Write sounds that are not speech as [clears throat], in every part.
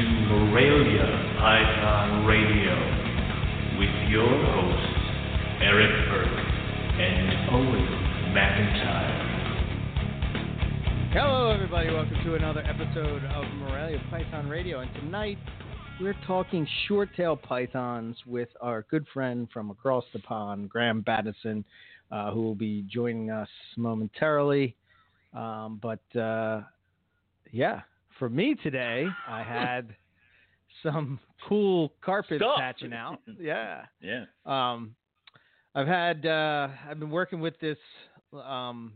to Morelia Python Radio with your hosts, Eric Burke and Owen McIntyre. Hello, everybody. Welcome to another episode of Morelia Python Radio. And tonight we're talking short tail pythons with our good friend from across the pond, Graham Battison, uh, who will be joining us momentarily. Um, but uh, yeah, for me today, I had some cool carpets Stuff. patching out. [laughs] Yeah. Yeah. Um, I've had uh, I've been working with this um,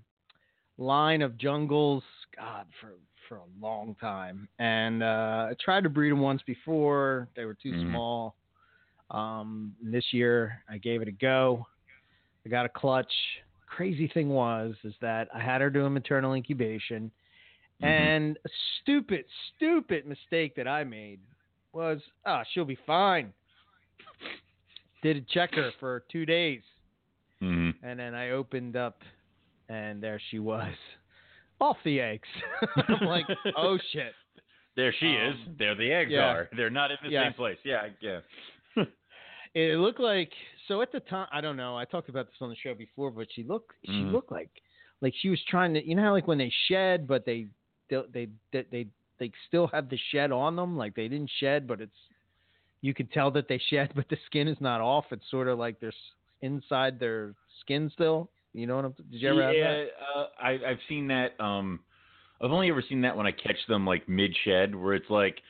line of jungles, God, for for a long time, and uh, I tried to breed them once before. They were too Mhm. small. Um, this year, I gave it a go. I got a clutch. Crazy thing was is that I had her do a maternal incubation. And a stupid, stupid mistake that I made was, ah, she'll be fine. [laughs] Did a checker for two days, hmm and then I opened up, and there she was, off the eggs. [laughs] I'm like, oh [laughs] shit. There she Um, is. There the eggs yeah. are. They're not in the Yeah. same place. Yeah. Yeah. It looked like so at the time. I don't know. I talked about this on the show before, but she looked she Mhm. looked like like she was trying to. You know how like when they shed, but they they they they they, still have the shed on them. Like they didn't shed, but it's you could tell that they shed, [laughs] but the skin is not off. It's sort of like they're inside their skin still. You know what I'm? Did you ever yeah, uh, I, I've seen that. Um, I've only ever seen that when I catch them like mid shed, where it's like,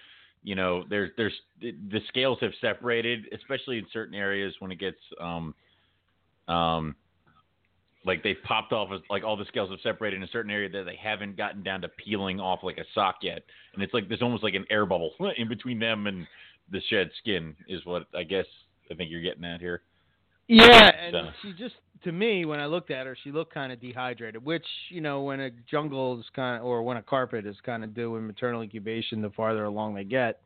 you know, there's there's the scales have separated, especially in certain areas when it gets um, um, like they've popped off, as- like all the scales have separated in a certain area that they haven't gotten down to peeling off like a sock yet, and it's like there's almost like an air bubble [laughs] in between them and the shed skin is what I guess I think you're getting at here. Yeah, and So- she just to me when I looked at her, she looked kind of dehydrated. Which you know, when a jungle is kind of or when a carpet is kind of doing maternal incubation, the farther along they get,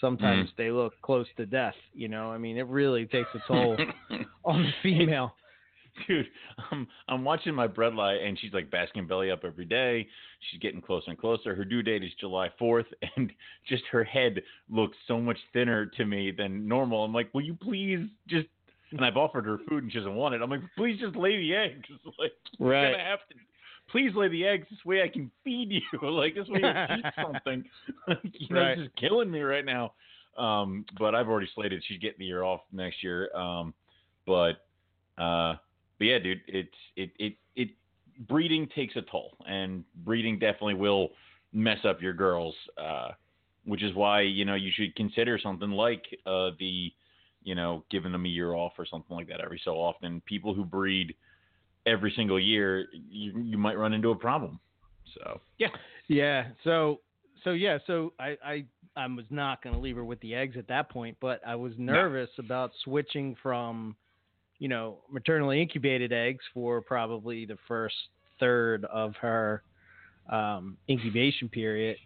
sometimes Mm. they look close to death. You know, I mean, it really takes a toll [laughs] on the female. [laughs] Dude, I'm I'm watching my bredli and she's like basking belly up every day. She's getting closer and closer. Her due date is July 4th, [laughs] and just her head looks so much thinner to me than normal. I'm like, will you please just? And I've offered her food and she doesn't want it. I'm like, please just lay the eggs. [laughs] Like, Right. gonna have to. Please lay the eggs. This way I can feed you. like this way you eat something. you know, Right. it's just killing me right now. Um, but I've already slated she's getting the year off next year. Um, but uh, but yeah, dude, it's it it it breeding takes a toll, and breeding definitely will mess up your girls. Uh, which is why you know you should consider something like uh, the you know giving them a year off or something like that every so often. People who breed every single year, you you might run into a problem. So yeah, Yeah. So so yeah. So I I I was not going to leave her with the eggs at that point, but I was nervous about switching from, you know, maternally incubated eggs for probably the first third of her um, incubation period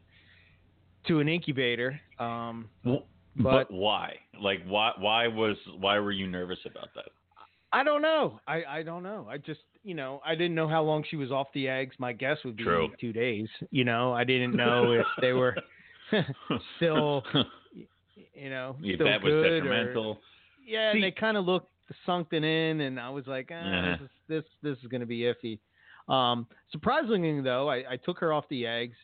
to an incubator. Um, but, But- why? Like why why was why were you nervous about that? I don't know. I, I don't know. I just you know I didn't know how long she was off the eggs. My guess would be True. two days. You know I didn't [laughs] know if they were [laughs] still [laughs] you know if still that was good or- detrimental. yeah, See- and they kind of looked sunken in, and I was like, Uh-huh. this, is, this this is going to be iffy. Um, surprisingly, though, I, I took her off the eggs.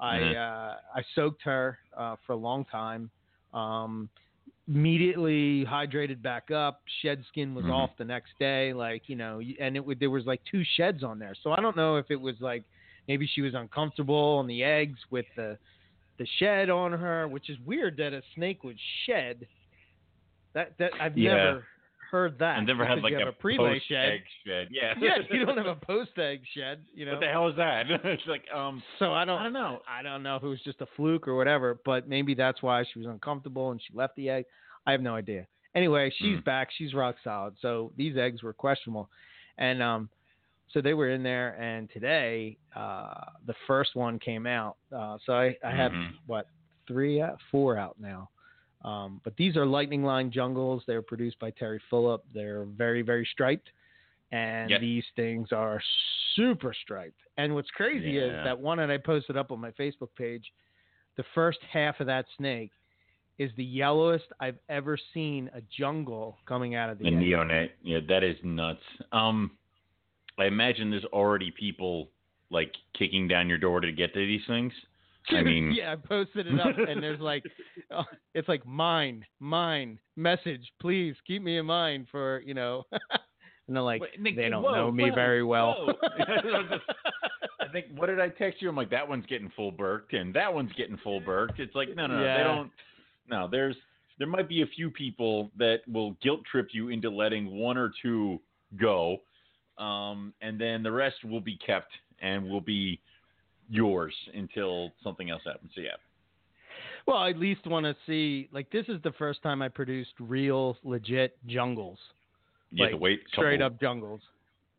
I Uh-huh. uh, I soaked her uh, for a long time. Um, immediately hydrated back up. Shed skin was Mhm. off the next day, like you know, and it would there was like two sheds on there. So I don't know if it was like maybe she was uncomfortable on the eggs with the the shed on her, which is weird that a snake would shed. That that I've Yeah. never heard that. I've never had like a, a pre-lay post shed. egg shed. Yeah. [laughs] Yeah, you don't [laughs] have a post egg shed, you know. What the hell is that? [laughs] it's like um So I don't, I don't know. I don't know if it was just a fluke or whatever, but maybe that's why she was uncomfortable and she left the egg. I have no idea. Anyway, she's Mm. back. She's rock solid. So these eggs were questionable, and um, so they were in there. And today, uh, the first one came out. Uh, so I, I have Mhm. what three, out, four out now. Um, but these are lightning line jungles. They're produced by Terry Phillip. They're very, very striped, and Yep. these things are super striped. And what's crazy is that one that I posted up on my Facebook page, the first half of that snake is the yellowest I've ever seen a jungle coming out of the The neonate. Yeah, that is nuts. Um, I imagine there's already people like kicking down your door to get to these things. I [laughs] mean, yeah, I posted it up, and there's like, [laughs] uh, it's like mine, mine, message, please keep me in mind for you know, [laughs] and they're like, Wait, Nick, they don't whoa, know me whoa, very well. I think what did I text you? I'm like that one's getting full burked and that one's getting full burked. It's like no, no, no, Yeah. they don't. No, there's there might be a few people that will guilt trip you into letting one or two go, um, and then the rest will be kept and will be yours until something else happens. So yeah, Well, I at least want to see. Like, this is the first time I produced real, legit jungles, you have to wait a straight up jungles.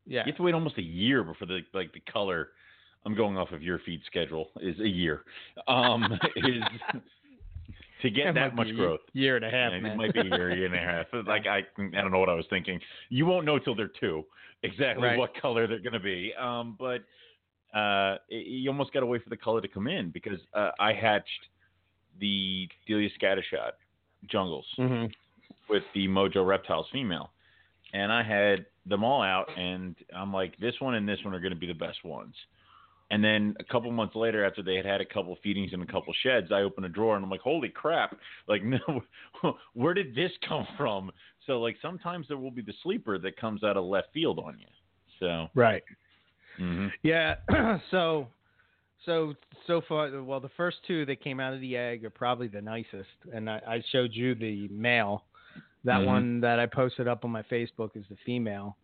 Yeah, You have to wait almost a year before the like the color. I'm going off of your feed schedule is a year. Um, [laughs] is to get It that much a growth. year and a half, Yeah, man. it might be a year, year and a [laughs] half. Like I, I don't know what I was thinking. You won't know till they're two exactly Right. what color they're going to be. Um, but uh, it- you almost got to wait for the color to come in because uh, I hatched the Delia scattershot jungles hmm with the Mojo Reptiles female, and I had them all out, and I'm like, this one and this one are going to be the best ones. And then a couple months later, after they had had a couple feedings and a couple sheds, I open a drawer and I'm like, holy crap! Like, [laughs] no, where did this come from? So like sometimes there will be the sleeper that comes out of left field on you. So Right. Mhm. Yeah. [clears throat] so, so so far, well, the first two that came out of the egg are probably the nicest, and I, I showed you the male. That Mhm. one that I posted up on my Facebook is the female,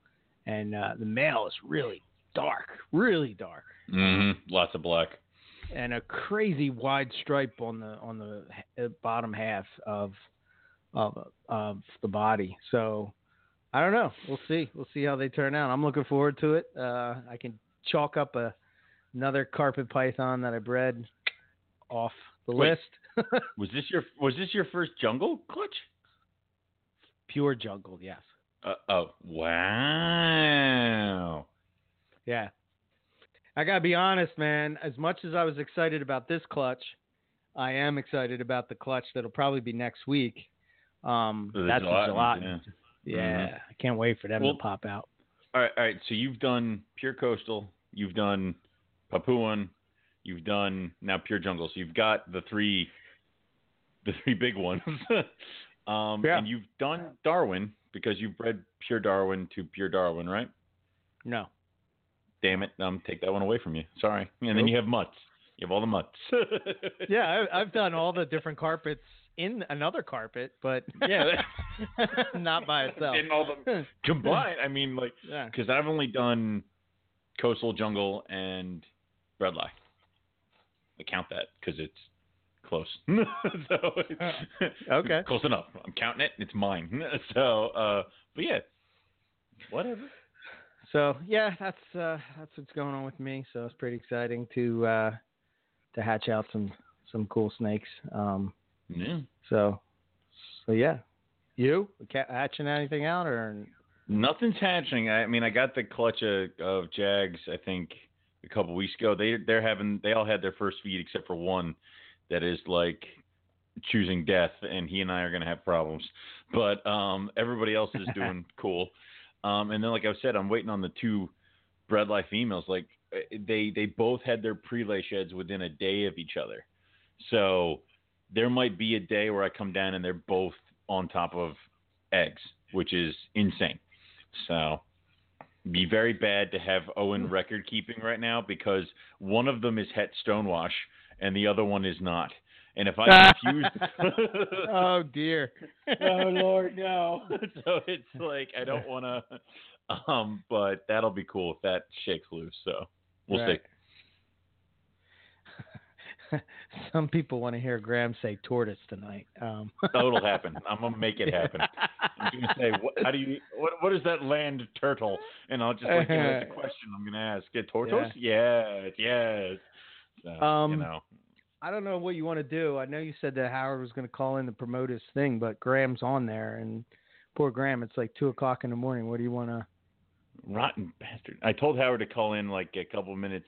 and uh, the male is really dark, really dark, Mhm. lots of black. and a crazy wide stripe on the on the uh, bottom half of of of the body. So. I don't know. We'll see. We'll see how they turn out. I'm looking forward to it. Uh, I can chalk up a another carpet python that I bred off the Wait. list. [laughs] Was this your was this your first jungle clutch? Pure jungle, yes. Uh, oh wow. Yeah. I gotta be honest, man. As much as I was excited about this clutch, I am excited about the clutch that'll probably be next week. Um, that's the gelatins, gelatin. Yeah. Yeah, I can't wait for them Well- to pop out. All right, all right. So you've done pure coastal, you've done Papuan, you've done now pure jungle. So you've got the three, the three big ones. [laughs] um, Yeah. And you've done Darwin because you've bred pure Darwin to pure Darwin, right? No. Damn it! Um, take that one away from you. Sorry. And then you have mutts. You have all the mutts. Yeah, I, [laughs] I've done all the different carpets in another carpet, but Yeah. [laughs] [laughs] not by itself. And all the [laughs] combined. I mean, like. yeah. because I've only done coastal jungle and bredli. I count that because it's close. [laughs] so it's Okay. close enough. I'm counting it. It's mine. so, uh, but yeah, whatever. So yeah, that's uh, that's what's going on with me. So it's pretty exciting to uh, to hatch out some some cool snakes. Um, Yeah. so so yeah, you Ca- hatching anything out or Nothing's hatching. I mean, I got the clutch of, of Jags. I think a couple weeks ago. They they're having they all had their first feed except for one that is like choosing death, and he and I are gonna have problems. But um, everybody else is [laughs] doing cool. Um, and then, like I said, I'm waiting on the two bredli females. Like eh, they they both had their pre-lay sheds within a day of each other. So there might be a day where I come down and they're both on top of eggs, which is insane. So be very bad to have Owen record keeping right now because one of them is Het Stonewash and the other one is not. And if I [laughs] confuse [laughs] oh dear. [laughs] Oh Lord, no. so it's like I don't want to um but that'll be cool if that shakes loose. So we'll Right. [laughs] Some people want to hear Graham say tortoise tonight. Um. [laughs] Oh, it'll happen. I'm gonna make it happen. I'm gonna say, what, how do you, what, what is that land turtle? And I'll just like, you know, a [laughs] question I'm gonna ask. Get tortoise? Yes, yes. So, you Um, know, I don't know what you want to do. I know you said that Howard was going to call in to promote his thing, but Graham's on there, and poor Graham, it's like two o'clock in the morning. What do you want to? rotten bastard. I told Howard to call in like a couple minutes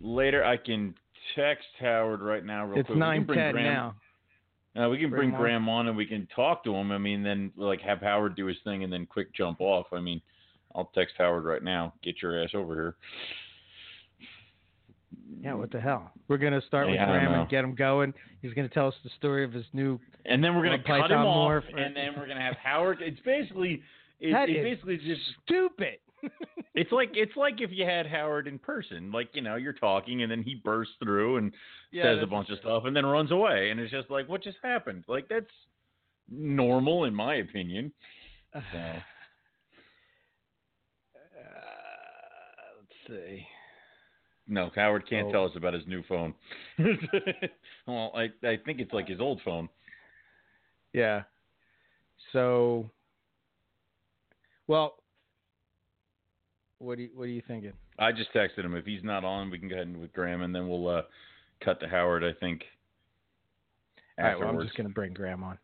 later. I can text Howard right now real It's quick. We can bring Graham- now. Uh, we can Bring bring him on. Graham on and we can talk to him. I mean, then like have Howard do his thing and then quick jump off. I mean, I'll text Howard right now. Get your ass over here. Yeah, what the hell? We're gonna start with Yeah, don't Graham and get him going. He's gonna tell us the story of his new. And then we're gonna cut him off, Morph- and then we're gonna have Howard. It's basically, it, it's basically just. Stupid. It's like it's like if you had Howard in person. Like you know, you're talking, and then he bursts through and Yeah, says a bunch of stuff, and then runs away, and it's just like, what just happened? Like that's normal, in my opinion. So. [sighs] Uh, let's see. No, Howard can't Oh. tell us about his new phone. [laughs] well, I I think it's like his old phone. Yeah. So. Well. What do you What are you thinking? I just texted him. If he's not on, we can go ahead and with Graham, and then we'll uh, cut to Howard. I think. All right. Well, I'm just gonna bring Graham on.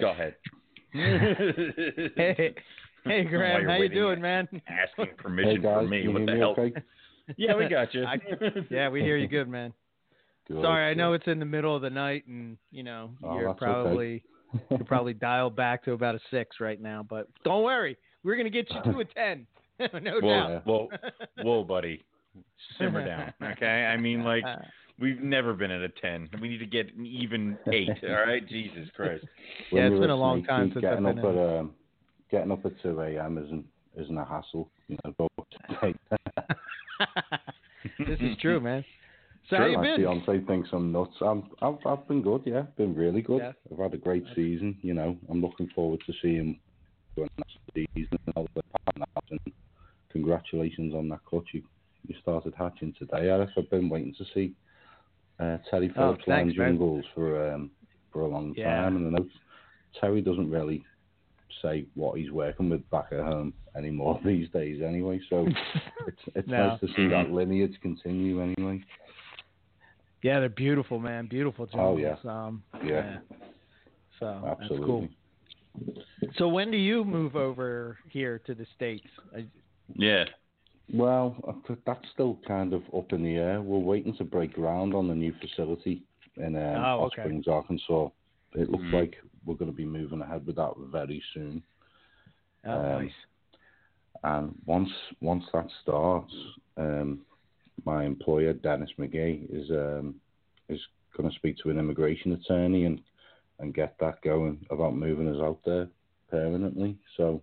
Go ahead. [laughs] [laughs] Hey, hey, Graham, how you doing, man? Asking [laughs] Hey permission guys, from me. you What the hell? okay? Yeah, we got you. I- Yeah, we hear you good, man. Good, Sorry, I know it's in the middle of the night, and you know Oh, you're that's okay. probably you're probably dialed back to about a six right now. But don't worry, we're gonna get you to a ten, [laughs] no Whoa, doubt. whoa, [laughs] whoa, buddy. Simmer down, okay? I mean, like, we've never been at a 10. We need to get an even 8, all right? [laughs] Jesus Christ. Yeah, When it's you're been a a long sneak time peek, since I've getting been up in. at um, getting up at two a.m. isn't isn't a hassle. You know, go up to eight. this is true, man. So how True. you My been? fiance thinks I'm nuts. I'm, I've I've been good. Yeah, been really good. Yeah. I've had a great season. You know, I'm looking forward to seeing going next season and all the partners. And congratulations on that clutch. You you started hatching today, Eric. I've been waiting to see uh, Terry Oh, Phillips thanks, line man. jungles for um for a long Yeah. time, and I know Terry doesn't really say what he's working with back at home anymore [laughs] these days. Anyway, so [laughs] it's it's No. nice to see that lineage continue. Anyway. yeah, they're beautiful, man. Beautiful Oh, yeah. Um, Yeah. So Absolutely. that's cool. So when do you move over here to the states? I- Yeah. Well, that's still kind of up in the air. We're waiting to break ground on the new facility in um, Oh, Hot okay. Springs, Arkansas. It looks Mhm. like we're going to be moving ahead with that very soon. Oh, Um, nice. And once once that starts, um, my employer Dennis McGee is um, is going to speak to an immigration attorney and and get that going about moving us out there permanently. So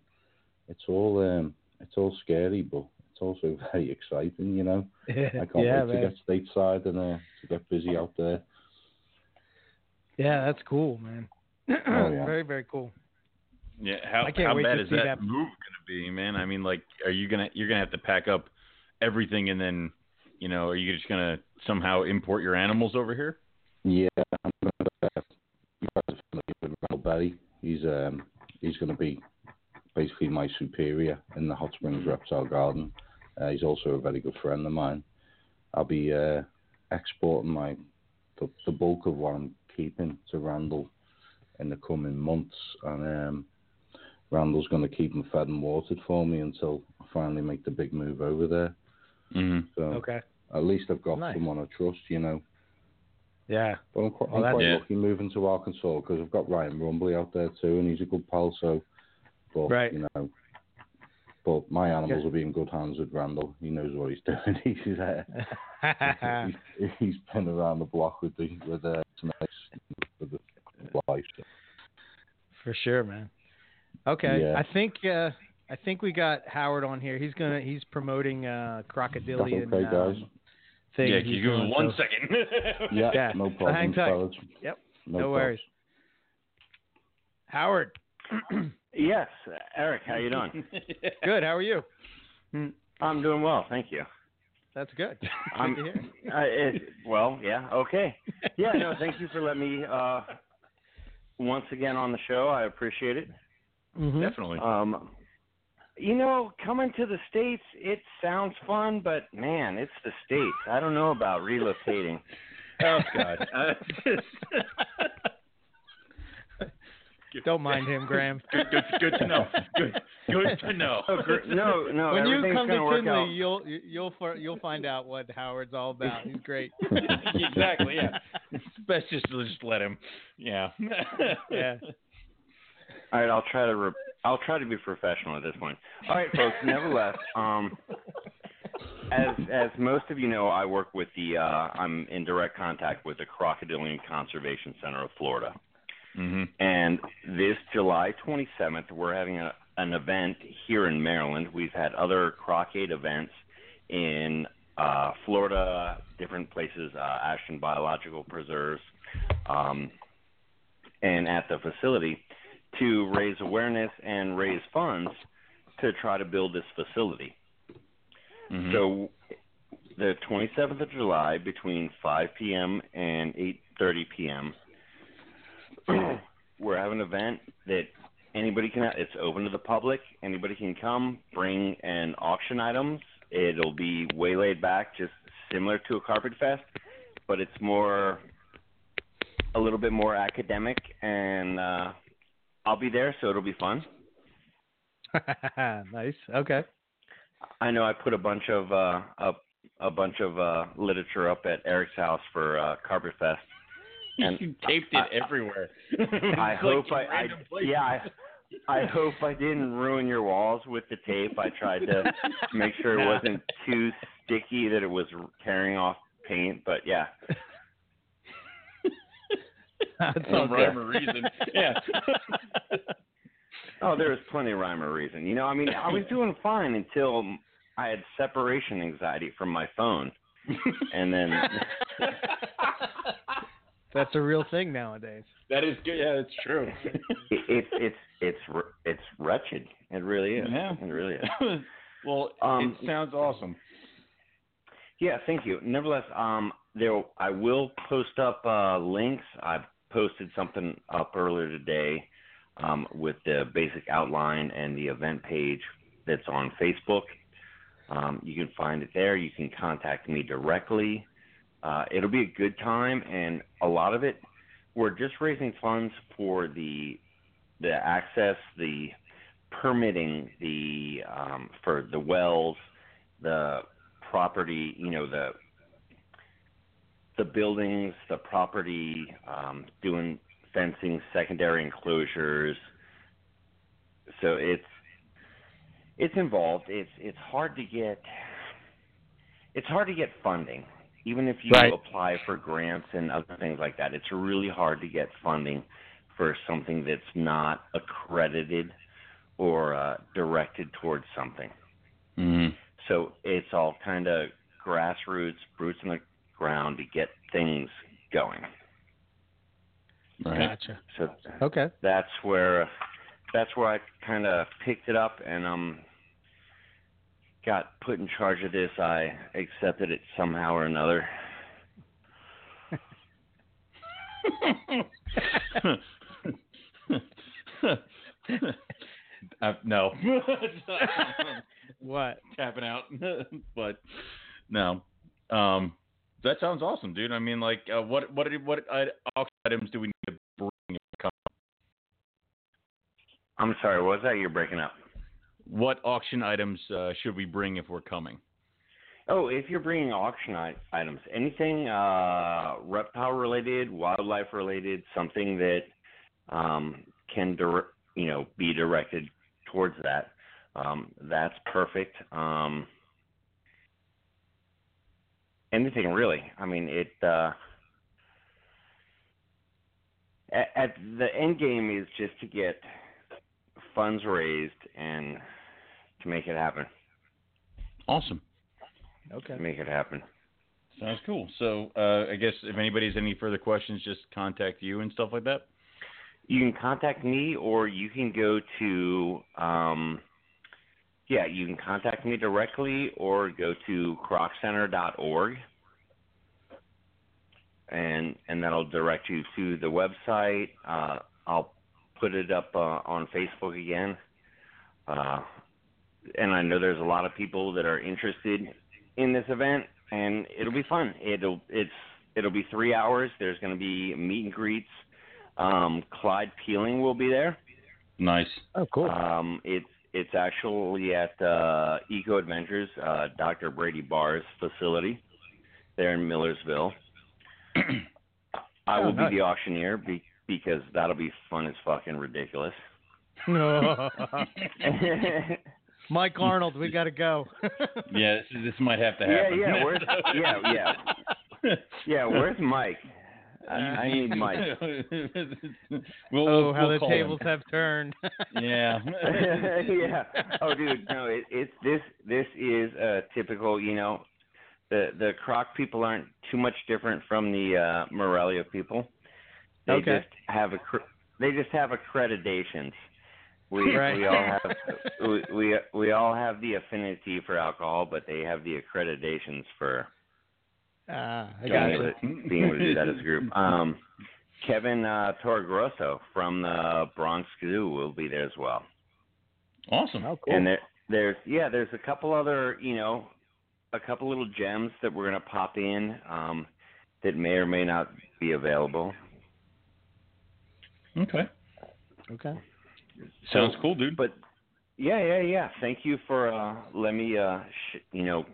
it's all um, it's all scary, but it's also very exciting. You know, I can't yeah, wait man. to get stateside and uh, to get busy out there. Yeah, that's cool, man. Oh, yeah. Very, very cool. Yeah, how how bad is that, that- move gonna be, man? I mean, like, are you gonna you're gonna have to pack up everything and then, you know, are you just gonna somehow import your animals over here? Yeah, I'm gonna, uh, you guys are familiar with Randall Berry. He's um he's going to be basically my superior in the Hot Springs Reptile Garden. Uh, he's also a very good friend of mine. I'll be uh, exporting my the, the bulk of what I'm keeping to Randall in the coming months, and um, Randall's going to keep them fed and watered for me until I finally make the big move over there. Mm-hmm. So Okay. at least I've got Nice. someone I trust, you know. Yeah. But I'm quite, Well, I'm quite Yeah. lucky moving to Arkansas because I've got Ryan Rumbly out there too, and he's a good pal. So, but Right. you know, but my animals Yeah. will be in good hands with Randall. He knows what he's [laughs] doing. he's uh, he's, he's been around the block with the with uh, snakes with the life. So. For sure, man. Okay. Yeah. I think uh I think we got Howard on here. He's gonna he's promoting uh crocodilian okay, guys. um, thing. Yeah, he's can you give doing, me one so- second? [laughs] [laughs] Yeah, Yeah. no So hang tight. fellas. Yep. No, No, worries. Howard. [clears throat] Yes, Eric, how you doing? [laughs] Good. How are you? I'm doing well, thank you. That's good. [laughs] I'm- Good to hear. [laughs] Uh, it, well, yeah, okay. Yeah, no, thank you for letting me uh, once again on the show. I appreciate it. Mhm. Definitely. Um, you know, coming to the states, it sounds fun, but man, it's the states. I don't know about relocating. oh God. Uh, Don't mind him, Graham. [laughs] good, good, good to know. Good, good to know. Oh, no, no, when you come to gonna out. Tinley, you'll you- you'll you'll find out what Howard's all about. He's great. [laughs] exactly. Yeah. [laughs] best just just let him. Yeah. Yeah. All right, I'll try to re- I'll try to be professional at this point. All right, folks. nevertheless, um, as as most of you know, I work with the uh, I'm in direct contact with the Crocodilian Conservation Center of Florida, hmm and this July 27th, we're having a, an event here in Maryland. We've had other Crocade events in uh, Florida, different places, uh, Ashton Biological Preserves, um, and at the facility to raise awareness and raise funds to try to build this facility. hmm So the 27th of July between 5 p.m. and 8:30 p.m. [clears throat] we're having an event that anybody can it's open to the public. Anybody can come, bring and auction items. It'll be way laid back, just similar to a carpet fest, but it's more a little bit more academic and uh I'll be there so it'll be fun. [laughs] nice. Okay. I know I put a bunch of uh up a bunch of uh literature up at Eric's house for uh Carpet Fest. And you taped it I- everywhere. [laughs] I hope like I, I random places. yeah, I, I hope I didn't ruin your walls with the tape. I tried to [laughs] make sure it wasn't too sticky that it was tearing off paint, but yeah. [laughs] That's Some all rhyme or reason. Yeah. Oh, there was plenty of rhyme or reason. You know, I mean, I was doing fine until I had separation anxiety from my phone. And then That's a real thing nowadays. that is good. Yeah, it's true. it, it's it's it's it's wretched. It really is. Yeah. It really is. [laughs] well, Um, it sounds awesome. Yeah, thank you. Nevertheless, um, there I will post up uh, links. I posted something up earlier today um, with the basic outline and the event page that's on Facebook. Um, you can find it there. You can contact me directly. Uh, it'll be a good time, and a lot of it, we're just raising funds for the the access, the permitting, the um, for the wells, the property, you know, the the buildings, the property, um, doing fencing, secondary enclosures. So it's it's involved. It's it's hard to get it's hard to get funding. Even if you Right. apply for grants and other things like that, it's really hard to get funding for something that's not accredited or uh, directed towards something. hmm So it's all kind of grassroots, roots in the ground to get things going. Right. Gotcha. So Okay. that's where that's where I kind of picked it up and um got put in charge of this. I accepted it somehow or another. [laughs] uh, no. [laughs] What? Tapping out, [laughs] but no. Um, that sounds awesome, dude. I mean, like, uh, what what what uh, items do we need to bring? if we come? I'm sorry, what was that? You're breaking up. What auction items uh, should we bring if we're coming? Oh, if you're bringing auction I- items, anything uh, reptile related, wildlife related, something that um, can you know be directed towards that, um, that's perfect. Um, anything really. I mean, it. Uh, at, at the end game is just to get funds raised and to make it happen. Awesome. Okay. To make it happen. Sounds cool. So uh, I guess if anybody has any further questions, just contact you and stuff like that. You can contact me, or you can go to, um, yeah, you can contact me directly, or go to croccenter.org, and and that'll direct you to the website. Uh, I'll put it up uh, on Facebook again, uh, and I know there's a lot of people that are interested in this event, and it'll be fun. It'll it's it'll be three hours. There's going to be meet and greets. Um, Clyde Peeling will be there. Nice. Oh, cool. Um, it's it's actually at uh, Eco Adventures, uh, Dr. Brady Barr's facility there in Millersville. [clears throat] I Oh, will nice. be the auctioneer be, because that'll be fun as fucking ridiculous. [laughs] Mike Arnold, we got to go. [laughs] Yeah, this, is- this might have to happen. yeah, where's- yeah, yeah. yeah, where's Mike? I, I need Mike. [laughs] we'll, oh, we'll, how we'll the tables him. have turned. Yeah. yeah. Oh, dude, no, it, it's this. This is a typical. You know, the the Croc people aren't too much different from the uh, Morelia people. They Okay. just have a. They just have accreditations. We Right. we all have we, we we all have the affinity for alcohol, but they have the accreditations for Ah, I being got able, to, being able to do that as a group. [laughs] Um, Kevin uh, Torregrosa from the Bronx Zoo will be there as well. Awesome. Oh, cool. And there, there's yeah, there's a couple other you know, a couple little gems that we're gonna pop in um, that may or may not be available. Okay. okay. Sounds So- cool, dude. But yeah, yeah, yeah. Thank you for uh, letting me uh, sh- you know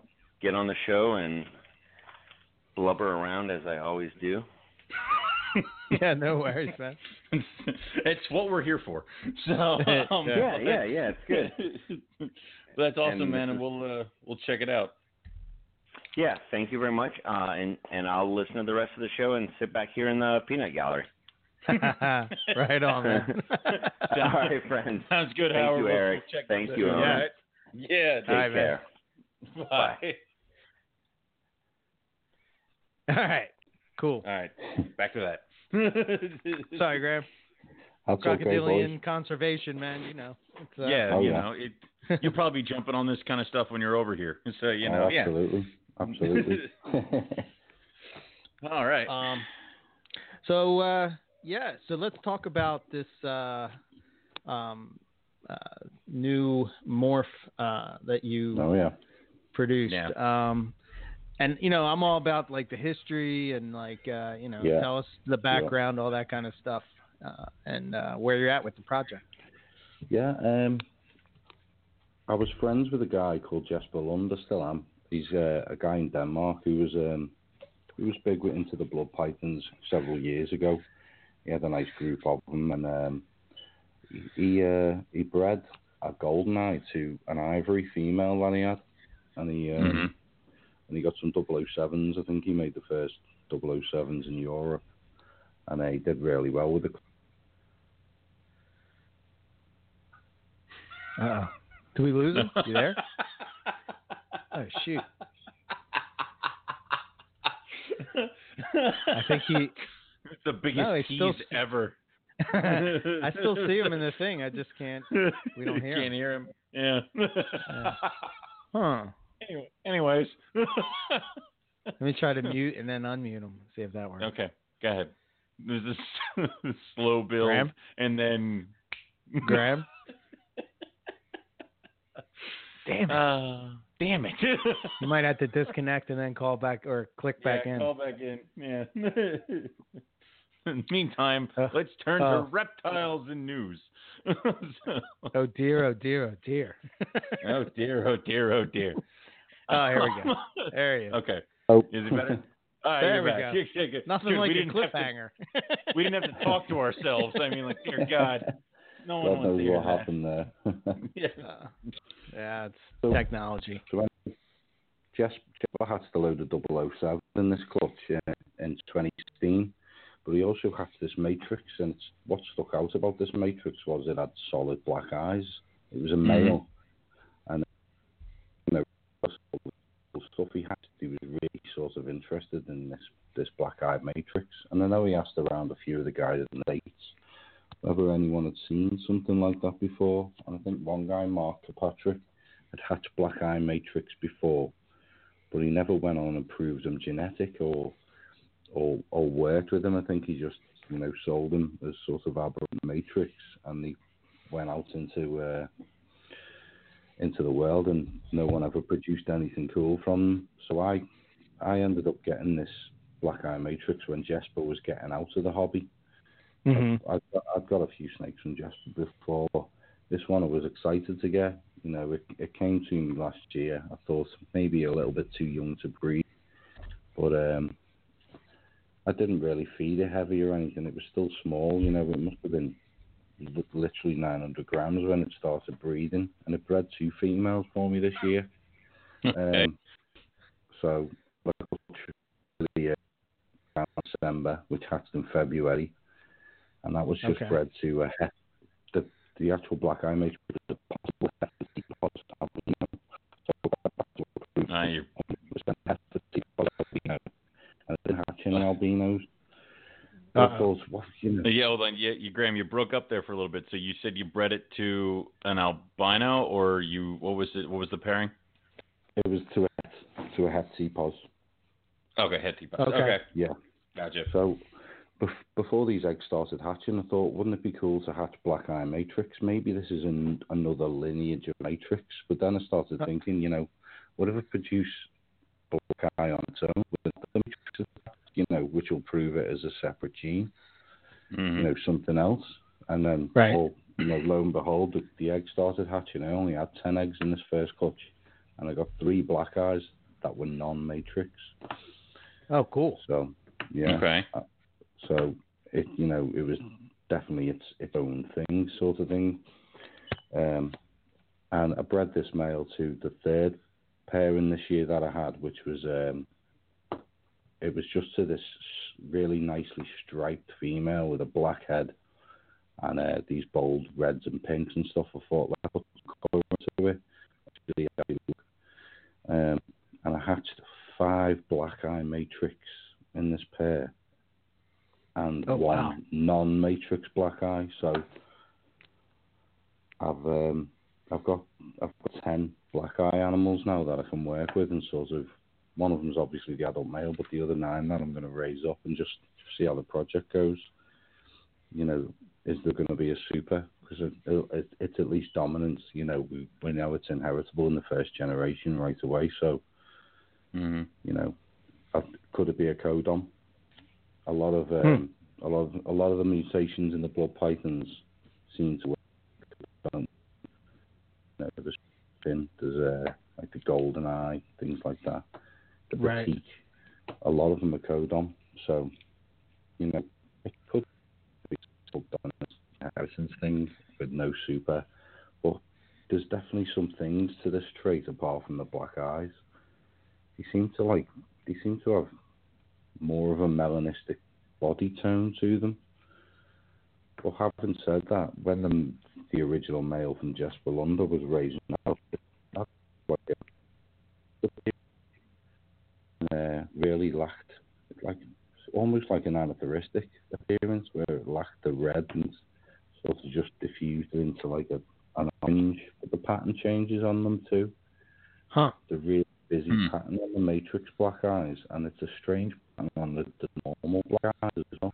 get on the show and blubber around as I always do. [laughs] Yeah, no worries, man. [laughs] it's what we're here for. [laughs] So um, Yeah, yeah, yeah. It's good. That's awesome, And man, this and we'll uh, we'll check it out. Yeah, thank you very much. Uh, and and I'll listen to the rest of the show and sit back here in the peanut gallery. [laughs] right on, man. [laughs] All right, friends. Sounds good, Thank Howard. you, We'll- we'll Eric. Thank you, out. Owen. Yeah. Yeah. Take All right, man. care. Bye. All right. Cool. All right. Back to that. [laughs] Sorry, Graham. That's okay, boys. Crocodilian conservation, man. You know. It's, uh, yeah, Oh, you yeah. know, it, you'll probably be jumping on this kind of stuff when you're over here. So you know, oh, yeah. absolutely, absolutely. All right. Um. So uh, yeah. So let's talk about this uh, um, uh, new morph uh, that you oh yeah, produced. Yeah. Um, and you know, I'm all about like the history and like uh, you know, Yeah. tell us the background, all that kind of stuff, uh, and uh, where you're at with the project. yeah. Um, I was friends with a guy called Jesper Lund. I still am. He's uh, a guy in Denmark who was um, he was big with- into the blood pythons several years ago. He had a nice group of them, and um, he he, uh, he bred a golden eye to an ivory female that he had, and he um, Mhm. and he got some 007s. I think he made the first 007s in Europe, and uh, he did really well with the. Uh-oh. Do we lose him? You there? [laughs] Oh shoot! [laughs] I think he. It's the biggest No, still- ever. [laughs] I still see him in the thing. I just can't. We don't hear Can't him. hear him. Yeah. Huh. anyway, anyways. Let me try to mute and then unmute him. See if that works. okay, go ahead. There's this [laughs] slow build, Graham? and then Graham. [laughs] Damn it. Uh, damn it. You might have to disconnect and then call back or click back yeah, in. Call back in. Yeah. In [laughs] the meantime, Uh, let's turn uh. to reptiles and news. So- [laughs] Oh dear, oh dear, oh dear. [laughs] oh dear, oh dear, oh dear. Oh, here we go. There he is. Okay. Oh, Is it better? All right, There we back. go. Yeah, good. Nothing Dude, like we a didn't have to- cliffhanger. we didn't have to talk to ourselves. I mean, like, dear God, no one God wants knows to hear what that. happened there. Yeah. Uh, yeah, it's So- technology. Jesper Jesper hatched a load of 007 in this clutch uh, in 2016, but he also had this matrix, and it's, what stuck out about this matrix was it had solid black eyes. It was a mm-hmm. male, and you know, stuff he hatched, he was really sort of interested in this this black eyed matrix. And I know he asked around a few of the guys at the dates whether anyone had seen something like that before, and I think one guy, Mark Kirkpatrick, had hatched black eye matrix before, but he never went on and proved them genetic or or or worked with them. I think he just you know sold them as sort of aberrant matrix, and he went out into uh, into the world, and no one ever produced anything cool from him. So I I ended up getting this black eye matrix when Jesper was getting out of the hobby. Mm-hmm. I've got, I've got a few snakes from Jesper before. This one I was excited to get. You know, it, it came to me last year. I thought maybe a little bit too young to breed, but um, I didn't really feed it heavy or anything. It was still small, you know. It must have been literally 900 grams when it started breeding, and it bred two females for me this year. Okay. Um, so, the uh, December, which hatched in February, and that was just Okay. bred to uh, he- the the actual black eye matrix was a possible het T-pos albino. So that's what recruits Ah, you're, percent het T-pos albino, and it's been hatching albinos. So Uh-oh. you know, yeah, hold on. Yeah, you, Graham, you broke up there for a little bit. So you said you bred it to an albino, or you what was it? What was the pairing? it was to a to a het T-pos. Okay, Hetty. Okay. okay, Yeah. gotcha. So bef- before these eggs started hatching, I thought, wouldn't it be cool to hatch black eye matrix? Maybe this is an, another lineage of matrix. But then I started Uh. thinking, you know, what if I produce black eye on its own with another matrix, you know, which will prove it as a separate gene, Mhm. you know, something else. And then, Right. you know, lo and behold, the, the egg started hatching. I only had 10 eggs in this first clutch, and I got three black eyes that were non-matrix. Oh, cool. So, yeah. Okay. So it, you know, it was definitely its its own thing, sort of thing. Um, and I bred this male to the third pairing this year that I had, which was um, it was just to this really nicely striped female with a black head and uh, these bold reds and pinks and stuff. I thought let's put colour into it. Really. Um, and I hatched five black eye matrix in this pair and Oh, one wow. non-matrix black eye. So I've um, I've got I've got ten black eye animals now that I can work with, and sort of one of them is obviously the adult male, but the other nine that I'm going to raise up and just see how the project goes. You know, is there going to be a super? Because it, it, it's at least dominance. You know, we we know it's inheritable in the first generation right away. So hmm you know, could it be a co-dom? A lot of um, a lot of a lot of the mutations in the blood pythons seem to work. Um, you know, there's there's uh, like the golden eye, things like that. The Right. batik, a lot of them are co-dom. So, you know, it could be some dominant inheritance thing with no super, but there's definitely some things to this trait apart from the black eyes He seem to like they seem to have more of a melanistic body tone to them. But having said that, when the the original male from Jesper Lunda was raising up, that like a, uh, really lacked like almost like an anerythristic appearance where it lacked the red and sort of just diffused into like a an orange. But the pattern changes on them too Huh. the really busy Hmm. pattern on the matrix black eyes, and it's a strange pattern on the, the normal black eyes as well.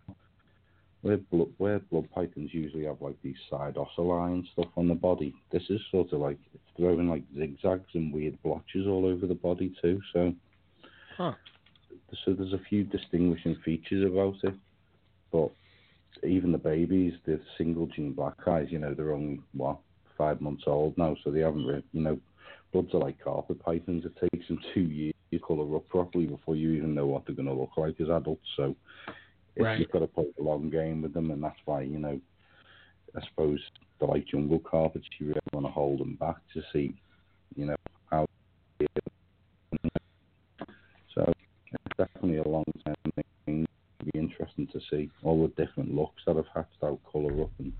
Where blood, where blood pythons usually have like these side ocelli and stuff on the body, this is sort of like it's throwing like zigzags and weird blotches all over the body too. So, Huh. so there's a few distinguishing features about it, but even the babies, the single gene black eyes, you know, they're only what five months old now, so they haven't, really, you know, bloods are like carpet pythons. It takes them two years to colour up properly before you even know what they're going to look like as adults. So it's, Right. you've got to play the long game with them, and that's why you know, I suppose the like jungle carpets, you really want to hold them back to see, you know, how. they feel. So it's definitely a long term thing. It'll be interesting to see all the different looks that have hatched out colour up and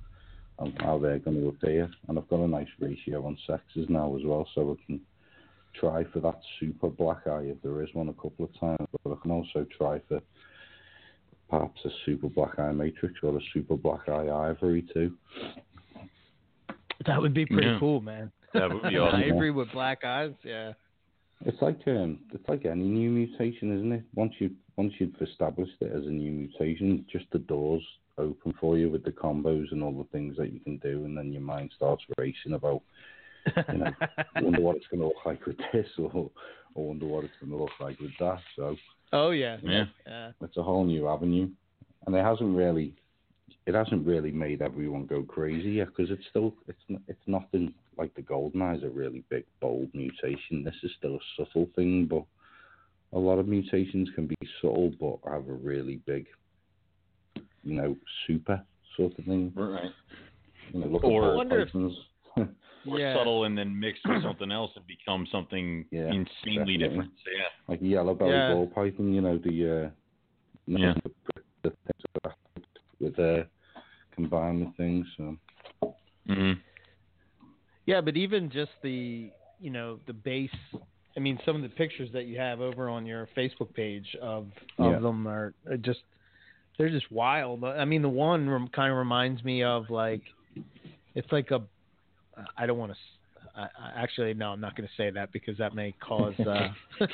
and how they're going to appear. And I've got a nice ratio on sexes now as well, so I can try for that super black eye if there is one a couple of times, but I can also try for perhaps a super black eye matrix or a super black eye ivory too. That would be pretty Yeah. cool, man. That would be [laughs] awesome. Ivory with black eyes. Yeah. It's like um, it's like any new mutation, isn't it? Once you once you've established it as a new mutation, just the doors open for you with the combos and all the things that you can do, and then your mind starts racing about You know, [laughs] wonder what it's going to look like with this, [laughs] or I wonder what it's going to look like with that. So oh yeah. Yeah. Yeah. it's a whole new avenue, and it hasn't really, it hasn't really made everyone go crazy yet because it's still, it's it's nothing like the golden eyes, a really big bold mutation. This is still a subtle thing, but a lot of mutations can be subtle but have a really big, you know, super sort of thing. Right. You know, look Or- at I if- pythons. [laughs] Or Yeah. subtle and then mixed with something else and become something Yeah, insanely definitely. different. So, yeah. like yellow belly Yeah. ball python, you know, the uh, you know, Yeah. the, the things that are with uh, combined with things. So hmm Yeah, but even just the you know the base. I mean, some of the pictures that you have over on your Facebook page of of Yeah. them are, just they're just wild. I mean, the one rem- kind of reminds me of like it's like a I don't want to. I, I, actually, no, I'm not going to say that because that may cause uh, [laughs]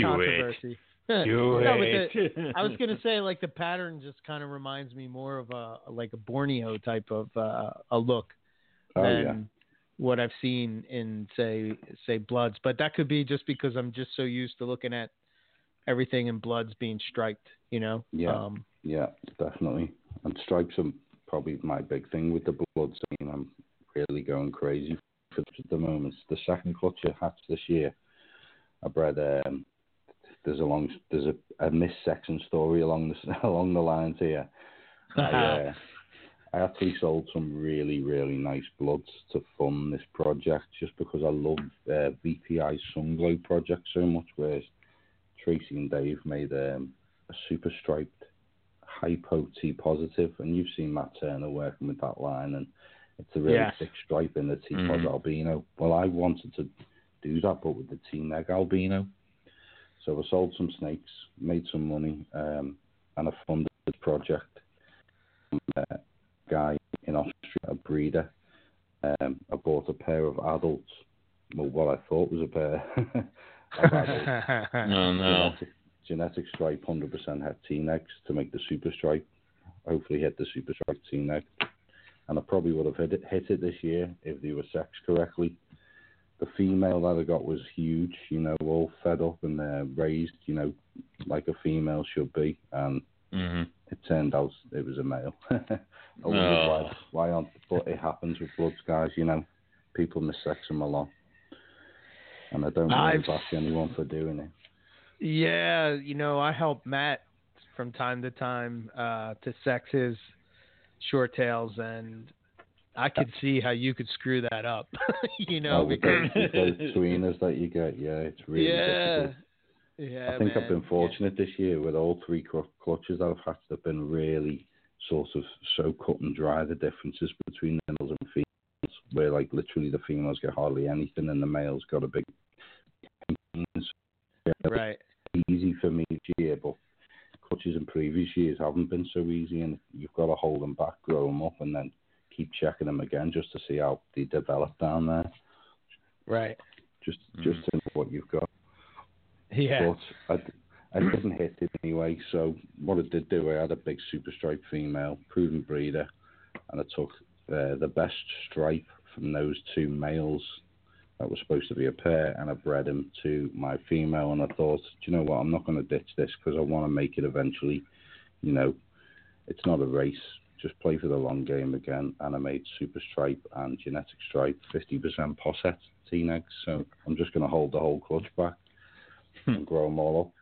controversy. Do No, it. the- I was gonna [laughs] say like the pattern just kind of reminds me more of a like a Borneo type of uh, a look oh than yeah, what I've seen in say say Bloods, but that could be just because I'm just so used to looking at everything in Bloods being striped, you know. Yeah. Um, yeah, definitely. And stripes are probably my big thing with the blood scene. I'm really going crazy for at the moment. The second clutch of hatch this year. I bred um, there's a long there's a, a miss section story along the [laughs] along the lines here. I, [laughs] uh, I actually sold some really, really nice bloods to fund this project just because I love uh, VPI's Sunglow project so much, where Tracy and Dave made um, a super striped hypo T positive, and you've seen Matt Turner working with that line, and it's a really Yes. thick stripe in the T pos Mhm. albino. Well, I wanted to do that, but with the T neg albino. So I sold some snakes, made some money, um, and I funded the project. Um, uh, guy in Austria, a breeder. Um, I bought a pair of adults, well, what I thought was a pair [laughs] of No, no. genetic, genetic stripe 100% het T-negs to make the super stripe. Hopefully hit the super stripe T-neg. And I probably would have hit it, hit it this year if they were sexed correctly. The female that I got was huge, you know, all fed up and uh, raised, you know, like a female should be. And hmm it turned out it was a male. [laughs] I Oh. why, why on, but it happens with bloods, guys, you know. People missex them a lot. And I don't really bash anyone for doing it. yeah, you know, I help Matt from time to time uh, to sex his short tails, and I could see how you could screw that up, [laughs] you know, Oh, because those, tweeners that you get, yeah, it's really yeah, difficult. yeah. I think man. I've been Yeah. fortunate this year with all three cl- clutches I've had. They've been really sort of so cut and dry the differences between the males and females, where like literally the females get hardly anything and the males got a big. Right. easy for me each year, but clutches in previous years haven't been so easy, and you've got to hold them back, grow them up, and then keep checking them again just to see how they develop down there. Right. Just Mhm. just to know what you've got. Yeah. But I, I didn't hit it anyway. So what I did do, I had a big super stripe female, proven breeder, and I took uh, the best stripe from those two males that was supposed to be a pair, and I bred them to my female. And I thought, do you know what? I'm not going to ditch this because I want to make it eventually. You know, it's not a race. Just play for the long game again. And I made super stripe and genetic stripe, 50% poss het T-negs. So I'm just going to hold the whole clutch back and grow them all up.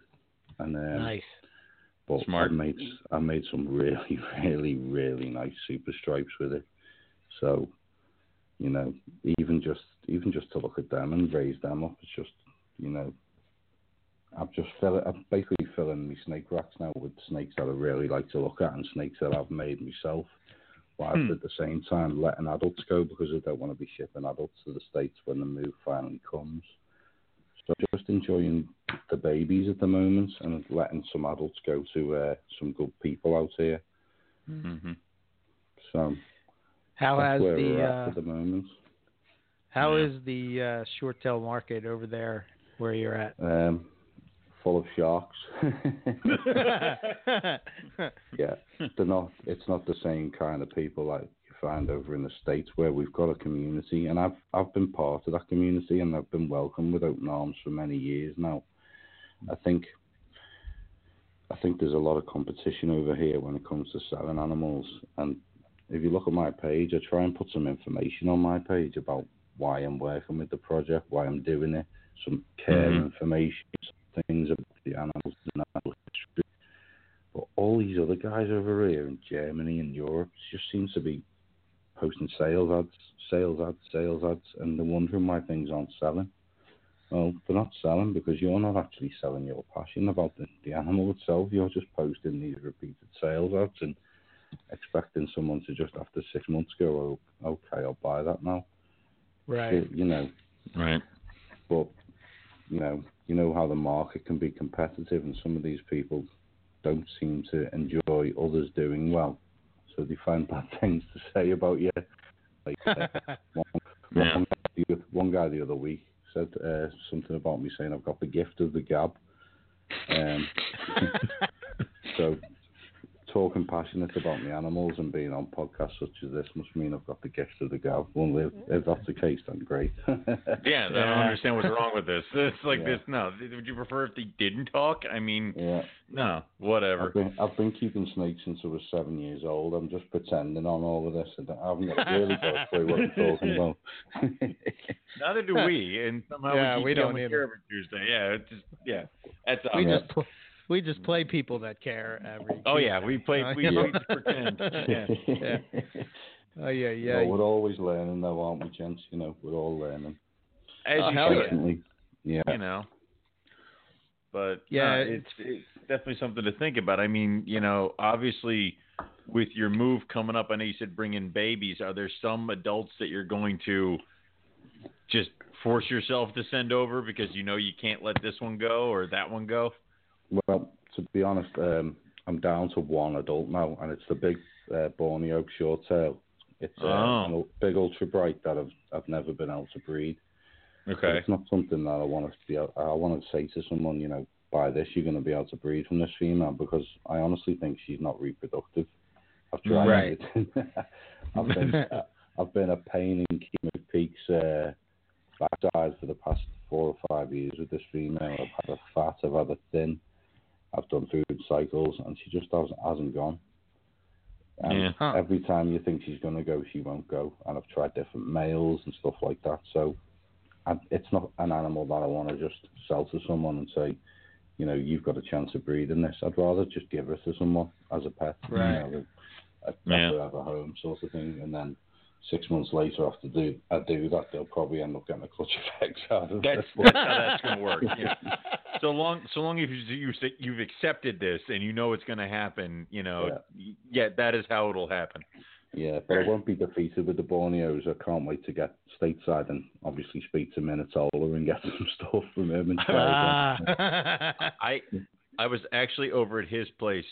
And um, Nice. but Smart. I made I made some really [laughs] really really nice super stripes with it. So, you know, even just even just to look at them and raise them up, it's just you know, I've just fill I'm basically filling my snake racks now with snakes that I really like to look at and snakes that I've made myself. While Hmm. at the same time letting adults go because I don't want to be shipping adults to the states when the move finally comes. So just enjoying the babies at the moment and letting some adults go to uh, some good people out here. hmm So How has the uh, at the moment. how Yeah. is the uh, short tail market over there where you're at? Um, full of sharks. [laughs] yeah, they're not. It's not the same kind of people like you find over in the states where we've got a community, and I've I've been part of that community, and I've been welcomed with open arms for many years now. I think. I think there's a lot of competition over here when it comes to selling animals, and if you look at my page, I try and put some information on my page about why I'm working with the project, why I'm doing it, some care Mhm. information, things about the animals and animal history. But all these other guys over here in Germany and Europe just seems to be posting sales ads, sales ads, sales ads, and they're wondering why things aren't selling. Well, they're not selling because you're not actually selling your passion about the, the animal itself. You're just posting these repeated sales ads and expecting someone to just after six months go, oh, okay, I'll buy that now. Right. You know, Right. but you know, you know how the market can be competitive, and some of these people don't seem to enjoy others doing well, so they find [laughs] bad things to say about you. Like uh, [laughs] one, Yeah. one, guy the, one guy the other week said uh, something about me saying I've got the gift of the gab. Um, [laughs] so talking passionate about my animals and being on podcasts such as this must mean I've got the gift of the gab. Well, if, if that's the case, then great. [laughs] Yeah, I don't understand what's wrong with this. [laughs] It's like Yeah. this. No, would you prefer if they didn't talk? I mean, yeah. no, whatever. I've been I've been keeping snakes since I was seven years old. I'm just pretending on all of this. and I haven't got really got a clue what I'm talking about. [laughs] Neither do we, and somehow Yeah, we, we don't going either. every Tuesday. Yeah, it's just yeah, that's we Yeah. just pl- we just play people that care every. Oh yeah, we play. We, Yeah. we just pretend. Yeah. Yeah. Oh yeah, yeah. Well, we're always learning, though, aren't we, gents? You know, we're all learning. As Oh, you uh, hell should, yeah. Yeah. you know. But Yeah, yeah, it's it's definitely something to think about. I mean, you know, obviously, with your move coming up, I know you said bring in babies. Are there some adults that you're going to just force yourself to send over because you know you can't let this one go or that one go? Well, to be honest, um, I'm down to one adult now, and it's the big uh, Borneo short tail. It's uh, Oh. an big ultra bright that I've I've never been able to breed. But Okay. It's not something that I want to be. able- I want to say to someone, you know, buy this, you're going to be able to breed from this female because I honestly think she's not reproductive. I've tried Right. [laughs] I've been [laughs] I've been a pain in keeping peaks uh, backside for the past four or five years with this female. I've had a fat, I've had a thin. I've done food cycles, and she just hasn't, hasn't gone. And Yeah. Huh. every time you think she's going to go, she won't go. And I've tried different males and stuff like that. So I, it's not an animal that I want to just sell to someone and say, you know, you've got a chance of breeding this. I'd rather just give her to someone as a pet. Right. You know, a, Yeah. have a home sort of thing. And then six months later, after do I do that, they'll probably end up getting a clutch effect out of That's [laughs] it. that's how that's gonna work. Yeah. So long, so long as you you you've accepted this and you know it's gonna happen, you know, y- yeah, that is how it'll happen. Yeah, but I won't be defeated with the Borneos. I can't wait to get stateside and obviously speak to Minatola and get [laughs] some stuff from him and. [laughs] I I was actually over at his place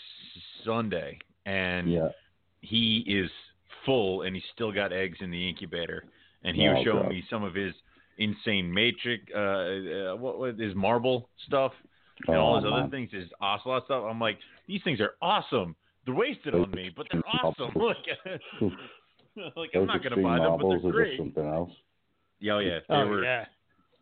Sunday, and Yeah, he is full, and he's still got eggs in the incubator, and he was Oh, showing God. me some of his insane matrix, uh, uh what was his marble stuff, and all Oh, his other things, his ocelot stuff. I'm like, these things are awesome. They're wasted on me, but they're awesome. [laughs] Look, [laughs] like I'm not gonna buy them, but they're are great. just something else. Yeah, oh, yeah, they oh were yeah.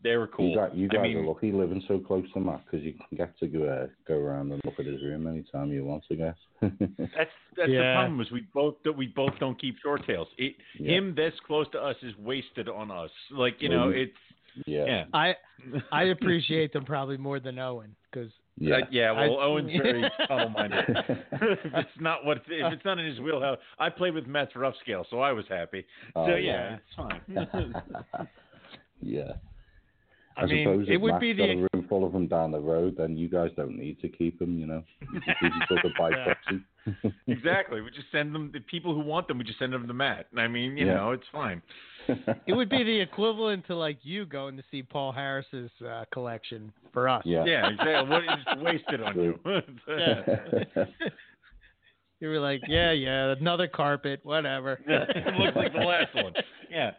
They were cool. You, got, you guys I mean, are lucky living so close to Matt because you can get to go uh, go around and look at his room anytime you want, I guess. [laughs] That's that's the problem is we both that we both don't keep short tails. It, Yeah. Him this close to us is wasted on us. Like you know, it's yeah, yeah, I I appreciate them probably more than Owen because yeah. Uh, yeah. Well, I- Owen's very [laughs] tunnel minded. [laughs] if it's not what if it's not in his wheelhouse, I played with Matt's rough scale, so I was happy. Oh, so yeah. yeah, it's fine. yeah. I I, mean, suppose it if would Matt's be got the- a room full of them down the road, then you guys don't need to keep them. You know, [laughs] you by proxy. [laughs] exactly. We just send them the people who want them. We just send them to Matt. I mean, you Yeah. know, it's fine. it would be the equivalent to like you going to see Paul Harris's uh, collection for us. yeah. [laughs] Yeah, exactly. What is wasted on you? You were like, yeah, yeah, another carpet, whatever. it looks like the last one. Yeah.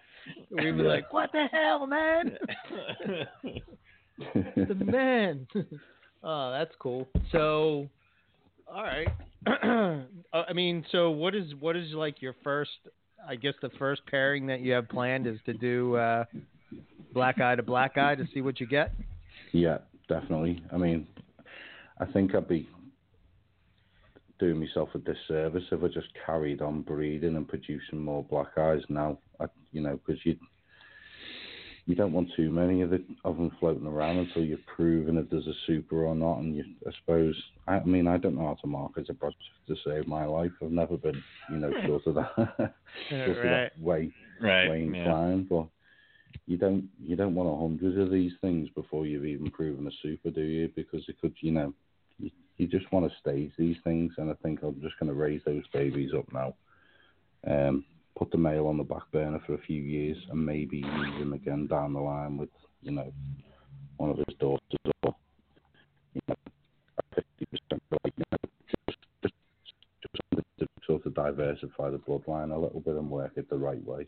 We were like, what the hell, man? [laughs] the man. [laughs] oh, that's cool. So, all right. [clears throat] Uh, I mean, so what is what is like your first? I guess the first pairing that you have planned is to do uh, black eye to black eye to see what you get. Yeah, definitely. I mean, I think I'd be doing myself a disservice if I just carried on breeding and producing more black eyes now. I, you know, because you you don't want too many of the of them floating around until you've proven if there's a super or not. And you, I suppose, I mean, I don't know how to market a project to save my life. I've never been, you know, sort of that, [laughs] sort of right. that way Right. way yeah. inclined. But you don't you don't want a hundred of these things before you've even proven a super, do you? Because it could, you know, you, just want to stage these things. And I think I'm just going to raise those babies up now. Um, put the male on the back burner for a few years and maybe use him again down the line with, you know, one of his daughters or, you know, fifty percent, like, you know, just, just, just to sort of diversify the bloodline a little bit and work it the right way.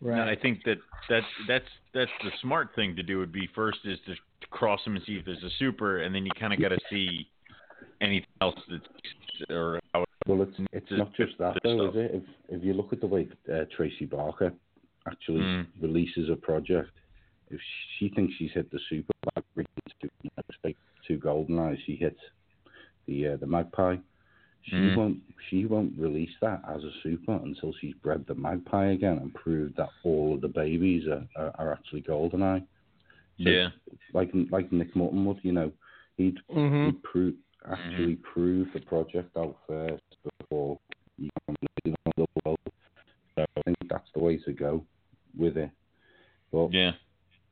No, I think that that's that's that's the smart thing to do. Would be first is to cross them and see if there's a super, and then you kind of got to see anything else that's or how Well, it's it's not just that though, stuff. is it? If if you look at the way uh, Tracy Barker actually Mm. releases a project, if she thinks she's hit the super, like two, you know, two golden eyes, she hits the uh, the magpie. She Mm. won't she won't release that as a super until she's bred the magpie again and proved that all of the babies are, are, are actually golden eye. So- yeah. Like like Nick Mutton would, you know, he'd hmm you prove actually prove the project out first before you can release it on the world. So I think that's the way to go with it. But Yeah.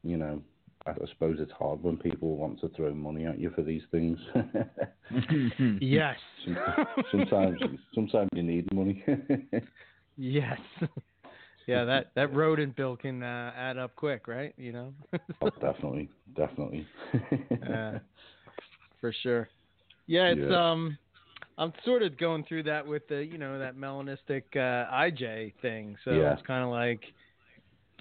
you know, I, suppose it's hard when people want to throw money at you for these things. [laughs] Yes. sometimes sometimes you need money. [laughs] yes. yeah, that that rodent bill can uh, add up quick, right? You know. [laughs] oh, definitely, definitely. uh, for sure. Yeah, it's Yeah. um I'm sort of going through that with the, you know, that melanistic uh IJ thing. So Yeah. it's kind of like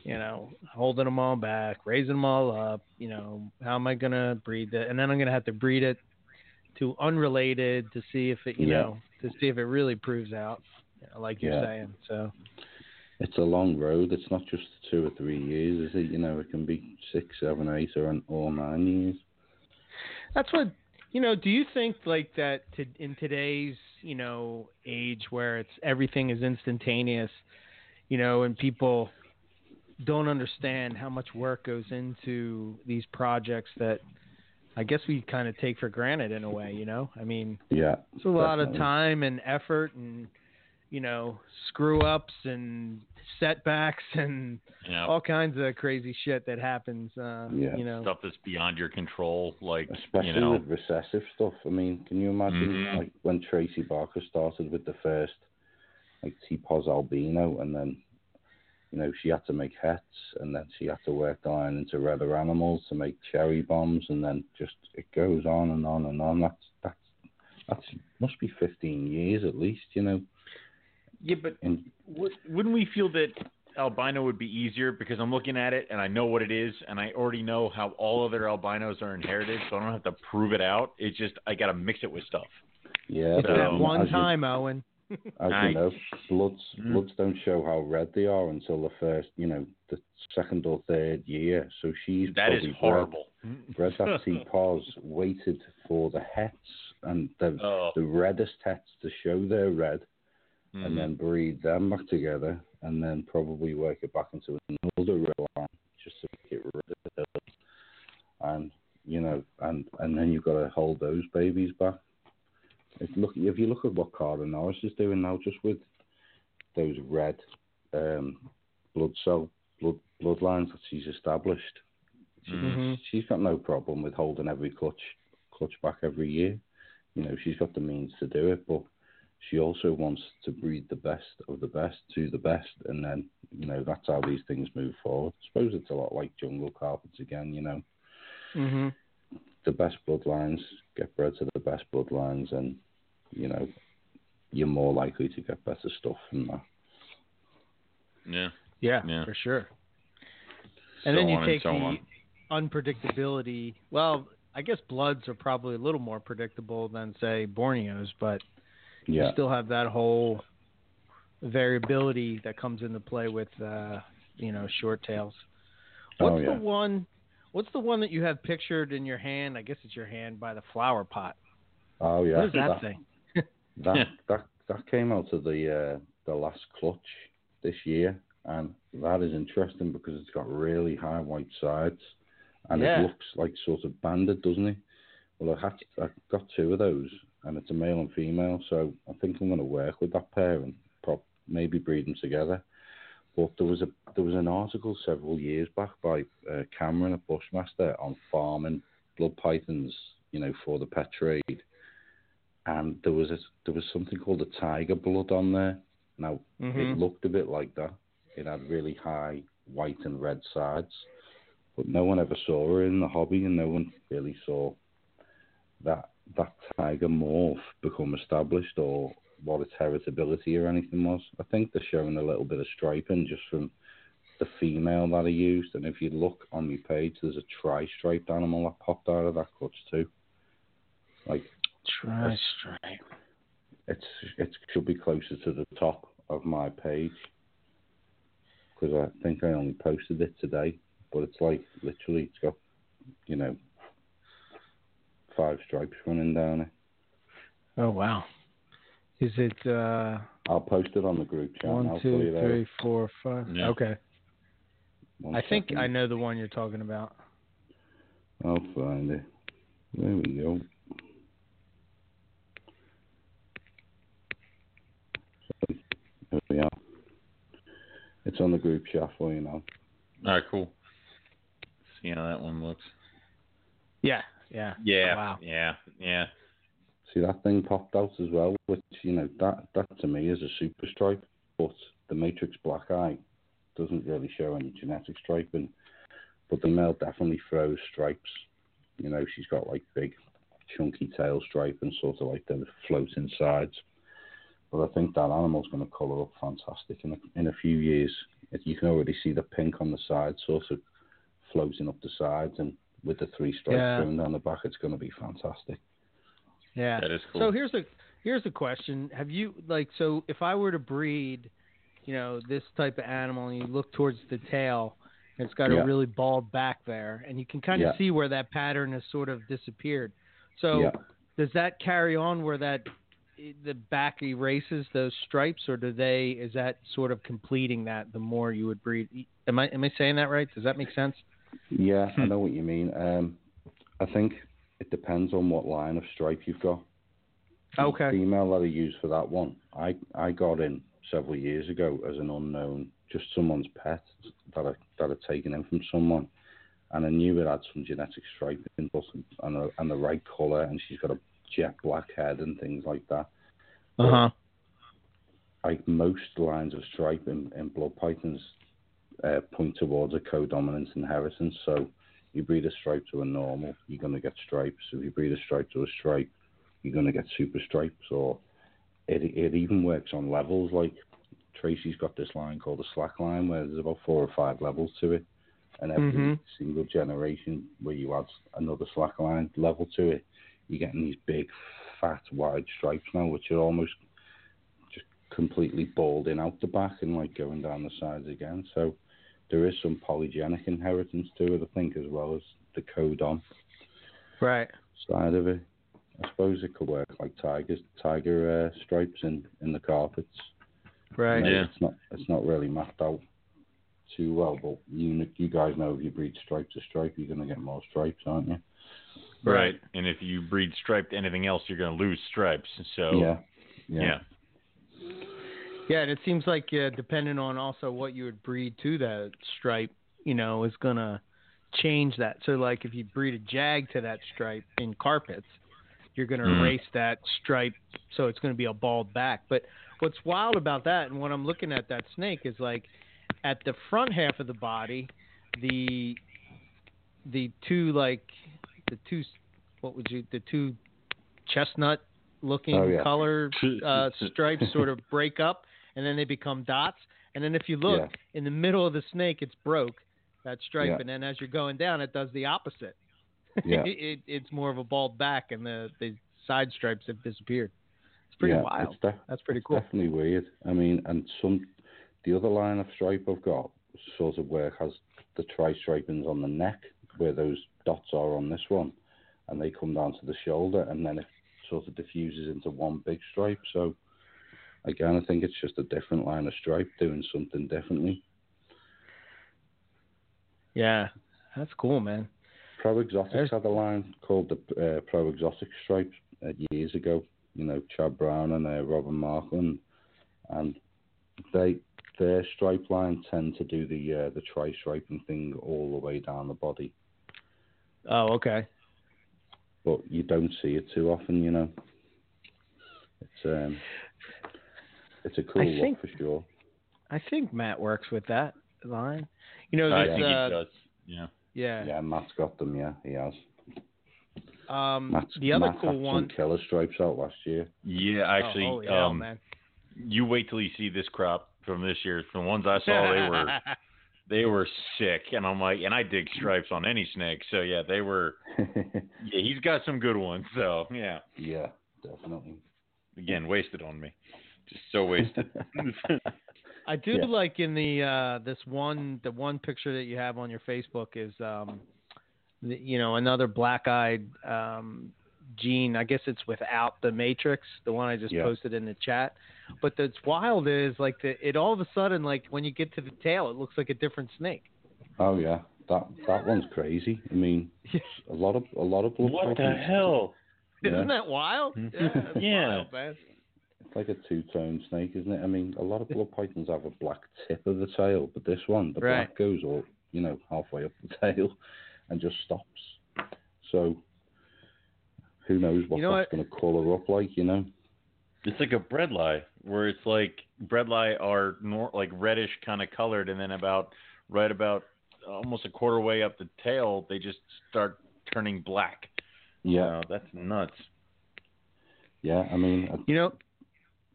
you know, holding them all back, raising them all up, you know, how am I going to breed it? And then I'm going to have to breed it to unrelated to see if it, you Yeah. know, to see if it really proves out, you know, like you're Yeah. saying. So, it's a long road. It's not just two or three years, is it? You know, it can be six, seven, eight, or or nine years. That's what you know. Do you think like that to, in today's you know age where it's everything is instantaneous, you know, and people don't understand how much work goes into these projects that I guess we kind of take for granted in a way. You know, I mean, Yeah, it's a lot of time and effort and you know screw ups and setbacks [laughs] and Yeah. all kinds of crazy shit that happens. Uh, Yeah. You know. Stuff that's beyond your control, like especially you know. with recessive stuff. I mean, can you imagine Mhm. like when Tracy Barker started with the first like T-Pos albino, and then you know she had to make hets and then she had to work the line into redder animals to make cherry bombs, and then just it goes on and on and on. That's that's that's must be 15 years at least, you know. Yeah, but And Would- Wouldn't we feel that albino would be easier because I'm looking at it and I know what it is and I already know how all other albinos are inherited, so I don't have to prove it out. It's just I got to mix it with stuff. yeah, It's but that Um, one as you- time, Owen. As Aye. you know, bloods Mm. bloods don't show how red they are until the first, you know, the second or third year. So she's That is probably bred- horrible. bred that [laughs] paws waited for the hets and the Oh, the reddest hets to show their red, mhm. and then breed them back together, and then probably work it back into another real line just to get rid of it. And you know, and and then you've got to hold those babies back. If look, if you look at what Cara Norris is doing now, just with those red um, blood cell blood bloodlines that she's established, she, Mhm. Mhm. she's got no problem with holding every clutch clutch back every year. You know, she's got the means to do it, but she also wants to breed the best of the best to the best, and then you know that's how these things move forward. I suppose it's a lot like jungle carpets again. You know, hmm the best bloodlines get bred to the best bloodlines, and you know you're more likely to get better stuff from that. yeah. Yeah, Yeah. for sure. So And then you take so the on. unpredictability. Well, I guess bloods are probably a little more predictable than say Borneos, but Yeah, you still have that whole variability that comes into play with uh, you know short tails. Oh, What's yeah. the one? What's the one that you have pictured in your hand? I guess it's your hand by the flower pot. oh yeah. what is that, thing? [laughs] That Yeah. that that came out of the uh, the last clutch this year. and that is interesting because it's got really high white sides, and Yeah. it looks like sort of banded, doesn't it? Well, I had I got two of those, and it's a male and female, so I think I'm going to work with that pair and prop, maybe breed them together. But there was a there was an article several years back by uh, Cameron at Bushmaster on farming blood pythons, you know, for the pet trade, and there was a, there was something called a tiger blood on there. Now Mhm. it looked a bit like that. It had really high white and red sides, but no one ever saw her in the hobby, and no one really saw that that tiger morph become established or what its heritability or anything was. I think they're showing a little bit of striping just from the female that I used, and if you look on my page, there's a tri-striped animal that popped out of that clutch too. Like tri-stripe. it's it should be closer to the top of my page because I think I only posted it today, but it's like literally it's got you know five stripes running down it. Oh wow. Is it uh I'll post it on the group chat. and one, I'll pull two, it out. three, four, five? Yeah. Okay. One I think second. I know the one you're talking about. I'll find it. There we go. There we are. It's on the group chat for you now. All right, cool. See how that one looks. Yeah, yeah. Yeah. Wow. Yeah. Yeah. See that thing popped out as well, which you know that that to me is a super stripe, but the Matrix Black Eye doesn't really show any genetic striping. But the male definitely throws stripes. You know, she's got like big, chunky tail stripe and sort of like the floating sides. But I think that animal's going to colour up fantastic in a, in a few years. You can already see the pink on the sides, sort of floating up the sides, and with the three stripes Yeah. going down the back, it's going to be fantastic. Yeah. That is cool. So here's the here's the question: Have you like so if I were to breed, you know, this type of animal, and you look towards the tail, and it's got Yeah. a really bald back there, and you can kind of Yeah. see where that pattern has sort of disappeared. So yeah. does that carry on where that the back erases those stripes, or do they? Is that sort of completing that? The more you would breed, am I am I saying that right? Does that make sense? Yeah, I Hmm. know what you mean. Um, I think it depends on what line of stripe you've got. Okay. The female that I used for that one, I I got in several years ago as an unknown, just someone's pet that I that I'd taken in from someone, and I knew it had some genetic striping and a, and the right color, and she's got a jet black head and things like that. Uh huh. Like most lines of stripe in, in blood pythons uh, point towards a co-dominant inheritance. So you breed a stripe to a normal, you're going to get stripes. If you breed a stripe to a stripe, you're going to get super stripes. Or it it even works on levels. Like Tracy's got this line called a slack line, where there's about four or five levels to it, and every Mhm. single generation where you add another slack line level to it, you're getting these big, fat, wide stripes now, which are almost just completely balding out the back and like going down the sides again. So there is some polygenic inheritance to it, I think, as well as the co-dom Right. side of it. I suppose it could work like tigers, tiger uh, stripes in, in the carpets. Right. You know, Yeah. It's not it's not really mapped out too well, but you you guys know if you breed stripe to stripe, you're going to get more stripes, aren't you? Right. And if you breed striped anything else, you're going to lose stripes. So yeah. yeah. Yeah, and it seems like uh, depending on also what you would breed to that stripe, you know, is gonna change that. So like if you breed a jag to that stripe in carpets, you're gonna Mhm. erase that stripe, so it's gonna be a bald back. But what's wild about that, and what I'm looking at that snake, is like at the front half of the body, the the two like the two what would you the two chestnut looking Oh, yeah. color uh, stripes sort of break up and then they become dots. And then if you look Yeah. in the middle of the snake, it's broke that stripe, Yeah. and then as you're going down, it does the opposite. [laughs] Yeah. it, it's more of a bald back, and the the side stripes have disappeared. It's pretty yeah, wild. It's def- That's pretty it's cool. Definitely weird. I mean, and some the other line of stripe I've got sort of where it has the tri stripings on the neck where those dots are on this one, and they come down to the shoulder, and then it sort of diffuses into one big stripe. So again, I think it's just a different line of stripe doing something differently. Yeah, that's cool, man. Pro Exotics There's- had a line called the uh, Pro Exotic Stripes uh, years ago. You know, Chad Brown and uh, Robin Markland, and they their stripe line tend to do the uh, the tri striping thing all the way down the body, Oh, okay. but you don't see it too often. You know, it's um, it's a cool I look think- for sure. I think Matt works with that line. You know, I this, think uh, he does. Yeah. yeah. Yeah, Matt's got them. Yeah, he has. Um, Matt's, the other Matt cool had one. some killer stripes out last year. Yeah, Oh, actually, holy hell, um, man. you wait till you see this crop from this year. The ones I saw, they were [laughs] they were sick, and I'm like, and I dig stripes on any snake, so yeah, they were. [laughs] Yeah, he's got some good ones. So yeah, yeah, definitely. again, wasted on me, just so wasted. [laughs] [laughs] I do Yeah. like in the uh this one the one picture that you have on your Facebook is um the, you know another black-eyed um gene. I guess it's without the matrix, the one I just Yeah. posted in the chat. But that's wild is like the it all of a sudden like when you get to the tail it looks like a different snake. Oh yeah, that that one's crazy. I mean, [laughs] a lot of a lot of blood what the hell? Yeah. Isn't that wild? Mhm. Yeah, Yeah. wild, man. It's like a two-tone snake, isn't it? I mean, a lot of blood pythons have a black tip of the tail, but this one, the Right. black goes all you know halfway up the [laughs] tail, and just stops. So, who knows what You know that's going to colour up like? You know? It's like a bredli, where it's like bredli are nor- like reddish kind of colored, and then about right about almost a quarter way up the tail, they just start turning black. Yeah, Uh, that's nuts. yeah. I mean, You know,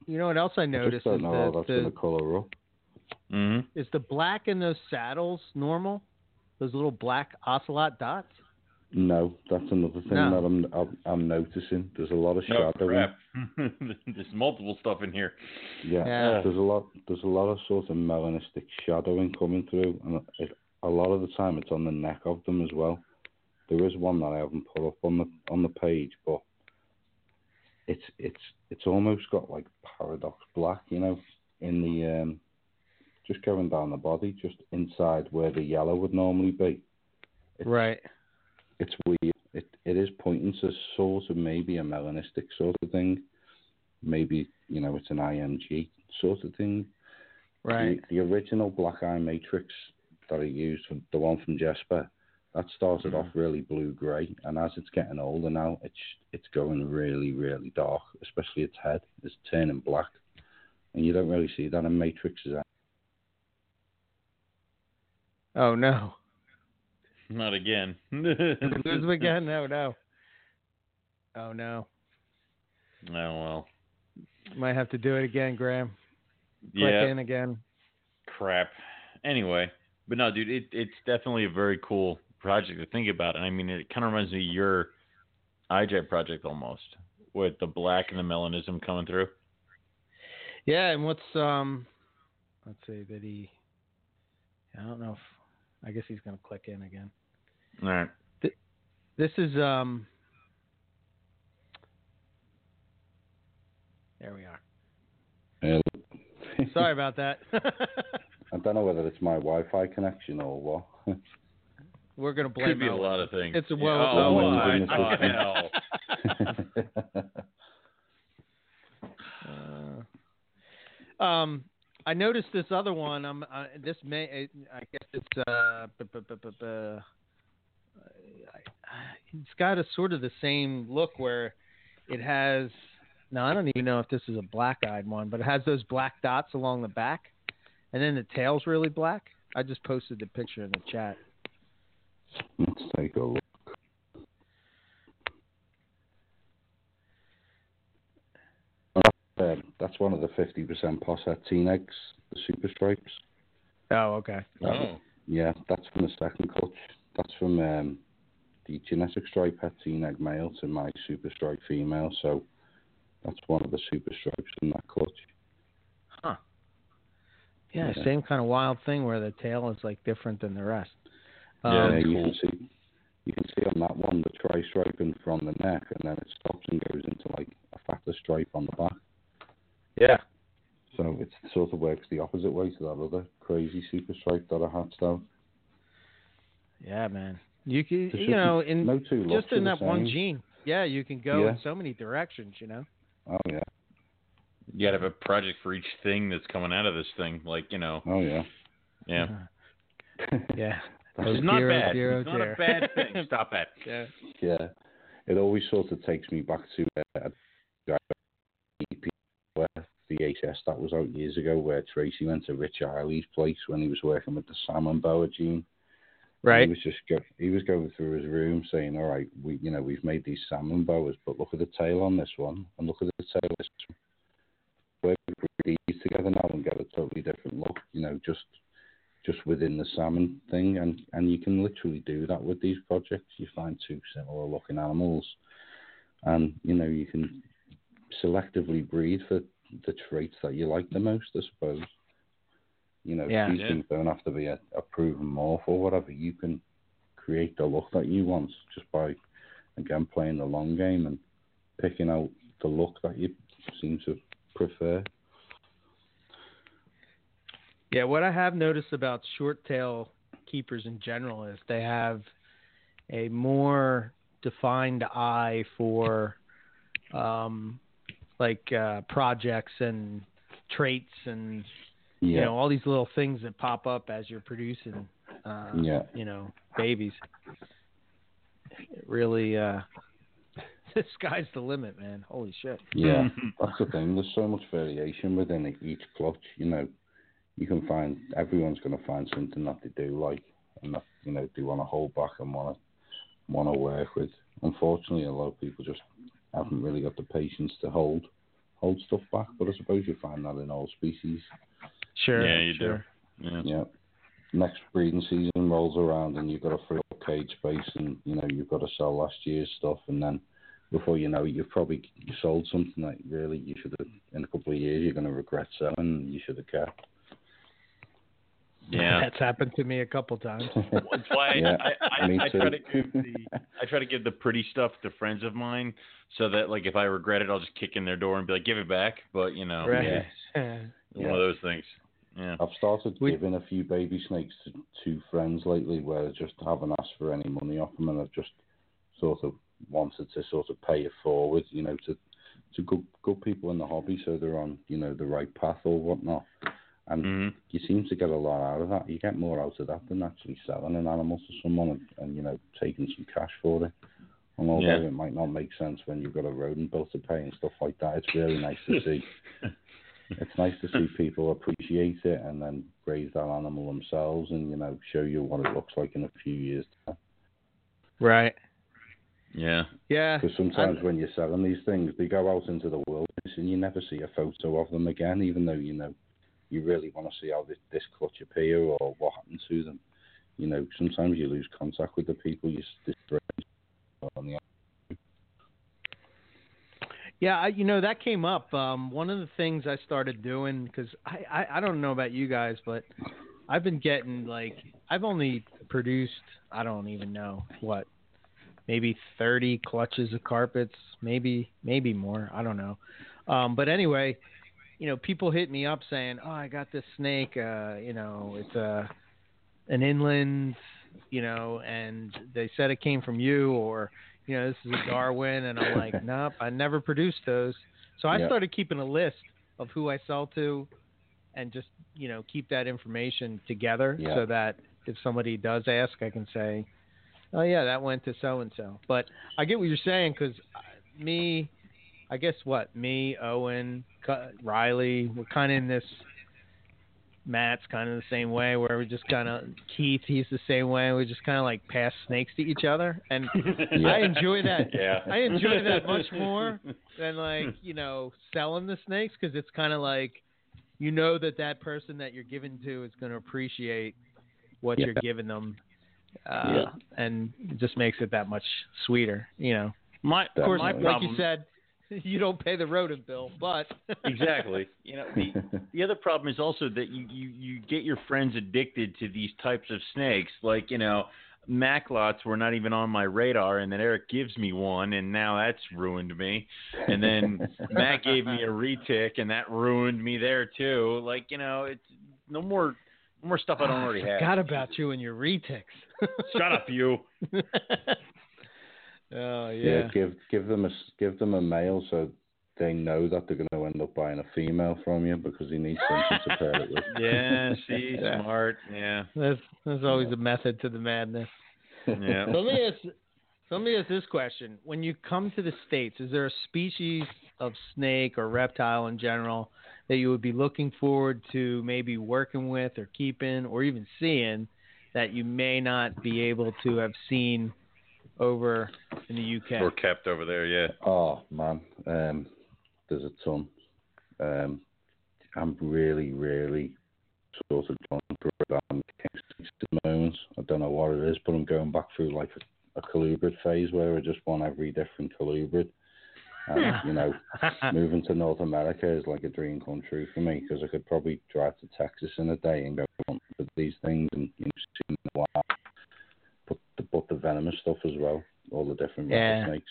you know what else I I noticed just don't is know how the, that's the, going to colour up. hmm is the black in those saddles normal? Those little black ocelot dots? No, that's another thing No. that I'm, I'm I'm noticing. There's a lot of Oh shadowing. [laughs] There's multiple stuff in here. Yeah, Yeah. there's a lot. There's a lot of sort of melanistic shadowing coming through, and it, a lot of the time it's on the neck of them as well. There is one that I haven't put up on the on the page, but it's it's it's almost got like paradox black, you know, in the um, just going down the body, just inside where the yellow would normally be. It's, Right. It's weird. It it is pointing to sort of maybe a melanistic sort of thing. Maybe you know it's an IMG sort of thing. Right. The, the original Black Eye Matrix that I used, the one from Jesper, that started off mm. really blue grey, and as it's getting older now, it's it's going really really dark. Especially its head is turning black, and you don't really see that in Matrixes. Oh no. Not again. [laughs] Lose them again? No, no. Oh no. Oh well. Might have to do it again, Graham. Click Yeah. in again. Crap. Anyway, but no, dude, it, it's definitely a very cool project to think about. And I mean, it kind of reminds me of your IJ project almost, with the black and the melanism coming through. Yeah, and what's um let's see, did he I don't know if I guess he's gonna click in again. All right. This is um there we are. Sorry about that. [laughs] I don't know whether it's my Wi-Fi connection or what. [laughs] We're gonna blame Could be a lot of things. It's a well- Oh, it's- the hell? Uh, um, I noticed this other one. Um, uh, this may, I guess it's uh, bu- bu- bu- it's got a sort of the same look where it has. Now I don't even know if this is a black-eyed one, but it has those black dots along the back, and then the tail's really black. I just posted the picture in the chat. Let's take a look. Um, that's one of the 50% Poss het teen eggs, the super stripes. Oh, okay. Oh. Yeah, that's from the second clutch. That's from um, the genetic stripe het T-neg male to my super stripe female. So that's one of the super stripes in that clutch. Yeah, Yeah. same kind of wild thing where the tail is like different than the rest. Yeah, Um, yeah, you cool. can see you can see on that one the tri striping from the neck, and then it stops and goes into like a fatter stripe on the back. yeah. So it sort of works the opposite way to that other crazy super stripe that I had. So Yeah, man. You can, you know, in no two just in that one gene. Yeah, you can go Yeah. in so many directions. You know. Oh yeah, You got to have a project for each thing that's coming out of this thing. Like you know, oh yeah. yeah, [laughs] Yeah. Oh, not bad. dear, oh, it's not a bad [laughs] thing. Stop that. Yeah. Yeah, it always sort of takes me back to uh, VHS that was out years ago, where Tracy went to Rich Ihle's place when he was working with the salmon boa gene. Right. He was just go, he was going through his room saying, "All right, we you know we've made these salmon boas, but look at the tail on this one, and look at the tail of this one. Where we put these together now and get a totally different look, you know, just just within the salmon thing, and and you can literally do that with these projects. You find two similar looking animals, and you know you can selectively breed for the traits that you like the most, I suppose. You know, Yeah. these Yeah. things don't have to be a, a proven morph or whatever. You can create the look that you want just by, again, playing the long game and picking out the look that you seem to prefer. Yeah, what I have noticed about short tail keepers in general is they have a more defined eye for um like uh projects and traits and Yeah, you know all these little things that pop up as you're producing uh yeah, you know babies it really uh [laughs] the sky's the limit man holy shit yeah. [laughs] That's the thing. There's so much variation within each clutch. You know, you can find everyone's going to find something that they do like, and that you know they want to hold back and want to want to work with. Unfortunately, a lot of people just haven't really got the patience to hold hold stuff back. But I suppose you find that in all species. sure Yeah, you do. Yeah. Yeah. Next breeding season rolls around and you've got a free cage space and you know you've got to sell last year's stuff and then before you know it you've probably sold something that really you should have in a couple of years you're going to regret selling and you should have kept. Yeah. [laughs] that's happened to me a couple times That's why Yeah, I, I, I, I try to give the I try to give the pretty stuff to friends of mine, so that like if I regret it, I'll just kick in their door and be like, "Give it back." But you know, right [laughs] one Yeah. of those things. Yeah. I've started We- giving a few baby snakes to, two friends lately where I just haven't asked for any money off them and I've just sort of wanted to sort of pay it forward, you know, to to good good people in the hobby so they're on, you know, the right path or whatnot. And hmm you seem to get a lot out of that. You get more out of that than actually selling an animal to someone and, and you know, taking some cash for it. And although Yeah. it might not make sense when you've got a rodent bill to pay and stuff like that, it's really nice to see. [laughs] it's nice to see people appreciate it and then raise that animal themselves and, you know, show you what it looks like in a few years. right Yeah. yeah Because sometimes when you're selling these things, they go out into the wilderness and you never see a photo of them again, even though you know you really want to see how this, this clutch appear or what happened to them. You know, sometimes you lose contact with the people you the Yeah, I, you know that came up. Um, one of the things I started doing because I, I I don't know about you guys, but I've been getting like I've only produced I don't even know what maybe thirty clutches of carpets, maybe maybe more. I don't know. Um, but anyway, you know, people hit me up saying, "Oh, I got this snake. Uh, you know, it's a an inland, you know, and they said it came from you, or you know, this is a Darwin." And I'm like, [laughs] "Nope, I never produced those." So I Yeah. started keeping a list of who I sell to, and just you know, keep that information together Yeah. so that if somebody does ask, I can say, "Oh yeah, that went to so and so." But I get what you're saying because me, I guess what me, Owen, Riley, we're kind of in this. Matt's kind of the same way, where we just kind of Keith, he's the same way. We just kind of like pass snakes to each other, and [laughs] I enjoy that. Yeah. I enjoy that much [laughs] more than like you know selling the snakes because it's kind of like you know that that person that you're giving to is going to appreciate what Yeah. you're giving them, uh, Yeah. and it just makes it that much sweeter. You know, My of course, Definitely. like you said, [laughs] you don't pay the rodent bill, but [laughs] exactly. You know, the, [laughs] the other problem is also that you, you, you get your friends addicted to these types of snakes. Like, you know, Macklots were not even on my radar, and then Eric gives me one, and now that's ruined me. And then Matt gave me a retic, and that ruined me there too. Like, you know, it's no more More stuff I don't ah, already have. Forgot about you and your retics. Shut up, you. Oh Yeah. yeah. give give them a give them a male so they know that they're going to end up buying a female from you because he needs something to pair it with. Yeah, [laughs] she's Yeah. smart. Yeah, There's there's always a method to the madness. yeah. So let me ask, so let me ask this question: When you come to the states, is there a species of snake or reptile in general that you would be looking forward to maybe working with or keeping or even seeing that you may not be able to have seen over in the UK? Or kept over there. Yeah. Oh man, um, there's a ton. Um, I'm really, really sort of drawn for it on Kingston at the moment. I don't know what it is, but I'm going back through like a, a colubrid phase where I just want every different colubrid. And, you know, [laughs] moving to North America is like a dream come true for me because I could probably drive to Texas in a day and go hunt for these things and you know, see them in the wild. But the, but the venomous stuff as well, all the different Yeah. rattlesnakes.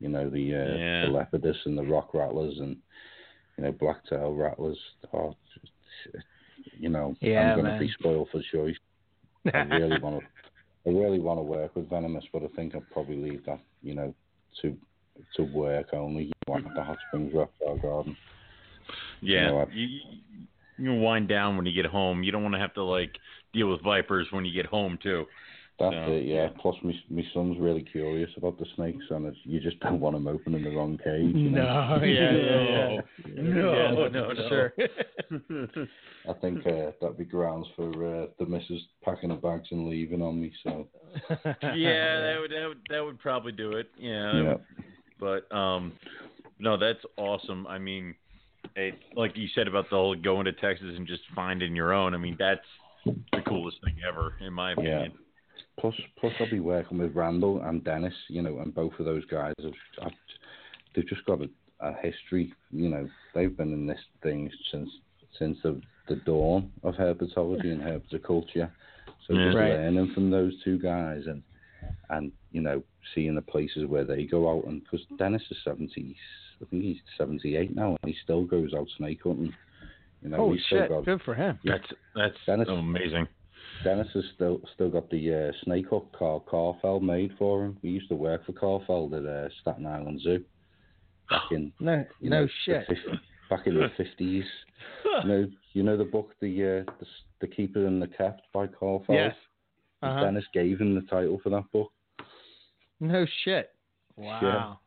You know, the uh, Yeah. the lepidus and the rock rattlers and you know blacktail rattlers. Oh, you know, Yeah, I'm going to be spoiled for choice. I really [laughs] want to. I really want to work with venomous, but I think I'll probably leave that, you know, to to work only. At the Hot Springs Reptile Garden. Yeah. know, you, you you wind down when you get home. You don't want to have to like deal with vipers when you get home too. That's So, it, yeah. yeah. Plus, my my son's really curious about the snakes, and it's, you just don't want him open in the wrong cage. You know? No, yeah, yeah, yeah. [laughs] No, Yeah, no, for no. Sure. I think uh, that'd be grounds for uh, the missus packing her bags and leaving on me. So [laughs] yeah, that would, that would that would probably do it. Yeah. yeah, But um, no, that's awesome. I mean, it, like you said about the whole going to Texas and just finding your own. I mean, that's the coolest thing ever, in my opinion. yeah. Opinion. Plus, plus I'll be working with Randall and Dennis. You know, and both of those guys have, have they've just got a, a history. You know, they've been in this thing since since the the dawn of herpetology and herpetoculture. So Yeah. just Right. learning from those two guys and and you know seeing the places where they go out and because Dennis is seventy, I think he's seventy eight now and he still goes out snake hunting. You know, Holy he's still shit! got Good for him. That's that's Dennis- amazing. Dennis has still still got the uh, snake hook Carl Kauffeld made for him. We used to work for Kauffeld at uh, Staten Island Zoo back in [gasps] No, you no shit. The back in the [laughs] fifties. you know, you know the book, the uh, the, the Keeper and the Kept by Kauffeld. Yes. Uh-huh. Dennis gave him the title for that book. No shit. Wow.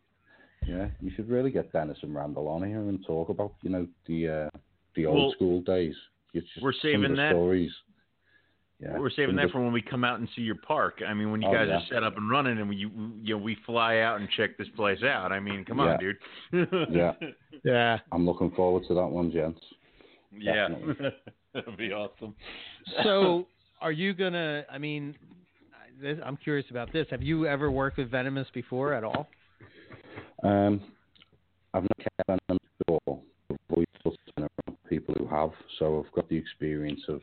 Yeah, you should really get Dennis and Randall on here and talk about you know the uh, the old Well, school days. It's just we're saving the that. stories. Yeah, We're saving that for when we come out and see your park. I mean, when you Oh, guys yeah. are set up and running, and we you, you know we fly out and check this place out. I mean, come on, dude. Yeah, [laughs] Yeah. I'm looking forward to that one, gents. yeah. [laughs] That'd be awesome. So, are you gonna? I mean, this, I'm curious about this. Have you ever worked with venomous before at all? Um, I've not kept them before. I've always put them around people who have, so I've got the experience of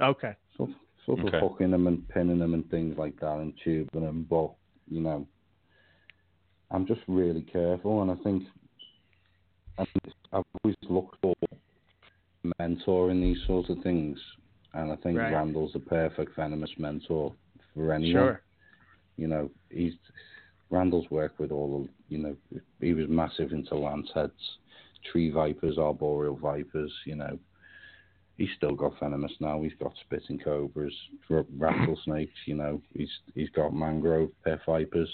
Okay. Sort of, sort of hooking them and pinning them and things like that and tubing them. But you know, I'm just really careful, and I think and I've always looked for a mentor in these sorts of things, and I think Right. Randall's the perfect venomous mentor for anyone. Sure. You know, he's Randall's worked with all the, you know, he was massive into lanceheads, tree vipers, arboreal vipers. You know, he's still got venomous now. He's got spitting cobras, rattlesnakes. You know, he's he's got mangrove pit vipers.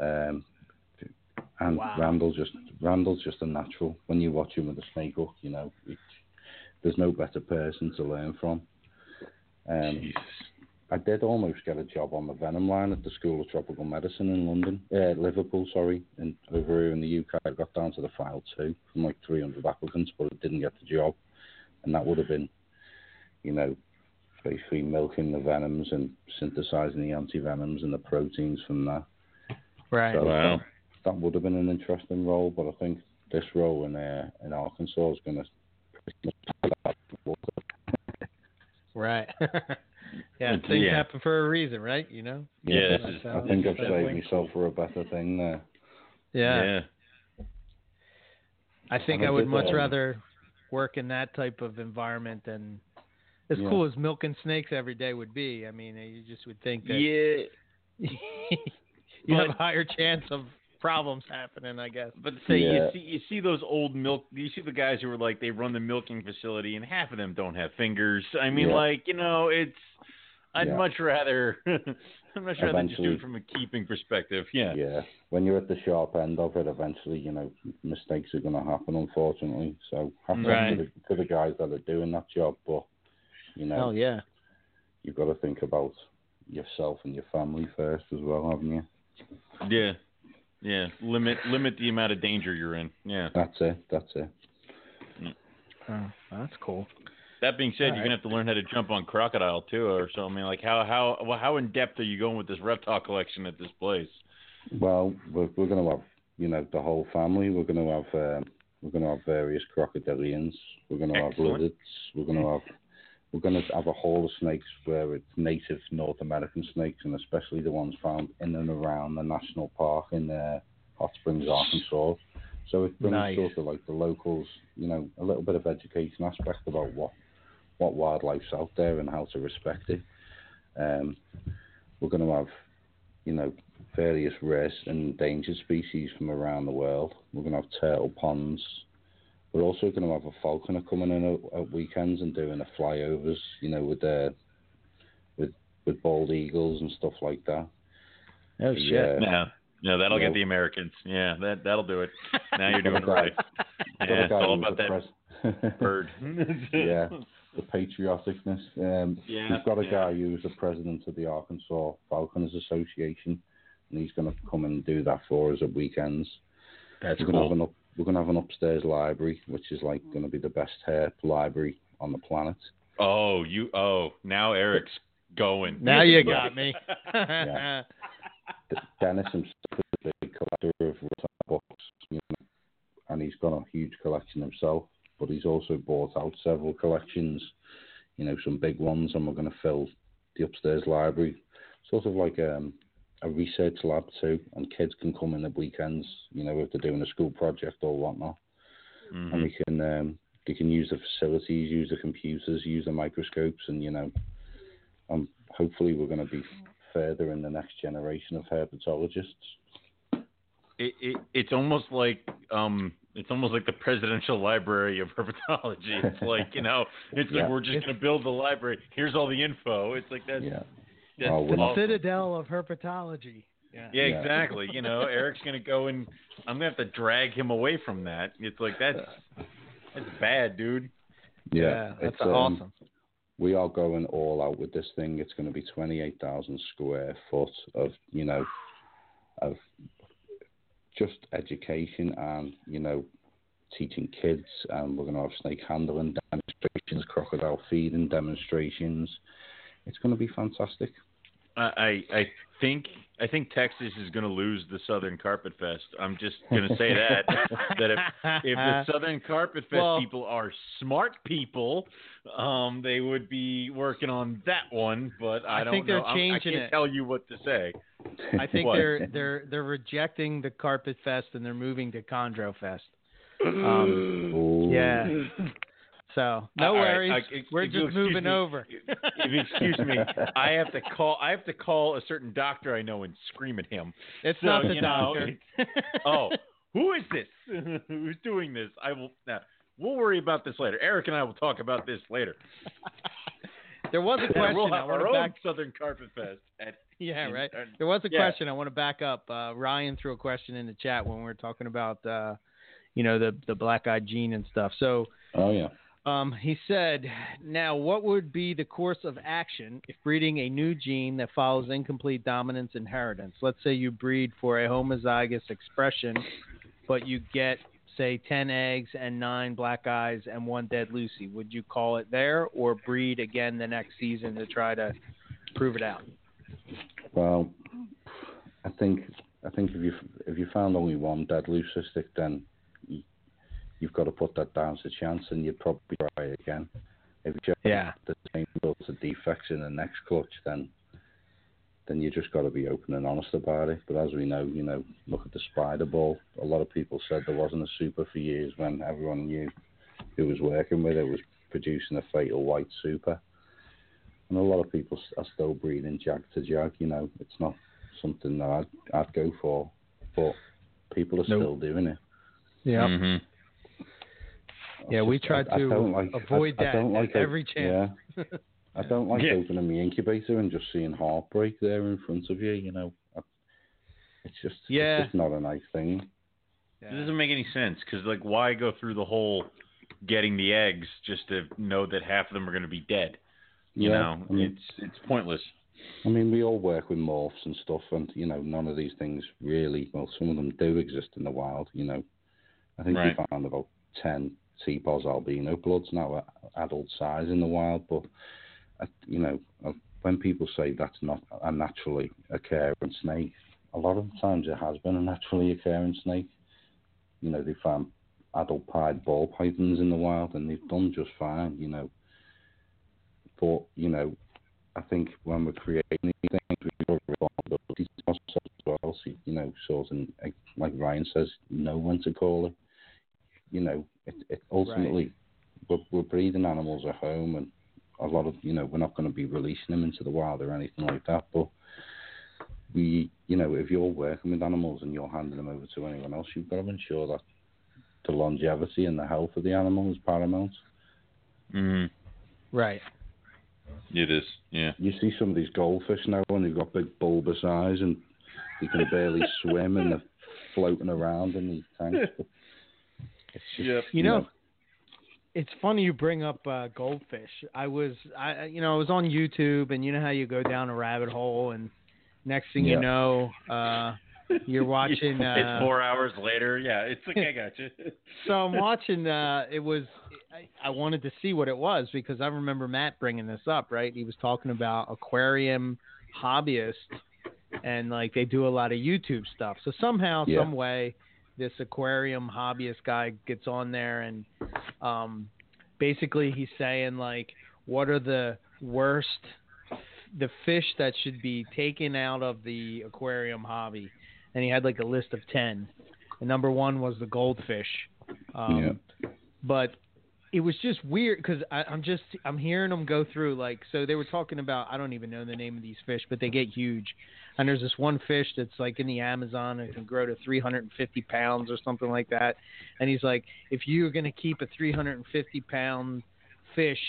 Um, and Wow. Randall just Randall's just a natural. When you watch him with a snake hook, you know, it, there's no better person to learn from. Um, I did almost get a job on the venom line at the School of Tropical Medicine in London, uh, Liverpool, sorry, and over here in the UK. I got down to the final two from like 300 applicants, but I didn't get the job, and that would have been, you know, basically milking the venoms and synthesizing the antivenoms and the proteins from that. Right. So Wow. that, that would have been an interesting role, but I think this role in uh, in Arkansas is going to [laughs] Right. [laughs] yeah. It's- Things yeah. happen for a reason, right? You know. Yeah, That's is- I think I've saved how- myself for a better thing there. Yeah. I think I I would much that. rather work in that type of environment than as Yeah. cool as milking snakes every day would be, I mean, you just would think that Yeah, [laughs] you have a higher chance of problems happening, I guess. but say Yeah. you see you see those old milk. You see the guys who are like they run the milking facility, and half of them don't have fingers. I mean, Yeah. like you know, it's. I'd Yeah. much rather. [laughs] I'm much rather just do Eventually- it from a keeping perspective. Yeah. Yeah. When you're at the sharp end of it, eventually, you know, mistakes are going to happen, unfortunately. So, hats Right. to, the, to the guys that are doing that job, but you know, Hell yeah. you've got to think about yourself and your family first as well, haven't you? Yeah. Yeah. Limit limit the amount of danger you're in. Yeah. That's it. That's it. Mm. Oh, that's cool. That being said, All you're gonna have to learn how to jump on crocodile too, or so. I mean, like how how well, how in depth are you going with this reptile collection at this place? Well, we're, we're going to have, you know, the whole family. We're going to have, um, we're going to have various crocodilians. We're going to have Excellent. lizards. We're going to have, we're to have a hall of snakes where it's native North American snakes, and especially the ones found in and around the national park in uh, Hot Springs, Arkansas. So it brings Nice. sort of like the locals, you know, a little bit of education aspect about what what wildlife's out there and how to respect it. Um, we're going to have, you know, various rare and endangered species from around the world. We're going to have turtle ponds. We're also going to have a falconer coming in at, at weekends and doing the flyovers, you know, with uh, with with bald eagles and stuff like that. Oh shit! Yeah. No, no, that'll Yeah. get the Americans. Yeah, that that'll do it. Now you're doing it right. guy- got a Yeah, it's all about that pres- [laughs] bird. yeah, the patrioticness. Um, Yeah, we've got a yeah. guy who's the president of the Arkansas Falconers Association, and he's going to come and do that for us at weekends. That's we're gonna have cool. an up, we're going to have an upstairs library, which is like going to be the best hair library on the planet. Oh, you. Oh, now Eric's going. Now you got me. [laughs] [laughs] Yeah. Dennis himself is a big collector of reptile books, you know, and he's got a huge collection himself. But he's also bought out several collections, you know, some big ones, and we're going to fill the upstairs library, sort of like um, a research lab too. And kids can come in at weekends, you know, if they're doing a school project or whatnot, Mhm. and we can um, they can use the facilities, use the computers, use the microscopes, and you know, um, hopefully we're going to be further in the next generation of herpetologists. It, it it's almost like um it's almost like the presidential library of herpetology. [laughs] It's like you know, it's Yeah. like we're just gonna build the library. Here's all the info. It's like that's Yeah. that's Oh, we're the awesome. citadel of herpetology. Yeah. Yeah, Yeah. exactly. You know, Eric's gonna go and I'm gonna have to drag him away from that. It's like that's that's bad, dude. Yeah, that's it's, um, awesome. we are going all out with this thing. It's going to be 28,000 square foot of, you know, of just education and, you know, teaching kids. And we're going to have snake handling demonstrations, crocodile feeding demonstrations. It's going to be fantastic. I I I think I think Texas is gonna lose the Southern Carpet Fest. I'm just gonna say that [laughs] that if if the Southern Carpet Fest Well- people are smart people, um, they would be working on that one. But I, I don't think they're know. I'm- changing I can't it. tell you what to say. I think What? they're they're they're rejecting the Carpet Fest and they're moving to Chondro Fest. Um, yeah. [laughs] So no All right, worries, I- if we're just moving me, over. If you excuse me, [laughs] I have to call. I have to call a certain doctor I know and scream at him. It's So, not the you know, doctor. [laughs] oh, who is this? [laughs] Who's doing this? I will. Now, we'll worry about this later. Eric and I will talk about this later. there was a And question. we'll I have want our to own back. Southern Carpet Fest. At, Yeah, in- right. uh, There was a Yeah. question I want to back up. Uh, Ryan threw a question in the chat when we were talking about, uh, you know, the the black eyed gene and stuff. So Oh, yeah. Um, he said, now what would be the course of action if breeding a new gene that follows incomplete dominance inheritance? Let's say you breed for a homozygous expression, but you get say 10 eggs and nine black eyes and one dead Lucy. Would you call it there or breed again the next season to try to prove it out? Well, I think I think if you if you found only one dead leucistic, then you've got to put that down to chance, and you'd probably try again. If you Yeah. the same sorts of defects in the next clutch, then then you just got to be open and honest about it. But as we know, you know, look at the spider ball. A lot of people said there wasn't a super for years when everyone knew who was working with it was producing a fatal white super. and a lot of people are still breeding jag to jag. You know, it's not something that I'd I'd go for, but people are Nope. still doing it. Yeah. Mhm. Yeah, It's we try I- I to don't like- avoid I, that I don't like at every chance. Yeah. I don't like Yeah. opening the incubator and just seeing heartbreak there in front of you. You know, it's just Yeah. it's just not a nice thing. It doesn't make any sense because, like, why go through the whole getting the eggs just to know that half of them are going to be dead? You yeah, know, I mean, it's it's pointless. I mean, we all work with morphs and stuff, and you know, none of these things really. Well, some of them do exist in the wild. You know, I think Right. we found about ten T-pos albino bloods now at adult size in the wild, but uh, you know, uh, when people say that's not a naturally occurring snake, a lot of times it has been a naturally occurring snake. You know, they found adult pied ball pythons in the wild, and they've done just fine. You know, but you know, I think when we're creating these things, we've got responsibility to ourselves as well. So, you know, sort of like Ryan says, know when to call it. You know, it, it ultimately we're, we're breeding animals at home, and a lot of you know we're not going to be releasing them into the wild or anything like that. But we, you know, if you're working with animals and you're handing them over to anyone else, you've got to ensure that the longevity and the health of the animal is paramount. Mm, Right. it is. Yeah. You see some of these goldfish now, and they've got big bulbous eyes, and they can barely [laughs] swim, and they're floating around in these tanks. But it's just, Yep. You know, it's funny you bring up uh, goldfish. I was, I, I- you know, I was on YouTube, and you know how you go down a rabbit hole, and next thing you know, uh, you're [laughs] watching. Uh, it's four hours later. Yeah, it's like I got you. [laughs] so I'm watching. Uh, it was. I, I wanted to see what it was because I remember Matt bringing this up. Right, he was talking about aquarium hobbyists, and like they do a lot of YouTube stuff. So somehow, Yeah. some way, this aquarium hobbyist guy gets on there, and um, basically he's saying like, what are the worst, the fish that should be taken out of the aquarium hobby, and he had like a list of ten. And number one was the goldfish. Um, But it was just weird because I'm just I'm hearing them go through like so they were talking about I don't even know the name of these fish but they get huge and there's this one fish that's like in the Amazon and can grow to 350 pounds or something like that and he's like if you're gonna keep a 350 pound fish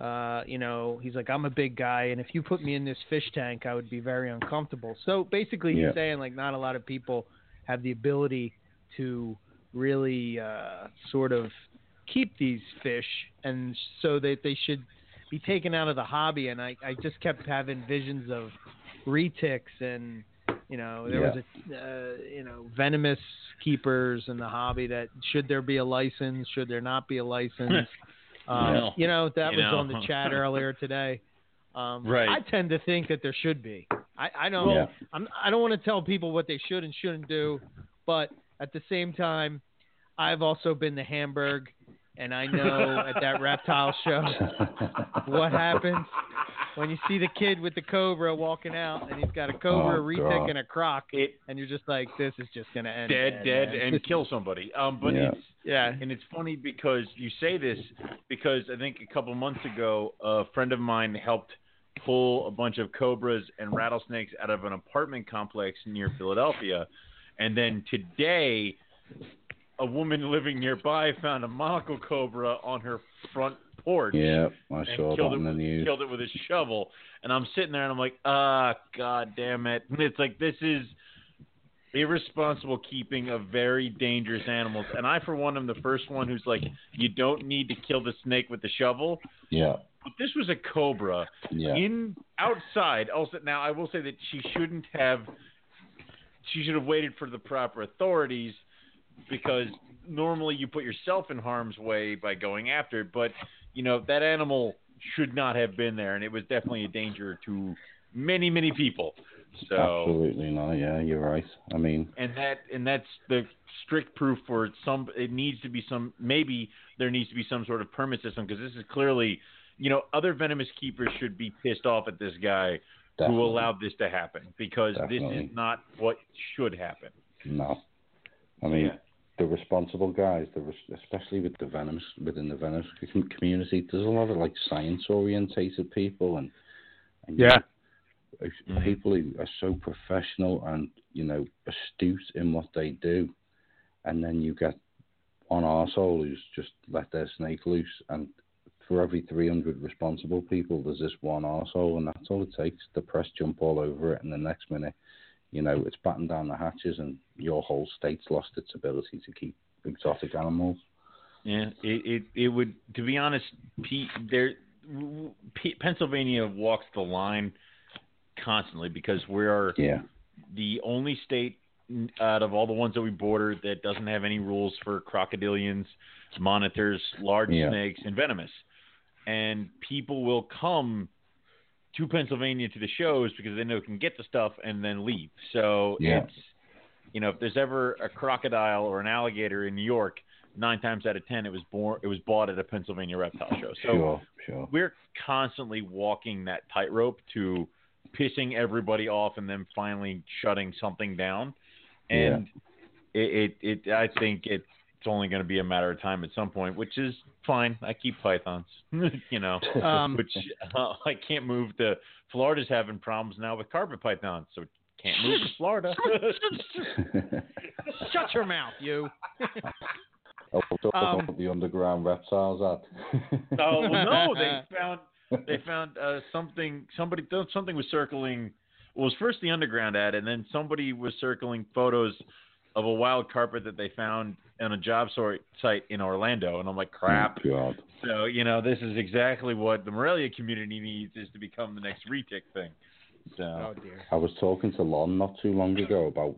uh, you know, he's like, I'm a big guy, and if you put me in this fish tank, I would be very uncomfortable. So basically, he's Yeah. saying like, not a lot of people have the ability to really uh, sort of keep these fish, and so that they should be taken out of the hobby. And I, I just kept having visions of retics and you know there was a uh, you know venomous keepers in the hobby that should there be a license should there not be a license [laughs] um, No. you know that You was know. on the chat earlier today um, Right. I tend to think that there should be I, I don't Yeah. I'm, I don't want to tell people what they should and shouldn't do but at the same time I've also been to Hamburg and I know at that reptile show [laughs] what happens when you see the kid with the cobra walking out and he's got a cobra, Oh, a retic, and a croc, It and you're just like, this is just gonna end dead, bad, dead, man. and [laughs] kill somebody. Um, but Yeah. it's yeah, and it's funny because you say this because I think a couple months ago a friend of mine helped pull a bunch of cobras and rattlesnakes out of an apartment complex near Philadelphia, and then today a woman living nearby found a monocle cobra on her front porch. yeah, I saw that in the news. killed it with a shovel. And I'm sitting there and I'm like, ah, god damn it. And it's like this is irresponsible keeping of very dangerous animals. And I, for one, am the first one who's like, you don't need to kill the snake with the shovel. Yeah, But this was a cobra yeah, in outside. Also, now I will say that she shouldn't have. She should have waited for the proper authorities because normally you put yourself in harm's way by going after it. But you know that animal should not have been there, and it was definitely a danger to many, many people. So absolutely not. Yeah, you're right. I mean, and that and that's the strict proof for some. It needs to be some. Maybe there needs to be some sort of permit system because this is clearly, you know, other venomous keepers should be pissed off at this guy definitely. who allowed this to happen because this is not what should happen. No. I mean, Yeah. The responsible guys, the res- especially with the venomous within the venomous community, there's a lot of like science orientated people and, and Yeah. uh, Mhm. people who are so professional and you know astute in what they do, and then you get one arsehole who's just let their snake loose, and for every 300 responsible people, there's this one arsehole, and that's all it takes. The press jump all over it, and the next minute, you know, it's battened down the hatches, and your whole state's lost its ability to keep exotic animals. Yeah, it, it it would. To be honest, P, there, P, Pennsylvania walks the line constantly because we are Yeah, the only state out of all the ones that we border that doesn't have any rules for crocodilians, monitors, large Yeah. snakes, and venomous. And people will come to Pennsylvania to the shows because they know they can get the stuff and then leave. So Yeah. it's you know if there's ever a crocodile or an alligator in New York, nine times out of ten it was born it was bought at a Pennsylvania reptile show. So sure, sure. we're constantly walking that tightrope to pissing everybody off and then finally shutting something down. And it, it, it, I think it's only going to be a matter of time at some point, which is fine. I keep pythons, [laughs] you know, Um, which uh, I can't move to Florida's having problems now with carpet pythons, so can't move to Florida. [laughs] Shut your mouth, you. [laughs] oh, talk Um, the underground reptiles ad. Oh well, no, they found they found uh, something. Somebody something was circling. Well, it was first the underground ad, and then somebody was circling photos of a wild carpet that they found on a job sort site in Orlando, and I'm like, crap. Oh, So you know, this is exactly what the Morelia community needs is to become the next retic thing. So Oh dear. I was talking to Lon not too long ago about.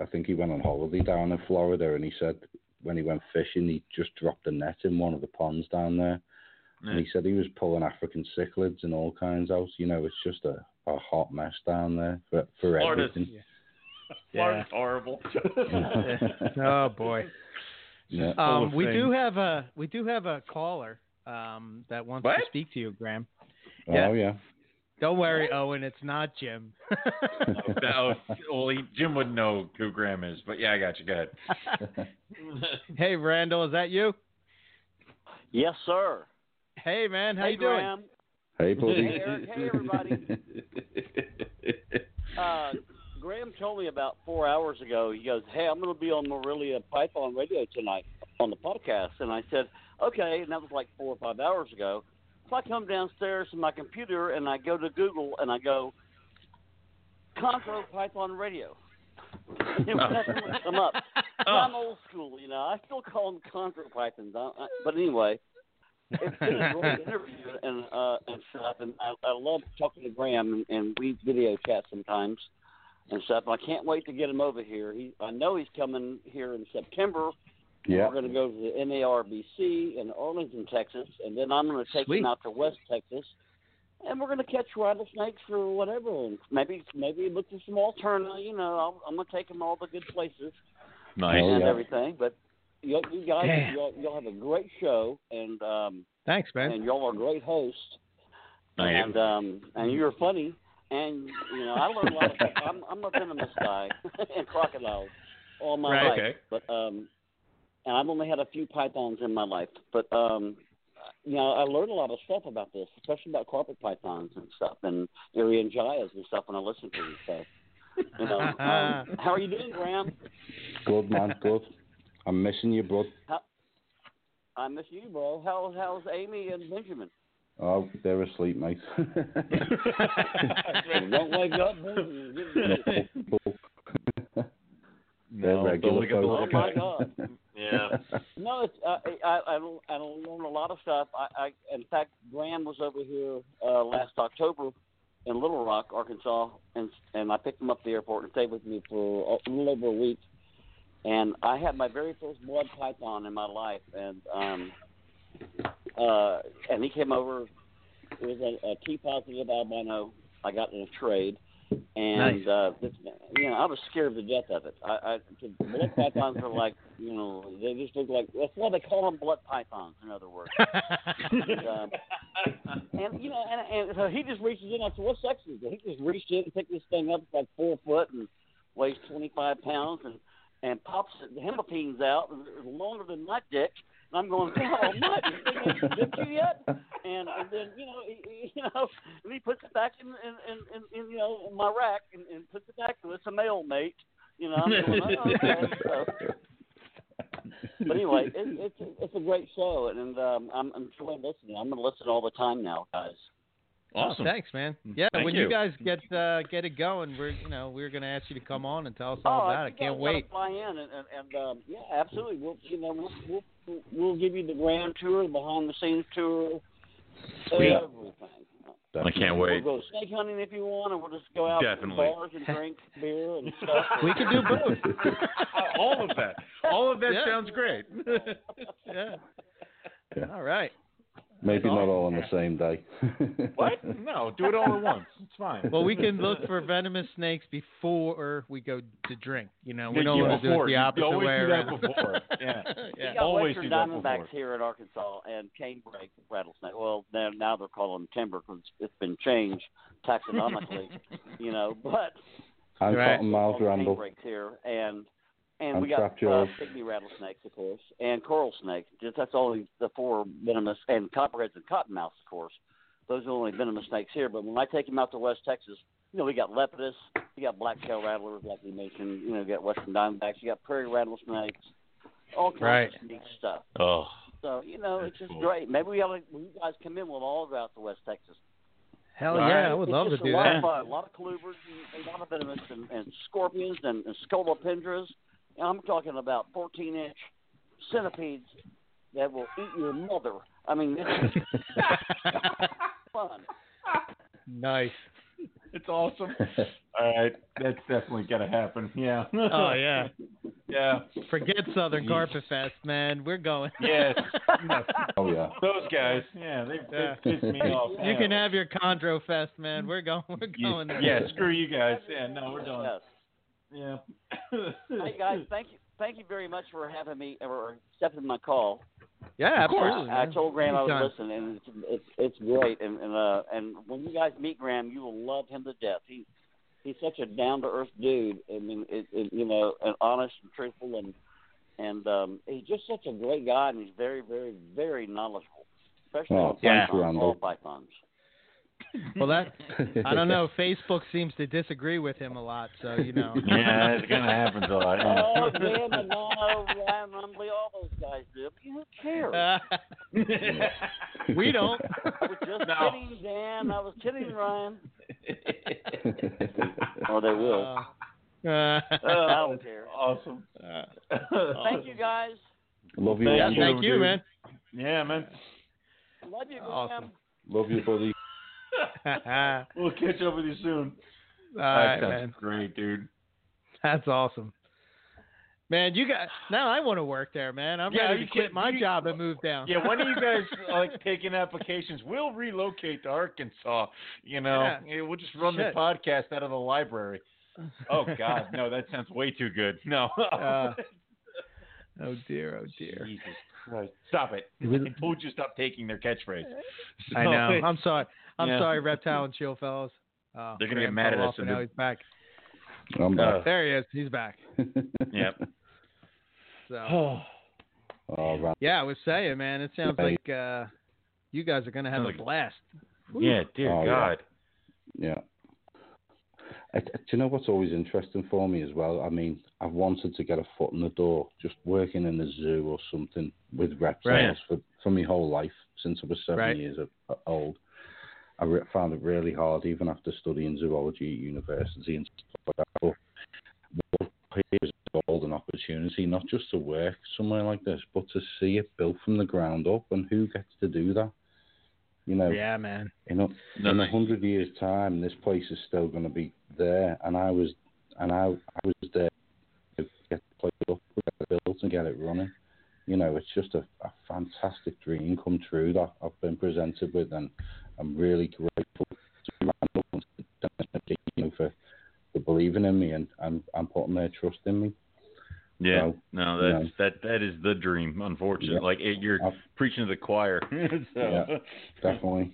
I think he went on holiday down in Florida, and he said when he went fishing, he just dropped a net in one of the ponds down there, and he said he was pulling African cichlids and all kinds out. You know, it's just a, a hot mess down there for for Florida's, everything. [laughs] Florida's horrible. [laughs] [laughs] Oh boy. yeah. Um, we do have a we do have a caller um, that wants What? to speak to you, Graham. yeah. Oh yeah. Don't worry, Owen. It's not Jim. no, well, he, Jim wouldn't know who Graham is, but yeah, I got you. Go ahead. hey, Randall, is that you? Yes, sir. Hey, man, how hey, you doing? Graham. Hey, buddy. Hey, Eric. Hey, everybody. Uh, Graham told me about four hours ago. He goes, "Hey, I'm going to be on Morelia Python Radio tonight on the podcast," and I said, "Okay." And that was like four or five hours ago. So I come downstairs to my computer and I go to Google and I go, "Chondro Python Radio." [laughs] and nothing would come up. So [laughs] I'm old school, you know. I still call them Chondro Pythons, I, I, but anyway. It's been a great [laughs] interview and uh, and stuff, and I, I love talking to Graham, and, and we video chat sometimes and stuff. I can't wait to get him over here. He, I know he's coming here in September. Yeah. We're going to go to the NARBC in Arlington, Texas, and then I'm going to take Sweet. him out to West Texas, and we're going to catch rattlesnakes or whatever, and maybe maybe look for some alterna. You know, I'll, I'm going to take him all the good places Nice. And yeah. everything. But you, you guys, Damn. y'all, y'all have a great show, and um, Thanks, man. and y'all are great hosts, I am. and um, and you're funny, and you know I learned a lot of. I'm I'm a venomous guy [laughs] and crocodiles all my Right. life, Okay. but um, and I've only had a few pythons in my life, but um, you know I learned a lot of stuff about this, especially about carpet pythons and stuff, and Irian Jayas and stuff when I listen to you. So, you know, [laughs] um, how are you doing, Graham? Good man. Good. I'm missing you, bud. I miss you, bro. How how's Amy and Benjamin? Oh, they're asleep, mate. [laughs] Don't wake up. They're No, regular don't look Oh my God. Yeah. No, it's uh, I I I I learned a lot of stuff. I, I in fact Graham was over here uh, last October in Little Rock, Arkansas, and and I picked him up at the airport and stayed with me for a little over a week. And I had my very first blood python in my life, and um, uh, and he came over. It was a, a T positive albino. I got in a trade, and Nice. uh, this, you know I was scared to death of it. I, I the blood pythons are like you know they just look like that's why they call them blood pythons. In other words, and, [laughs] um, and you know, and, and so he just reaches in. I said, "What sex is it?" He just reached in and picked this thing up. It's like four foot and weighs twenty five pounds, and and pops the hemipenes out, longer than my dick. [laughs] And I'm going, God Almighty, this thing ain't dipped you yet? And and then you know, he, you know, and he puts it back in in in, in, in you know in my rack and, and puts it back. To it's a male mate. You know, I'm going, oh, okay. So, but anyway, it, it's it's a great show, and um, I'm I'm enjoying listening. I'm gonna listen all the time now, guys. Awesome. Oh, thanks, man. Yeah, Thank when you. you. guys get uh, get it going, we're you know we're gonna ask you to come on and tell us all oh, about you it. Can't guys wait. Gotta fly in, and and, and um, yeah, absolutely. We'll you know we'll, we'll we'll give you the grand tour, the behind the scenes tour, Sweet. everything. I can't wait. We'll go snake hunting if you want, and we'll just go out Definitely. to bars and drink beer and stuff. [laughs] We can do both. [laughs] all of that. All of that Yeah. sounds great. [laughs] yeah. Yeah. All right. Maybe not all on the same day. [laughs] what? No, do it all at once. It's fine. Well, we can look for venomous snakes before we go to drink. You know, we Yeah, don't you want to do before. it the opposite always way do that around. before. [laughs] Yeah. yeah. We got Always Western do that Diamondbacks before. here in Arkansas and canebrake rattlesnake. Well, now now they're calling them timber because it's been changed taxonomically, [laughs] you know. But I'm Right. Cottonmouth Randall. Canebrake here, and and I'm we got uh, pygmy rattlesnakes, of course, and coral snakes. Just that's only the four venomous, and copperheads and cottonmouths, of course. Those are the only venomous snakes here. But when I take them out to West Texas, you know, we got lepidus, we got black tail rattlers, like we mentioned. You know, we got western diamondbacks, you got prairie rattlesnakes, all kinds Right. of neat stuff. Oh, So you know, it's just cool. great. Maybe we ought to, when you guys come in, we'll all go out to West Texas. Hell All yeah. I would it's love to just do a lot that. Of fun. A lot of colubers, and a lot of venomous, and, and scorpions, and, and scolopendras. And I'm talking about 14 inch centipedes that will eat your mother. I mean, this is [laughs] fun. nice. it's awesome. [laughs] All right, that's definitely gonna happen. Yeah. Oh yeah. [laughs] yeah. Forget Southern Jeez. Carpet Fest, man. We're going. Yes. Oh yeah. Those guys. Yeah, they, Yeah. they pissed me off. You Yeah. can have your Chondro Fest, man. We're going. We're You- going there. yeah, screw you guys. Yeah, no, we're done. Yes. Yeah. Hey guys, thank you, thank you very much for having me or accepting my call. Yeah, Of course. absolutely. I man. told Graham I Anytime. would listen, and it's it's, it's great. And and uh, and when you guys meet Graham, you will love him to death. He he's such a down to earth dude. I mean, it, it, you know, and honest and truthful, and and um, he's just such a great guy, and he's very very very knowledgeable, especially Oh, on thanks, pythons, Randall. all pythons. Well, that I don't know. [laughs] Facebook seems to disagree with him a lot, so you know. [laughs] yeah, it's gonna happen a lot. yeah. Oh, Graham and Nono, Ryan Rumbley, all those guys do. But who cares? [laughs] we don't. I was just No. kidding, Dan. I was kidding, Ryan. oh, they will. Uh, uh, I don't care. Awesome. Thank you guys. Love you, Thank yeah, thank you, dude. man. Yeah, man. Love you, Graham. Awesome. Love you, buddy. We'll catch up with you soon. right, that sounds man. great, dude. That's awesome. Man, you got now. I want to work there, man. I'm Yeah, ready you to quit my you- job and move down. Yeah, when are you guys [laughs] like taking applications? We'll relocate to Arkansas. You know, Yeah. We'll just run Shit. the podcast out of the library. Oh God, no, that sounds way too good. No. [laughs] Uh, oh dear, oh dear. Jesus Christ! Stop it! I told you to stop taking their catchphrase. I [laughs] know. I'm sorry. I'm Yeah. sorry, reptile [laughs] and chill fellows. Oh, They're gonna get mad at us off and and now he's back. I'm Uh. There he is. He's back. [laughs] Yep. So Oh, oh, Randall. yeah, I was saying, man. It sounds Hey. like uh, you guys are gonna have a Sounds like- blast. yeah, dear Oh. God. Yeah. I, do you know what's always interesting for me as well? I mean, I've wanted to get a foot in the door, just working in a zoo or something with reptiles Right. for, for my whole life since I was seven Right. years old. I re- found it really hard, even after studying zoology at university and stuff like that. But what here is a golden opportunity, not just to work somewhere like this, but to see it built from the ground up. And who gets to do that? You know, Yeah, man. in a, No, in a hundred years' time, this place is still going to be there, and I was, and I, I was there to get the place up, get it built, and get it running. You know, it's just a, a fantastic dream come true that I've been presented with, and I'm really grateful to Randall and to Dennis McKee, you know, for, for believing in me and, and, and putting their trust in me. Yeah. So, no, you that's that that is the dream. Unfortunately, Yeah. like it, you're I've- preaching to the choir. [laughs] so, Yeah. Definitely.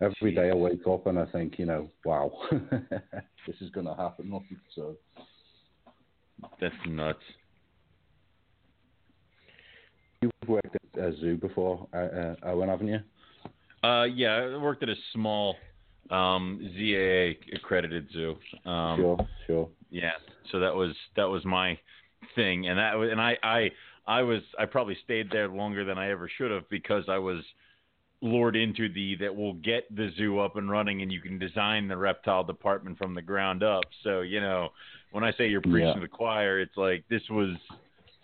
Every day I wake up and I think, you know, wow, [laughs] this is going to happen. So, That's nuts. you've worked at a zoo before, uh, uh, Owen, haven't you? Uh, yeah, I worked at a small um, ZAA accredited zoo. Um, sure, sure. Yeah, so that was that was my thing, and that was, and I I I was I probably stayed there longer than I ever should have because I was lured into the that will get the zoo up and running and you can design the reptile department from the ground up. So, you know, when I say you're preaching Yeah. to the choir, it's like this was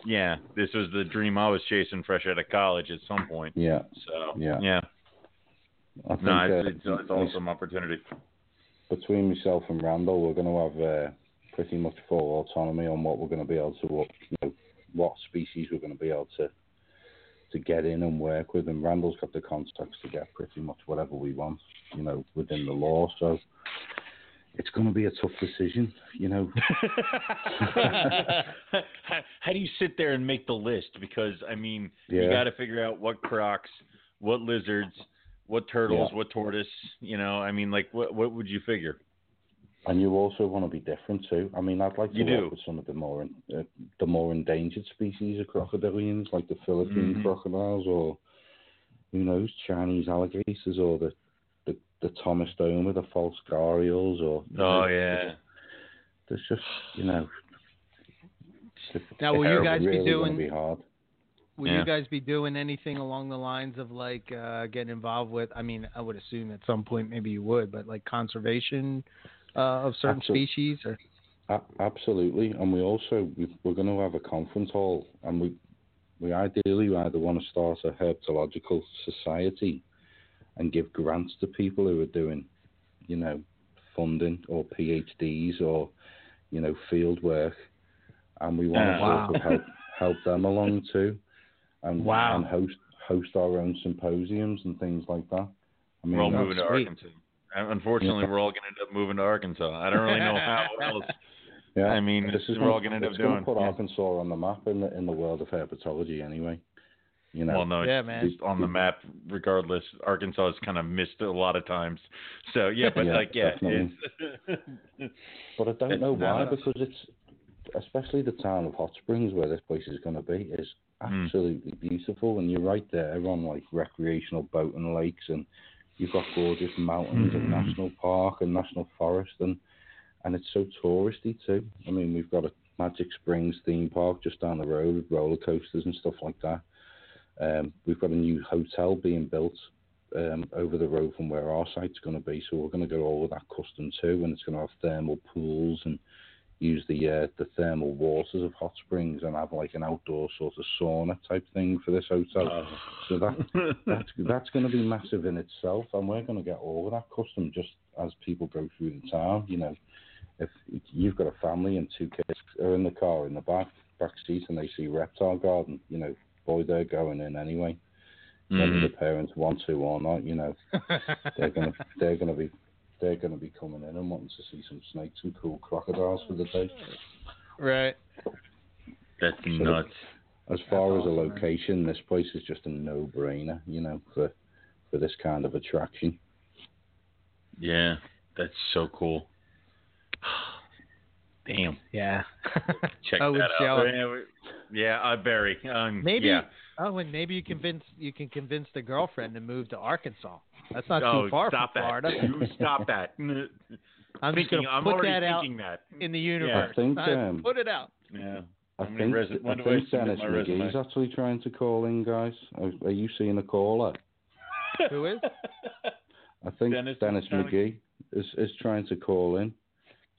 yeah, this was the dream I was chasing fresh out of college at some point. Yeah, So, Yeah. yeah. I think No, uh, it's, it's, it's awesome opportunity. between myself and Randall, we're going to have uh, pretty much full autonomy on what we're going to be able to, what, you know, what species we're going to be able to to get in and work with. And Randall's got the contacts to get pretty much whatever we want, you know, within the law. So it's going to be a tough decision, you know. how, [laughs] how do you sit there and make the list? Because I mean, you Yeah. got to figure out what crocs, what lizards, what turtles, Yeah. what tortoise. You know, I mean, like what what would you figure? And you also want to be different too. I mean, I'd like to You work do. with some of the more uh, the more endangered species of crocodilians, like the Philippine Mhm. crocodiles, or who knows, Chinese alligators, or the the, the Thomas Doma, the false gharials, or Oh yeah. there's just you know. it's- Now, will you guys be really gonna doing- Be hard. Will Yeah. you guys be doing anything along the lines of like uh, getting involved with? I mean, I would assume at some point maybe you would, but like conservation uh, of certain species, or absolutely, and we also we, we're going to have a conference hall, and we we ideally either want to start a herpetological society and give grants to people who are doing, you know, funding or PhDs or you know field work, and we want to sort Wow. of help help them along [laughs] too, and Wow. and host host our own symposiums and things like that. I mean, We're all that's moving to sweet. Arkansas. Uh, Unfortunately, we're all going to end up moving to Arkansas. I don't really know [laughs] how else. yeah, I mean, this is we're all gonna- gonna end up it's gonna doing, put yeah. Arkansas on the map in the in the world of herpetology anyway. You know, Well, no, Yeah, man. it's on the map regardless. Arkansas has kind of missed it a lot of times. So yeah, but Yeah, like yeah, it's [laughs] but I don't know why because it's especially the town of Hot Springs where this place is going to be is Mm. absolutely beautiful, and you're right there on like recreational boat and lakes, and you've got gorgeous mountains and Mm. national park and national forest, and and it's so touristy too. I mean, we've got a Magic Springs theme park just down the road with roller coasters and stuff like that. Um, we've got a new hotel being built um, over the road from where our site's going to be, so we're going to go all of that custom too, and it's going to have thermal pools and use the uh, the thermal waters of hot springs and have like an outdoor sort of sauna type thing for this hotel. Oh. So that that's that's going to be massive in itself, and we're going to get all of that custom just as people go through the town. You know, if you've got a family and two kids are in the car in the back back seat and they see reptile garden, you know, boy, they're going in anyway. Whether Mhm. the parents want to or not, you know, [laughs] they're gonna they're gonna be they're gonna be coming in and wanting to see some snakes and cool crocodiles for the oh, day. right? That's So- nuts. As far as a awesome, man. location, this place is just a no-brainer, you know, for for this kind of attraction. Yeah, that's so cool. Damn, Yeah. [laughs] check I was that out. jealous. Yeah, we- Yeah, I very. Um, Maybe. Yeah. Oh, and maybe you convince you can convince the girlfriend to move to Arkansas. That's not oh, too far stop from that. Florida. You stop that. [laughs] I'm just thinking, gonna I'm put already that out thinking that. in the universe. I think, I- um, put it out. Yeah. I How many think resu- I do I think Dennis my McGee's resume? actually trying to call in, guys. Are, are you seeing a caller? Who is? [laughs] I think Dennis Dennis, is trying to- McGee is is trying to call in.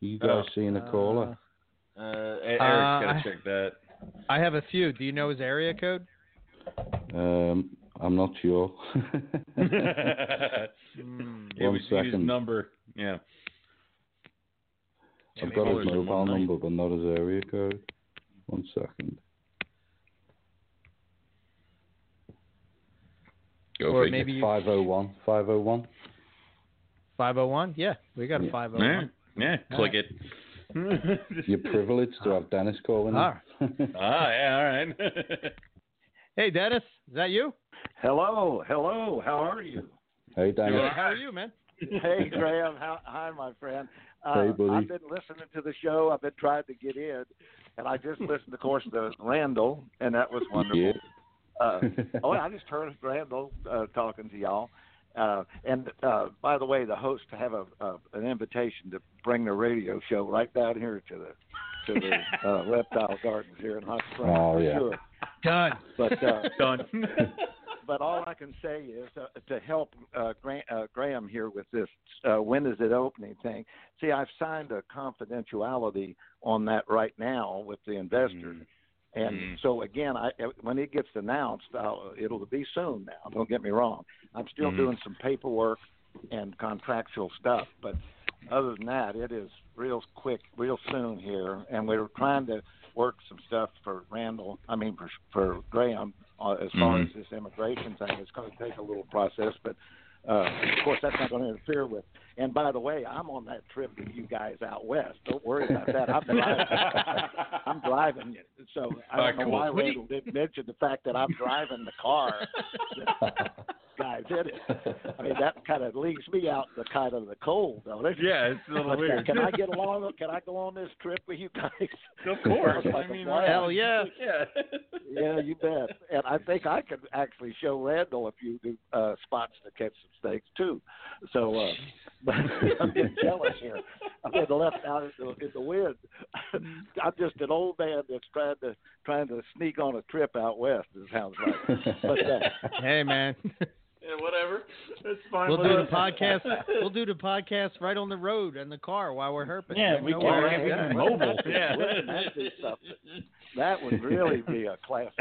You guys Oh. seeing a caller? Uh, Eric's Uh, gotta I- check that. I have a few. Do you know his area code? Um, I'm not sure. [laughs] [laughs] Yeah, One we see his number. Yeah. Yeah, I've maybe got his mobile number, but not his area code. One second. Go Or figure. maybe you- 501. 501. 501? Yeah, we got a Yeah. 501. Yeah, yeah, click it. [laughs] You're privileged to have Dennis calling. Ah. in. [laughs] ah, yeah, all right. [laughs] Hey, Dennis, is that you? Hello, hello. How are you? hey, Good. Dennis. How are you, man? Hey, Graham. How, hi, my friend. Uh, Hey, buddy. I've been listening to the show. I've been trying to get in, and I just listened, of course, to Randall, and that was wonderful. Yeah. uh, oh, I just heard Randall uh, talking to y'all. Uh, and uh, by the way, the host have a uh, an invitation to bring the radio show right down here to the to the [laughs] uh, reptile gardens here in Hot Springs. Oh, yeah. Sure. Done. But uh, [laughs] Done. [laughs] but all I can say is uh, to help uh, Graham, uh, Graham here with this uh, when is it opening thing. See, I've signed a confidentiality on that right now with the investors. And Mm. so again, I when it gets announced, I'll, it'll be soon. Now, don't get me wrong. I'm still Mhm. doing some paperwork and contractual stuff, but other than that, it is real quick, real soon here. And we're trying to work some stuff for Randall. I mean, for for Graham uh, as far Mhm. as this immigration thing. It's going to take a little process, but uh, of course that's not going to interfere with. And by the way, I'm on that trip with you guys out west. Don't worry about that. I'm driving. [laughs] I'm driving, so I don't know cool. why Randall didn't mention the fact that I'm driving the car. [laughs] guys in it. I mean, that [laughs] kind of leaves me out in the kind of the cold, don't it? Yeah, it's a little weird. Can I [laughs] get along? Can I go on this trip with you guys? Of [laughs] course. Sounds like I a mean, blast. Hell yeah. Yeah. yeah, you bet. And I think I could actually show Randall a few uh, spots to catch some snakes too. So, uh, I'm getting jealous here. I'm getting left out in the, in the wind. I'm just an old man that's trying to trying to sneak on a trip out west. It sounds like. But uh, Hey, man. Yeah, whatever. [laughs] That's fine. We'll with do the podcast. We'll do the [laughs] podcast right on the road in the car while we're herping. Yeah, we can. worries. we can mobile. [laughs] Yeah. That'd be something. that would really be a classic.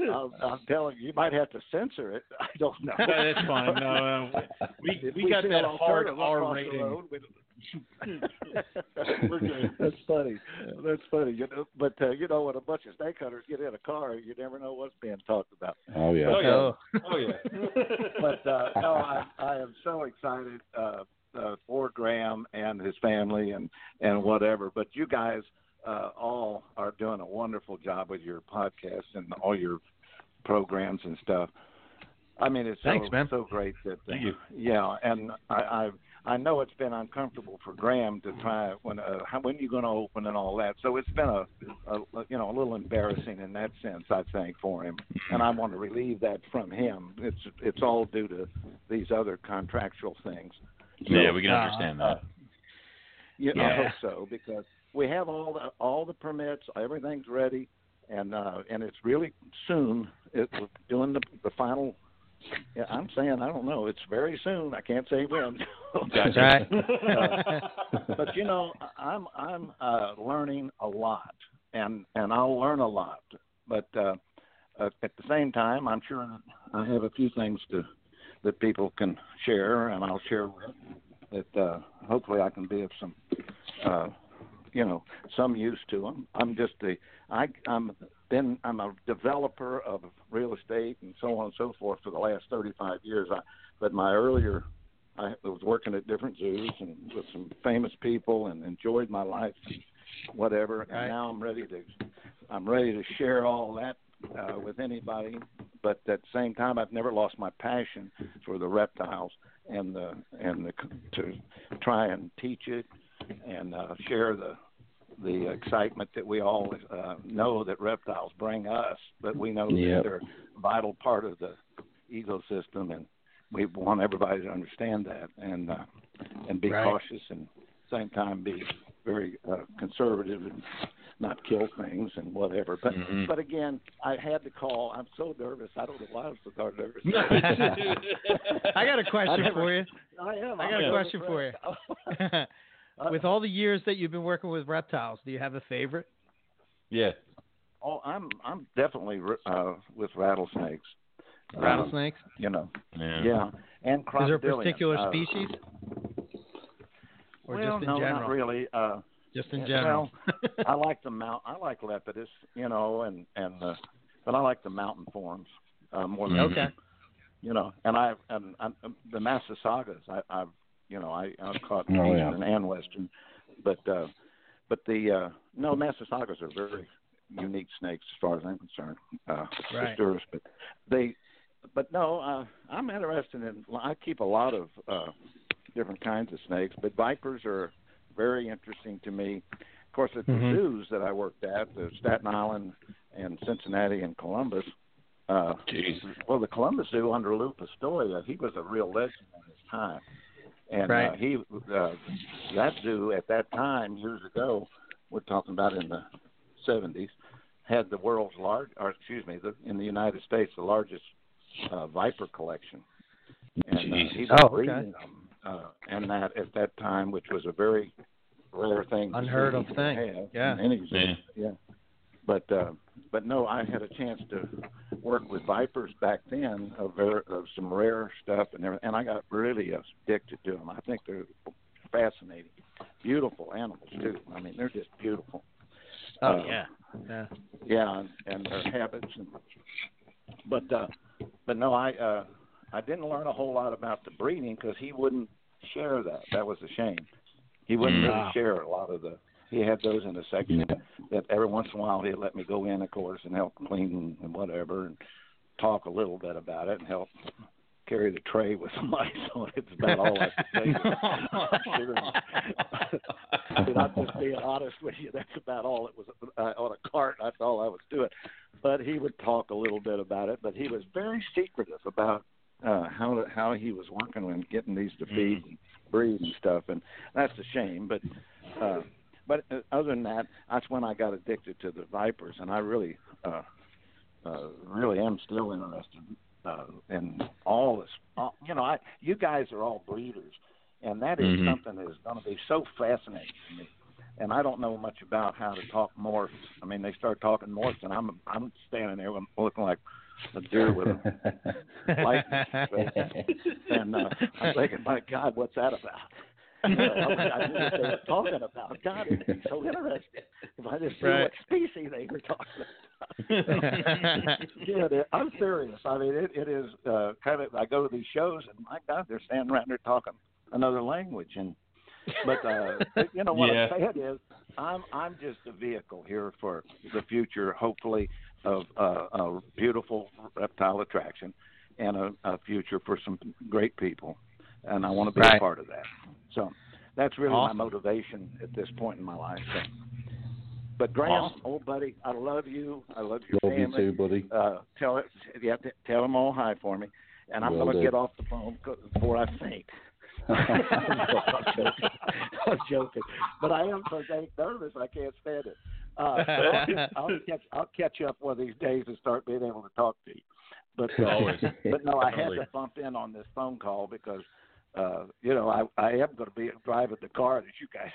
I'm, I'm telling you, you might have to censor it. I don't know. No, that's fine. No, no. We If we got that hard alternative R across the rating. road, we- We're good. [laughs] That's funny. That's funny. You know, but uh, you know, when a bunch of snake hunters get in a car, you never know what's being talked about. Oh yeah. Oh, yeah. Oh. Yeah. But uh, no, I, I am so excited uh, uh, for Graham and his family and and whatever. But you guys uh, all are doing a wonderful job with your podcast and all your programs and stuff. I mean, it's so Thanks, man. so great that uh, Thank you. yeah, and I, I I know it's been uncomfortable for Graham to try when uh, how, when you're going to open and all that. So it's been a, a you know a little embarrassing in that sense, I think, for him. And I want to relieve that from him. It's it's all due to these other contractual things. Yeah, we can Uh, understand that. Yeah, I hope so because we have all the all the permits, everything's ready, and uh, and it's really soon. It, we're doing the the final. Yeah, I'm saying I don't know. It's very soon. I can't say when. [laughs] That's right. [laughs] but you know, I'm I'm uh, learning a lot, and and I'll learn a lot. But uh, uh, at the same time, I'm sure I have a few things to that people can share, and I'll share with that. Uh, hopefully, I can be of some, uh, you know, some use to them. I'm just a I I'm been I'm a developer of real estate and so on and so forth for the last 35 years. I, but my earlier I was working at different zoos and with some famous people and enjoyed my life and whatever. Right. And now I'm ready to I'm ready to share all that uh, with anybody. But at the same time, I've never lost my passion for the reptiles and the and the to try and teach it and uh, share the the excitement that we all uh, know that reptiles bring us, but we know Yep. that they're a vital part of the ecosystem, and we want everybody to understand that and uh, and be Right. cautious and at the same time be very uh, conservative and not kill things and whatever. But Mhm. but again, I had to call. I'm so nervous. I don't know why I'm so darn nervous. [laughs] I got a question never- for you. I am. I I'm got a nervous, question for you. [laughs] right? With all the years that you've been working with reptiles, do you have a favorite? Yeah. Oh, I'm I'm definitely uh, with rattlesnakes. Um, Rattlesnakes? you know, Yeah. yeah, and Is there a crocodilian. particular uh, species? Or well, just in no, general? not really. Uh, Just in Yeah, general. [laughs] I like the mount. I like lepidus, you know, and and uh, but I like the mountain forms uh, more than okay. you know. And I and, and the Massasaugas. I, I've you know I I've caught Oh, yeah. eastern and western, but uh, but the uh, no Massasaugas are very unique snakes as far as I'm concerned. Uh, Right. Sistrurus, but they but no, uh, I'm interested in. I keep a lot of uh, different kinds of snakes, but vipers are very interesting to me. Of course, at the Mhm. zoos that I worked at, the Staten Island and Cincinnati and Columbus, uh, Jeez. well, the Columbus Zoo under Lou Pistoia, he was a real legend in his time, and uh, Right. he uh, that zoo at that time years ago, we're talking about in the '70s, had the world's large, or excuse me, the, in the United States, the largest uh, viper collection, and uh, Jesus. he was Oh, okay. them, uh, and that at that time, which was a very rare thing, Unheard of thing. have Yeah. in any zoo. Yeah. yeah. But uh, but no, I had a chance to work with vipers back then of, ver- of some rare stuff and everything, and I got really addicted to them. I think they're fascinating, beautiful animals too. I mean, they're just beautiful. Oh Uh, yeah. Yeah. Yeah, and, and their habits and but uh but no, I uh I didn't learn a whole lot about the breeding because he wouldn't share that. That was a shame. He wouldn't Mm. really share a lot of the. He had those in a section Yeah. that every once in a while he'd let me go in, of course, and help clean and whatever, and talk a little bit about it and help carry the tray with some ice on it. It's about all I can say. [laughs] Mean, I'm just being honest with you. That's about all it was uh, on a cart. That's all I was doing. But he would talk a little bit about it. But he was very secretive about uh, how how he was working with getting these to feed and breed and stuff. And that's a shame. But uh, but uh, other than that, that's when I got addicted to the vipers, and I really uh, uh, really am still interested uh, in all this. All, you know, I you guys are all breeders, and that is Mhm. something that is going to be so fascinating to me. And I don't know much about how to talk morphs. I mean, they start talking morphs, and I'm I'm standing there looking like a deer with a [laughs] lightning [laughs] and uh, I'm thinking, my God, what's that about? I knew what they were [laughs] talking about. God, it'd be so interesting if I just knew Right. what species they were talking about. [laughs] yeah. I'm serious. I mean, it, it is uh, kind of. I go to these shows, and my God, they're standing around there talking another language, and but uh, you know what Yeah. I'm saying is, I'm I'm just a vehicle here for the future, hopefully, of uh, a beautiful reptile attraction, and a, a future for some great people, and I want to be Right. a part of that. So that's really Awesome. my motivation at this point in my life. So. But Graham, Awesome. old buddy, I love you. I love your Love you too, buddy. uh, tell it, you have to tell them all hi for me, and I'm Will going to get off the phone before I faint. I'm [laughs] joking. [laughs] I'm joking, but I am so dang nervous I can't stand it. Uh, I'll, I'll catch I'll catch up one of these days and start being able to talk to you. But uh, but no, I had to bump in on this phone call because uh, you know I I am going to be driving the car that you guys.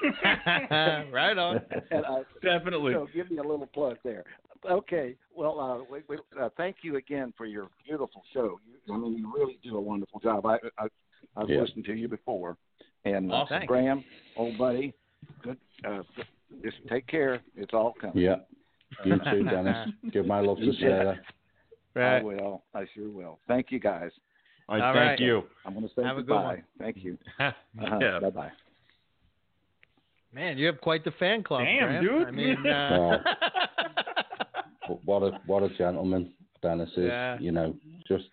[laughs] right on. [laughs] and I, Definitely. so give me a little plug there. Okay. Well, uh, we, we, uh, thank you again for your beautiful show. You, I mean, you really do a wonderful job. I, I I've Yeah. listened to you before, and uh, Awesome. Graham, old buddy, good. Uh, just take care. It's all coming. yeah. You too, Dennis. [laughs] Give my love to Sarah. I Right. will. I sure will. Thank you, guys. All right, All thank right. you. I'm going to say Have a good goodbye. one. Thank you. [laughs] Uh-huh. yeah. Bye bye. Man, you have quite the fan club. Damn, Graham. dude. I mean, uh, [laughs] But [laughs] what a what a gentleman Dennis is. Yeah. You know, just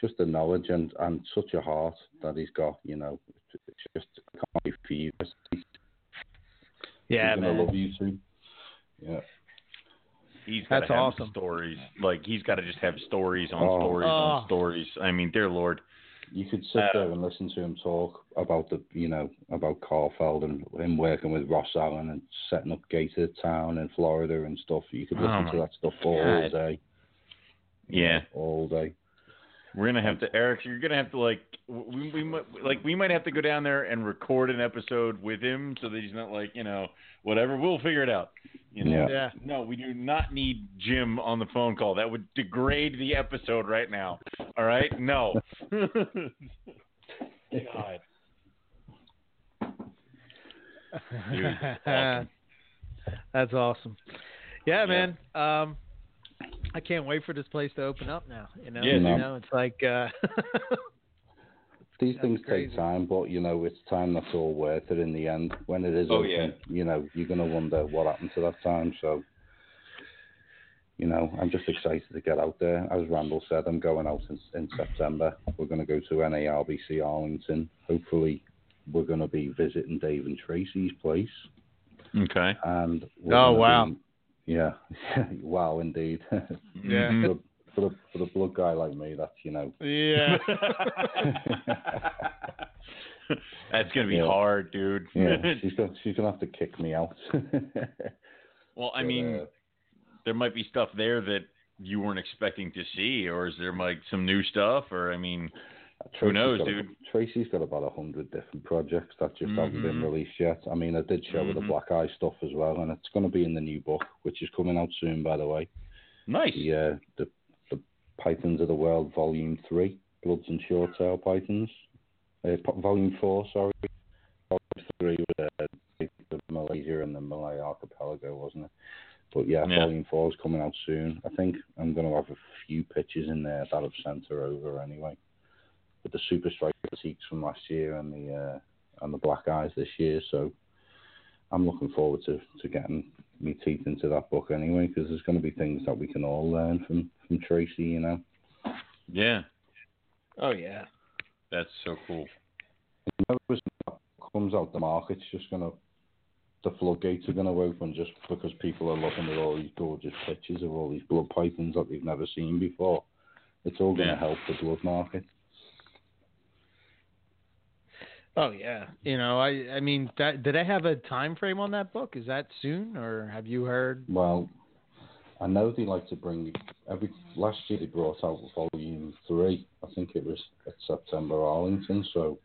just the knowledge and and such a heart that he's got. You know, it's just I can't wait for you. yeah, he's gonna man. love you too. Yeah. He's got That's to have awesome. stories. Like he's got to just have stories on Oh. stories Oh. on stories. I mean, dear Lord. You could sit Uh, there and listen to him talk about the, you know, about Kauffeld and him working with Ross Allen and setting up Gator Town in Florida and stuff. You could Oh listen my to that stuff all God. day, Yeah. all day. We're gonna have to, Eric. You're gonna have to like, we, we might like we might have to go down there and record an episode with him so that he's not like, you know, whatever. We'll figure it out. You know. Yeah. Yeah. No, we do not need Jim on the phone call. That would degrade the episode right now. All right? No. [laughs] God. Dude, [laughs] awesome. That's awesome. Yeah, Yeah. man. Um, I can't wait for this place to open up now. You know, Yeah, you dude. know, it's like uh, [laughs] These things crazy. take time, but you know, it's time that's all worth it in the end. When it is Oh, open, yeah. you know, you're gonna wonder what happened to that time. So, you know, I'm just excited to get out there. As Randall said, I'm going out in, in September. We're gonna go to NARBC Arlington. Hopefully, we're gonna be visiting Dave and Tracy's place. Okay. and we're Oh, wow. be- Yeah, [laughs] wow, indeed. [laughs] Yeah. For, a, for, a, for a blood guy like me, that's you know. Yeah. [laughs] That's gonna be Yeah. hard, dude. Yeah, she's gonna she's gonna have to kick me out. well, I But, mean, uh, there might be stuff there that you weren't expecting to see, or is there like some new stuff, or I mean, Who knows, got, dude? Tracy's got about a hundred different projects that just haven't been Mhm. released yet. I mean, I did show her the. Black Eye stuff as well, and it's going to be in the new book, which is coming out soon, by the way. nice. The uh, the, the Pythons of the World Volume Three, Bloods and Short Tail Pythons, uh, Volume Four, sorry. Volume Three was uh, the Malaysia and the Malay Archipelago, wasn't it? But yeah, Yeah. Volume Four is coming out soon. I think I'm going to have a few pictures in there that I've sent her over anyway. With the Super Striker critiques from last year and the uh, and the Black Eyes this year, so I'm looking forward to, to getting me teeth into that book anyway, because there's going to be things that we can all learn from from Tracy, you know. Yeah, oh yeah. that's so cool. Whenever that comes out, the market's just going to the floodgates are going to open just because people are looking at all these gorgeous pictures of all these blood pythons that they've never seen before. It's all going to Yeah. help the blood market. Oh yeah. You know, I I mean, that, did I have a time frame on that book? Is that soon, or have you heard? Well, I know they like to bring every last year they brought out volume three. I think it was at September Arlington, so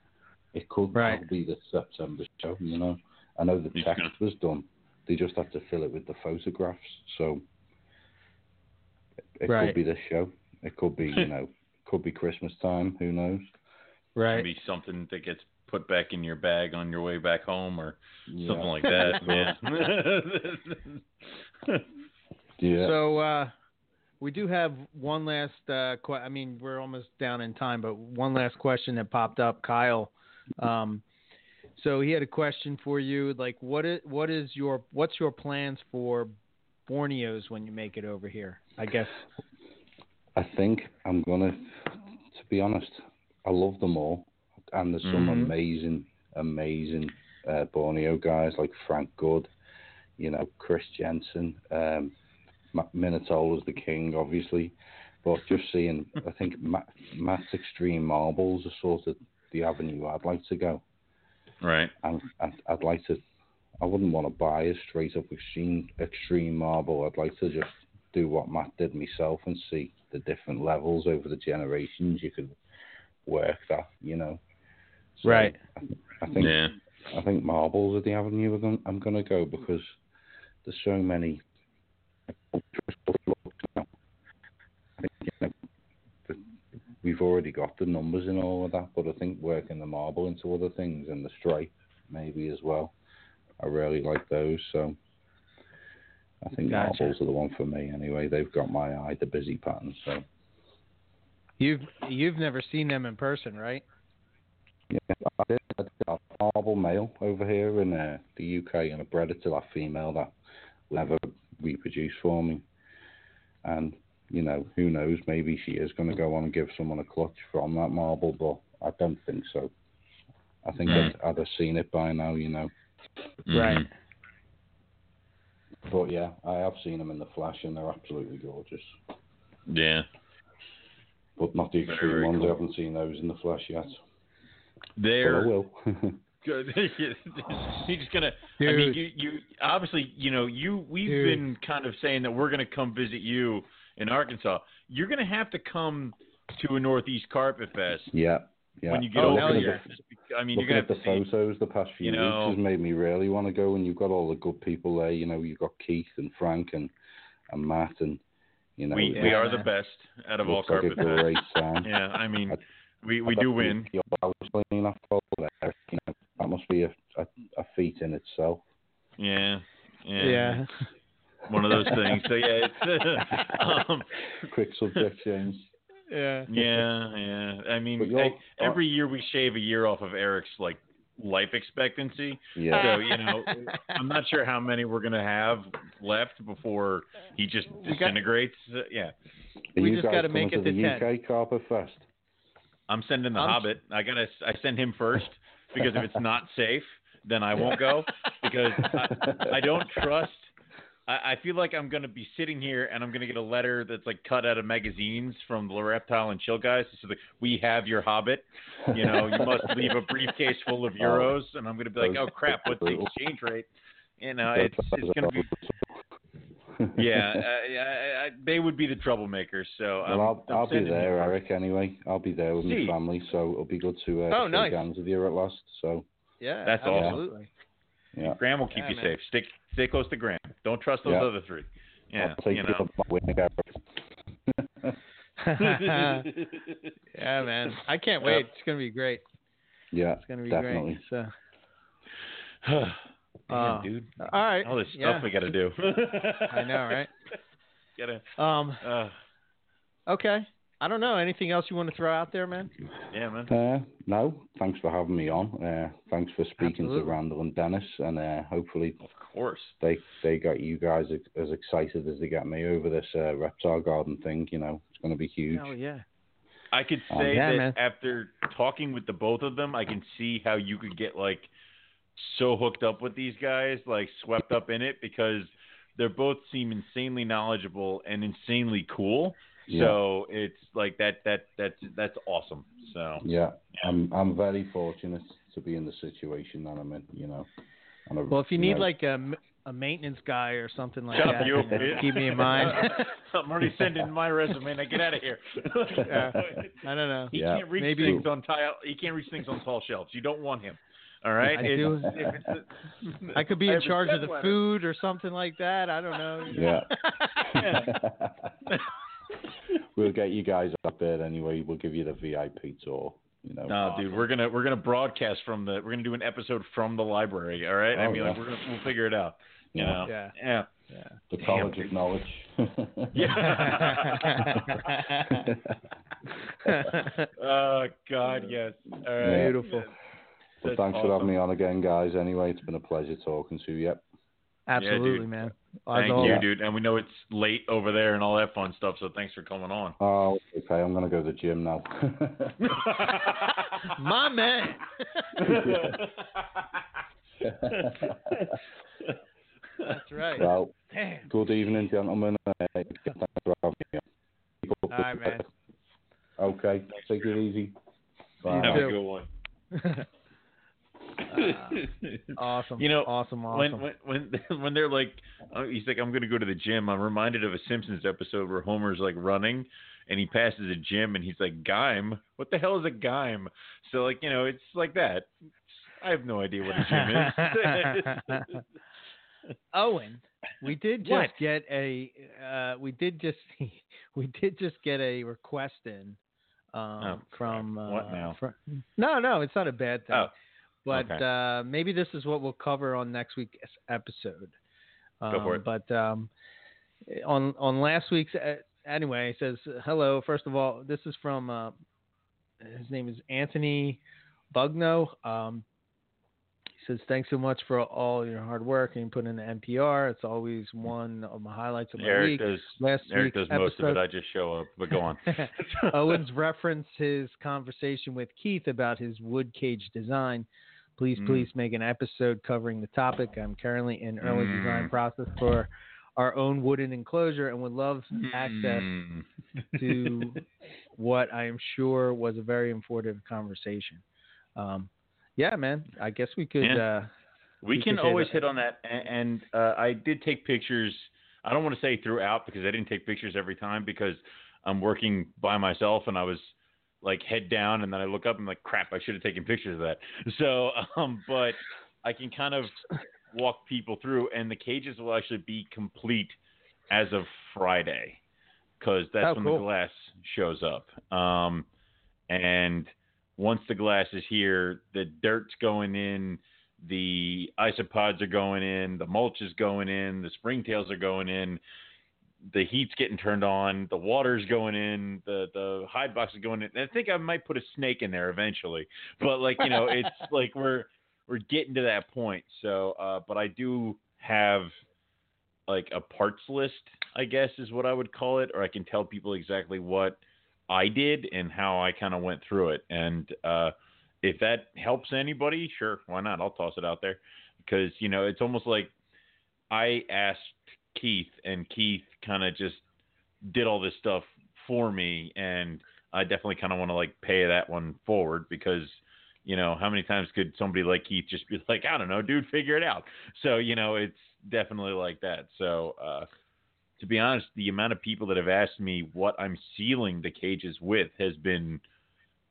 it could Right. be the September show. You know, I know the text gonna- was done. They just had to fill it with the photographs, so it Right. could be this show. It could be you [laughs] know, could be Christmas time. Who knows? Right. Maybe something that gets put back in your bag on your way back home, or Yeah. something like that. [laughs] Yeah. [laughs] Yeah. So uh, we do have one last. Uh, que- I mean, we're almost down in time, but one last question that popped up, Kyle. Um, so he had a question for you. Like, what is what is your what's your plans for Borneos when you make it over here? I guess. I think I'm gonna. To be honest, I love them all, and there's some Mhm. amazing, amazing uh, Borneo guys like Frank Good, you know, Chris Jensen, um, Minotola's the king, obviously, but just seeing, [laughs] I think Matt, Matt's Extreme Marbles are sort of the avenue I'd like to go, right. and I'd, I'd like to. I wouldn't want to buy a straight up extreme extreme marble. I'd like to just do what Matt did myself and see the different levels over the generations. You could work that, you know. So Right. I, I think Yeah. I think marbles are the avenue I'm going, I'm going to go because there's so many. I think, you know, the- we've already got the numbers and all of that, but I think working the marble into other things and the stripe maybe as well. I really like those, so I think Gotcha. marbles are the one for me anyway. They've got my eye, the busy pattern. So You've you've never seen them in person, right? Yeah, I did, I did a marble male over here in uh, the UK, and I bred it to that female that never reproduced for me. And you know, who knows? Maybe she is going to go on and give someone a clutch from that marble, but I don't think so. I think Mm. I'd, I'd have seen it by now, you know. Right. Mhm. But yeah, I have seen them in the flesh, and they're absolutely gorgeous. Yeah. But not the extreme very ones. cool. I haven't seen those in the flesh yet. But I They're will. [laughs] good. [laughs] You're just gonna. I mean, you, you obviously, you know, you. We've Dude. been kind of saying that we're gonna come visit you in Arkansas. You're gonna have to come to a Northeast Carpet Fest yeah, yeah. when you get Oh, over hell here. at Just bec- I mean, looking you're gonna the have to see. photos the past few you know- weeks has made me really want to go. And you've got all the good people there. You know, you've got Keith and Frank and, and Matt, and you know, We Yeah, we are the best out of all looks like Carpet Fest. [laughs] Yeah, I mean, I- we we do win. the hours playing that ball there, you know, that must be a, a, a feat in itself. Yeah. Yeah. Yeah. [laughs] One of those things. So yeah, it's [laughs] um, Quick subject change. Yeah. yeah, yeah. I mean, I- every year we shave a year off of Eric's like life expectancy. Yeah. So you know, I'm not sure how many we're gonna have left before he just We got- disintegrates. Uh, yeah, We just gotta make it to to the 10. UK Carpet Fest. I'm sending the I'm- Hobbit. I gotta. I send him first because if it's [laughs] not safe, then I won't go [laughs] because I, I don't trust I, I feel like I'm gonna be sitting here and I'm gonna get a letter that's like cut out of magazines from the Reptile and Chill guys. So like, we have your Hobbit. You know, you must leave a briefcase full of [laughs] euros, and I'm gonna be like, oh crap, what's the exchange rate? You know, it's it's gonna be. Yeah, [laughs] uh, I, I, they would be the troublemakers. So well, I'll, I'm I'll be there, you- Eric. Anyway, I'll be there with See. my family, so it'll be good to uh, Oh, shake nice. hands with you at last. So Yeah, That's awesome. absolutely. yeah, Graham will keep Yeah, you man. safe. Stick stay close to Graham. Don't trust those Yeah. other three. Yeah, I'll take you you know. up my wing, Eric. [laughs] yeah, man. I can't wait. It's gonna be great. yeah, It's gonna be definitely. great. So, [sighs] [sighs] Damn, Uh, dude. all right. All this stuff yeah. we got to do. [laughs] I know, right? [laughs] Gotta. Um. Uh, Okay. I don't know. Anything else you want to throw out there, man? yeah, man. Uh, no, thanks for having me on. Uh, thanks for speaking Absolutely. to Randall and Dennis, and uh, hopefully Of course. they they got you guys ex- as excited as they got me over this uh, reptile garden thing. You know, it's going to be huge. Oh yeah. I could Um, say Yeah, that man. after talking with the both of them, I can see how you could get like so hooked up with these guys, like swept up in it because they're both seem insanely knowledgeable and insanely cool. Yeah. So it's like that that that's that's awesome. So Yeah, I'm I'm very fortunate to be in the situation that I'm in. You know. And I- Well, if you need know, like a maintenance guy or something like that, up, you. then keep me in mind. [laughs] I'm already sending my resume. Now get out of here. Yeah. I don't know. He Yeah. can't reach Maybe- things on tile. He can't reach things on tall shelves. You don't want him. All right. I do. if it's a- [laughs] I could be I in charge of the stepladder. food or something like that. I don't know. Yeah. [laughs] we'll get you guys up there anyway. We'll give you the VIP tour. You know. No, dude, we're gonna we're gonna broadcast from the we're gonna do an episode from the library. All right. oh, I mean, like we're gonna we'll figure it out. You Yeah. know. Yeah. Yeah. Yeah. The Damn, College dude. of Knowledge. [laughs] Oh God, yes. All right. Yeah. Beautiful. Well, That's thanks for having me on again, guys. Anyway, it's been a pleasure talking to you. Yep. Absolutely, dude. man. As Thank always. you, dude. And we know it's late over there and all that fun stuff. So thanks for coming on. Oh, okay. I'm gonna go to the gym now. [laughs] [laughs] My man. [laughs] That's right. well, Damn. good evening, gentlemen. Uh, thanks for having me. All right, man. Okay. Take it easy. Bye. Have a good one. [laughs] Awesome. You know, awesome, when awesome. when when [laughs] when they're like, oh, he's like, I'm going to go to the gym. I'm reminded of a Simpsons episode where Homer's like running, and he passes a gym, and he's like, Gime. What the hell is a Gime? So like, you know, it's like that. I have no idea what a gym is. [laughs] Owen, we did just What? get a uh, we did just we did just get a request in um, Oh, from uh, What now? fr- no, no, it's not a bad thing. Oh, but okay. uh, maybe this is what we'll cover on next week's episode. Um, Go for it. But um, on on last week's uh, anyway, says hello. First of all, this is from uh, his name is Anthony Bugno. Um, he says thanks so much for all your hard work and put in the MPR. It's always one of my highlights of my Eric week. does. Last Eric does most of it. I just show up. But go on. [laughs] Owens referenced his conversation with Keith about his wood cage design. Please, Mm. please make an episode covering the topic. I'm currently in early Mm. design process for our own wooden enclosure and would love access Mm. to [laughs] what I am sure was a very informative conversation. Um, yeah, man. I guess we could. Uh, We You can always hit on that, and uh, I did take pictures. I don't want to say throughout because I didn't take pictures every time because I'm working by myself and I was like head down, and then I look up and I'm like, crap, I should have taken pictures of that. [laughs] So, um, but I can kind of walk people through, and the cages will actually be complete as of Friday because that's Oh, when cool. the glass shows up. Um, and once the glass is here, the dirt's going in, the isopods are going in, the mulch is going in, the springtails are going in, the heat's getting turned on, the water's going in, the the hide box is going in. And I think I might put a snake in there eventually, but like you know, it's [laughs] like we're we're getting to that point. So, uh, but I do have like a parts list, I guess is what I would call it, or I can tell people exactly what I did and how I kind of went through it. And uh, if that helps anybody, sure, why not? I'll toss it out there because you know it's almost like I asked Keith, and Keith kind of just did all this stuff for me, and I definitely kind of want to like pay that one forward because you know how many times could somebody like Keith just be like, I don't know, dude, figure it out. So you know it's definitely like that. So uh, to be honest, the amount of people that have asked me what I'm sealing the cages with has been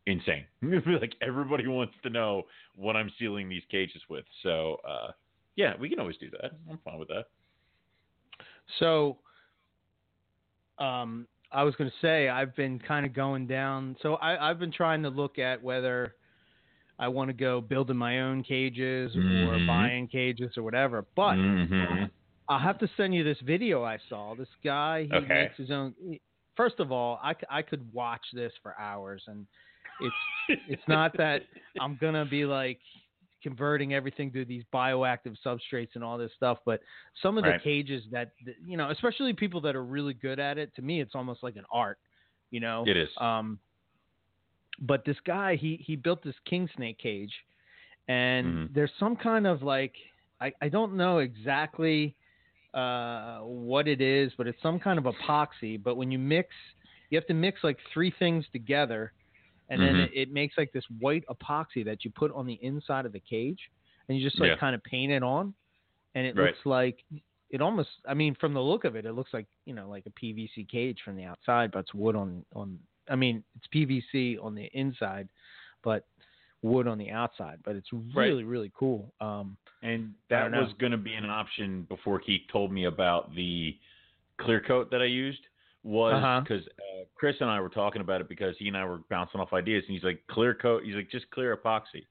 insane. [laughs] like everybody wants to know what I'm sealing these cages with. So uh, yeah, we can always do that. I'm fine with that. So, um, I was going to say I've been kind of going down. So I, have been trying to look at whether I want to go building my own cages mm-hmm. or buying cages or whatever. But mm-hmm. I'll have to send you this video I saw. This guy he okay. makes his own. First of all, I, I could watch this for hours, and it's it's not that I'm gonna be like converting everything to these bioactive substrates and all this stuff. But some of the cages that you know, especially people that are really good at it, to me, it's almost like an art. You know, it is. Um, but this guy, he he built this king snake cage, and mm-hmm. there's some kind of like I I don't know exactly uh what it is, but it's some kind of epoxy. But when you mix, you have to mix like three things together and mm-hmm. then it, it, makes like this white epoxy that you put on the inside of the cage, and you just like yeah. kind of paint it on, and it right. looks like it almost. I mean, from the look of it, it looks like you know like a PVC cage from the outside, but it's wood on on. I mean, it's PVC on the inside, but wood on the outside. But it's really right. really cool. Um, and that was going to be an option before Keith told me about the clear coat that I used was because uh-huh. uh, Chris and I were talking about it because he and I were bouncing off ideas, and he's like, clear coat. He's like, just clear epoxy.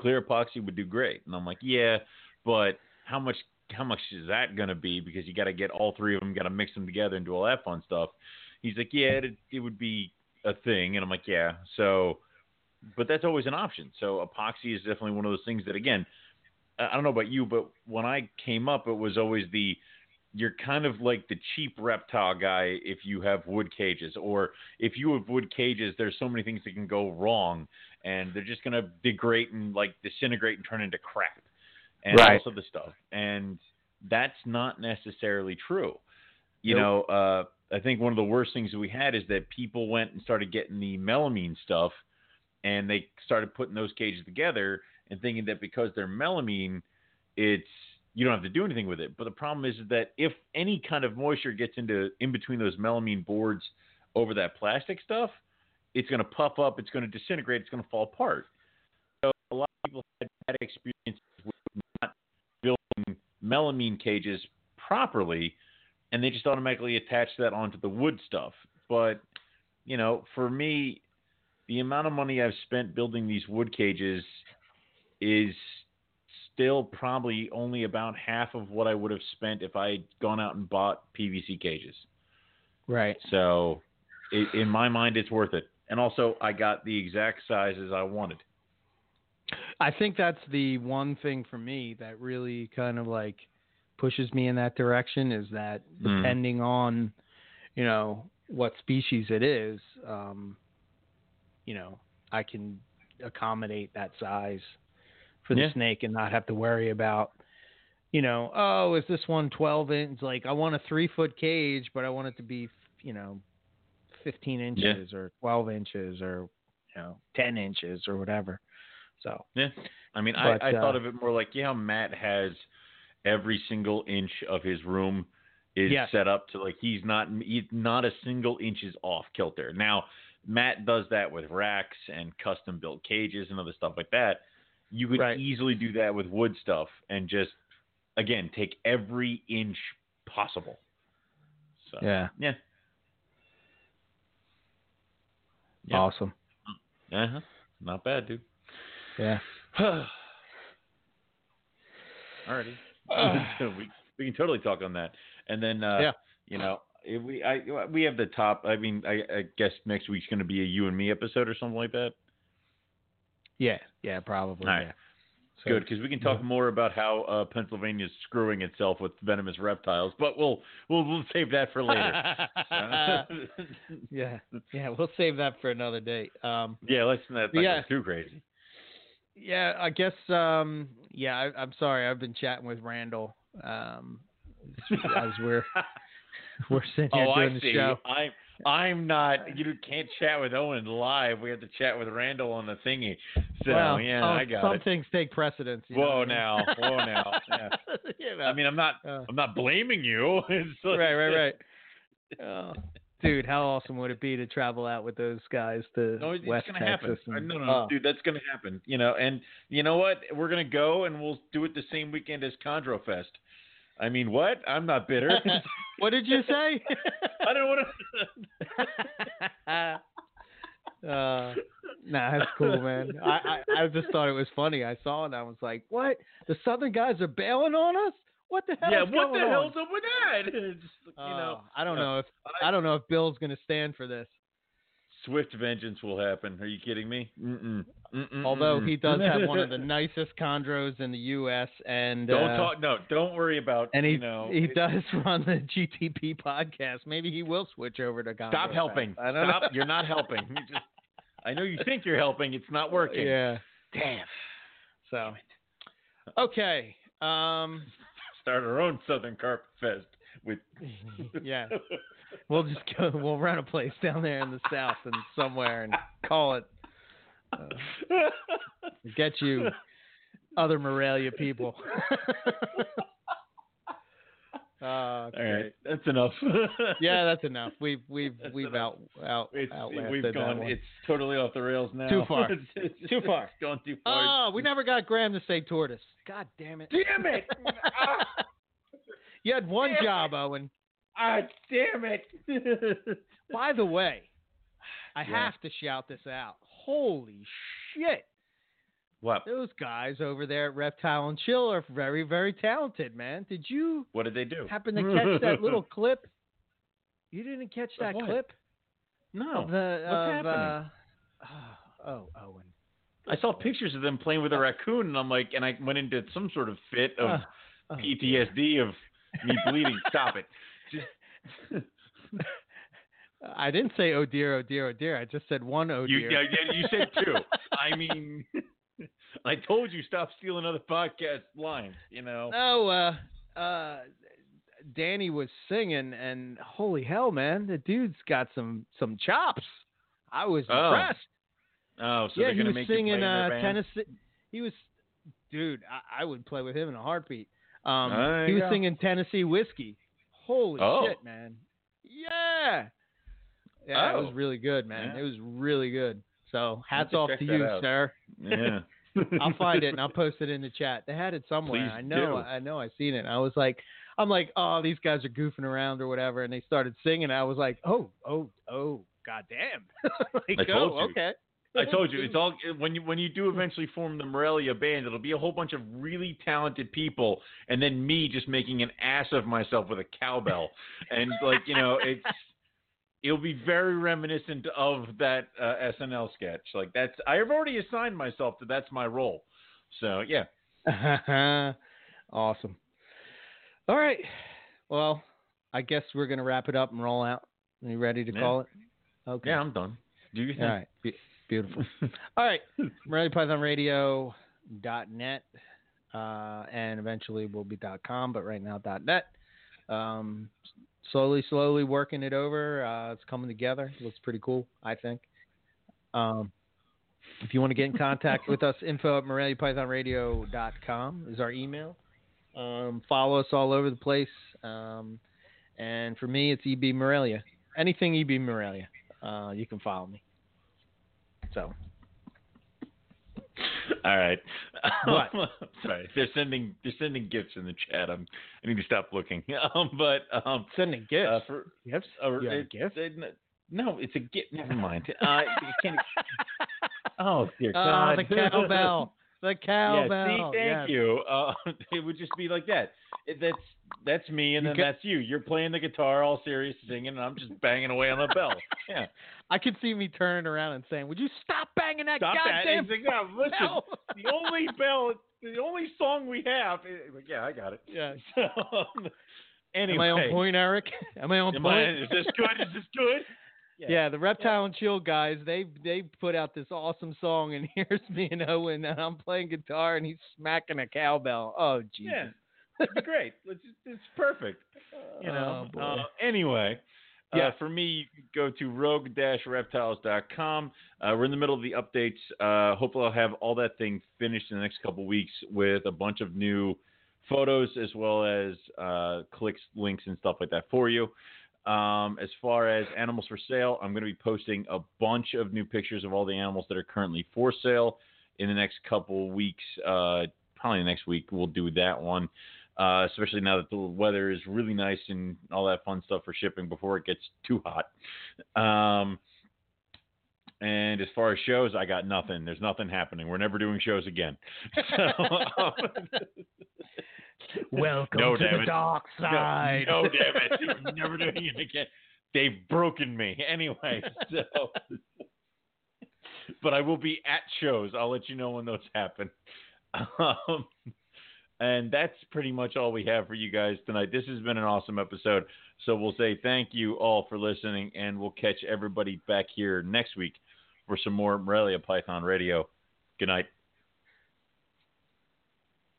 Clear epoxy would do great, and I'm like, yeah, but how much? How much is that going to be? Because you got to get all three of them, got to mix them together and do all that fun stuff. He's like, yeah, it, it would be a thing, and I'm like, yeah. So, but that's always an option. So epoxy is definitely one of those things that, again, I don't know about you, but when I came up, it was always the you're kind of like the cheap reptile guy if you have wood cages, or if you have wood cages, there's so many things that can go wrong, and they're just gonna degrade and like disintegrate and turn into crap, and right. also the stuff, and that's not necessarily true. You nope. know, uh, I think one of the worst things that we had is that people went and started getting the melamine stuff, and they started putting those cages together and thinking that because they're melamine, it's you don't have to do anything with it. But the problem is that if any kind of moisture gets into in between those melamine boards over that plastic stuff, it's going to puff up, it's going to disintegrate, it's going to fall apart. So a lot of people had bad experiences with not building melamine cages properly, and they just automatically attach that onto the wood stuff. But you know, for me, the amount of money I've spent building these wood cages is still probably only about half of what I would have spent if I had gone out and bought PVC cages. Right. So, it, in my mind, it's worth it. And also, I got the exact sizes I wanted. I think that's the one thing for me that really kind of like pushes me in that direction is that Mm. depending on, you know, what species it is, um, you know, I can accommodate that size for the Yeah. snake and not have to worry about, you know, oh, is this one 12 inch? Like, I want a three foot cage, but I want it to be, you know, 15 inches or 12 inches or, you know, 10 inches or whatever. So, Yeah. I mean, But, I, I thought uh, of it more like, yeah, Matt has every single inch of his room is Yes. set up to like he's not he's not a single inch is off kilter. Now, Matt does that with racks and custom built cages and other stuff like that. You could Right. easily do that with wood stuff and just again take every inch possible. So yeah, yeah. Yeah. awesome. Uh-huh. Not bad, dude. Yeah. [sighs] Alrighty. [sighs] [laughs] we, we can totally talk on that. And then, uh, Yeah. you know, if we I we have the top. I mean, I, I guess next week's going to be a you and me episode or something like that. Yeah. Yeah, probably. Right. Yeah. So- Good, because we can talk yeah. more about how uh, is screwing itself with venomous reptiles, but we'll we'll we'll save that for later. [laughs] Yeah. Yeah. We'll save that for another day. Um, yeah, let's not, Yeah. too crazy. Yeah, I guess. Um, yeah, I, I'm sorry. I've been chatting with Randall. Um, as we're [laughs] we're sitting here oh, doing I the see. show. I'm I'm not. You can't chat with Owen live. We have to chat with Randall on the thingy. So well, yeah, oh, I got some it. things take precedence. Whoa what I mean? now, whoa now. Yeah. [laughs] you know. I mean, I'm not. Uh. I'm not blaming you. [laughs] Like- right, right, [laughs] right. Oh, dude, how awesome would it be to travel out with those guys to No, it's West gonna Texas? happen. and- no, no, oh. dude, that's gonna happen. You know, and you know what? We're gonna go and we'll do it the same weekend as Chondro Fest. I mean, what? I'm not bitter. [laughs] what did you say? [laughs] I don't want to. [laughs] uh, nah, that's cool, man. I, I I just thought it was funny. I saw it and I was like, "What? The Southern guys are bailing on us? What the hell? yeah, is what the on?" hell's up with that? It's, you know, Oh, I don't know if I- I don't know if Bill's gonna stand for this. Swift vengeance will happen. Are you kidding me? Mm-mm. Mm-mm, Although he does have [laughs] one of the nicest chondros in the U.S. and Don't uh, talk. No, don't worry about. And he you know, he it- does [laughs] run the GTP podcast. Maybe he will switch over to Chondro Stop helping. I don't Stop. know. You're not helping. You just. I know you think you're helping. It's not working. Yeah. Damn. So. Okay. Um. [laughs] Start our own Southern Carp Fest with. yeah. We'll just go. [laughs] We'll run a place down there in the south and somewhere and call it. Uh, get you other Morelia people. uh, [laughs] All right, that's enough. [laughs] Yeah, that's enough. We've we've we've out out It's, we've gone. one. It's totally off the rails now. Too far. It's- it's- Too far. It's gone too far. Oh, we never got Graham to say tortoise. God damn it! Damn it! You had one Damn job, Owen. Ah, damn it! [laughs] By the way, I Yeah. have to shout this out. Holy shit! what? Those guys over there at Reptile and Chill are very, very talented, man. Did you What did they do? happen to [laughs] catch that little clip? You didn't catch that what? clip No. of the What's of, happening? Uh, oh, Owen. I saw pictures of them playing with a raccoon, and I'm like, and I went into some sort of fit of Uh, oh, PTSD of me bleeding. [laughs] Stop it. Just [laughs] I didn't say oh dear, oh dear, oh dear. I just said one oh you, dear. yeah, yeah, you said two. [laughs] I mean, [laughs] I told you stop stealing other podcast lines. You know. No, uh, uh, Danny was singing, and holy hell, man, the dude's got some some chops. I was Oh, impressed. Oh, so yeah, they're he was make singing you play in their uh. Tennessee. He was, dude, I, I would play with him in a heartbeat. Um, There he was go. singing Tennessee whiskey. Holy Oh. shit, man! Yeah, yeah, it was Oh. really good, man. Yeah. It was really good. So hats off to you, out. sir. Yeah. [laughs] [laughs] I'll find it and I'll post it in the chat. They had it somewhere. Please I know. do. I know. I seen it. I was like, I'm like, oh, these guys are goofing around or whatever, and they started singing. I was like, oh, oh, oh, goddamn! [laughs] like, I oh, told oh, you. okay. I told you it's all when you when you do eventually form the Morelia band, it'll be a whole bunch of really talented people, and then me just making an ass of myself with a cowbell, and like you know it's [laughs] it'll be very reminiscent of that uh, SNL sketch. Like that's I've already assigned myself to that's my role, so yeah. [laughs] awesome. All right. Well, I guess we're gonna wrap it up and roll out. Are you ready to Yeah. call it? Okay. Yeah, I'm done. Do you think? All right. Be- beautiful. [laughs] All right. MoreliaPythonRadio.net. Uh, and eventually will be .com, but right now .net. Um, slowly, slowly working it over. Uh, it's coming together. It looks pretty cool, I think. Um, if you want to get in contact with us, [laughs] info at MoreliaPythonRadio.com is our email. Um, follow us all over the place. Um, and for me, it's EB Morelia. Anything EB Morelia, uh, you can follow me. So, All right. What? [laughs] Sorry, they're sending they're sending gifts in the chat. I'm I need to stop looking. [laughs] Um, but um, sending gifts. uh, for gifts? uh, You it- gift? it- no, it's a gift. Never mind. [laughs] Uh. Oh dear Ah, God! the cowbell. The cowbell. Yeah, see, thank Yes. you. Uh, [laughs] it would just be like that. It, that's that's me, and You then ca- that's you. You're playing the guitar, all serious, singing, and I'm just banging away on the bell. Yeah, [laughs] I could see me turning around and saying, "Would you stop banging that stop goddamn It's like, [laughs] no, listen, bell?" the only bell, the only song we have. Is, yeah, I got it. yeah. So, um, anyway, Am I on point, Eric? Am I on Am point? I- is this good? Is this good? Yeah, the Reptile and Chill guys, they they put out this awesome song, and [laughs] here's me and Owen, and I'm playing guitar, and he's smacking a cowbell. Oh, Jesus. Yeah. It'd be great. [laughs] Let's it's perfect. You know. Oh, uh, anyway. Yeah. Uh, for me, you go to rogue-reptiles.com. Uh, we're in the middle of the updates. Uh, hopefully, I'll have all that thing finished in the next couple weeks with a bunch of new photos as well as uh, clicks, links, and stuff like that for you. Um, as far as animals for sale, I'm going to be posting a bunch of new pictures of all the animals that are currently for sale in the next couple weeks. Uh, probably next week we'll do that one. Uh, especially now that the weather is really nice and all that fun stuff for shipping before it gets too hot. Um, and as far as shows, I got nothing. There's nothing happening. We're never doing shows again. [laughs] So, um, [laughs] Welcome No, to the it. dark side. No, no, damn it. [laughs] Never doing it again. They've broken me. Anyway, so. [laughs] but I will be at shows. I'll let you know when those happen. [laughs] Um, and that's pretty much all we have for you guys tonight. This has been an awesome episode. So we'll say thank you all for listening, and we'll catch everybody back here next week for some more Morelia Python Radio. Good night.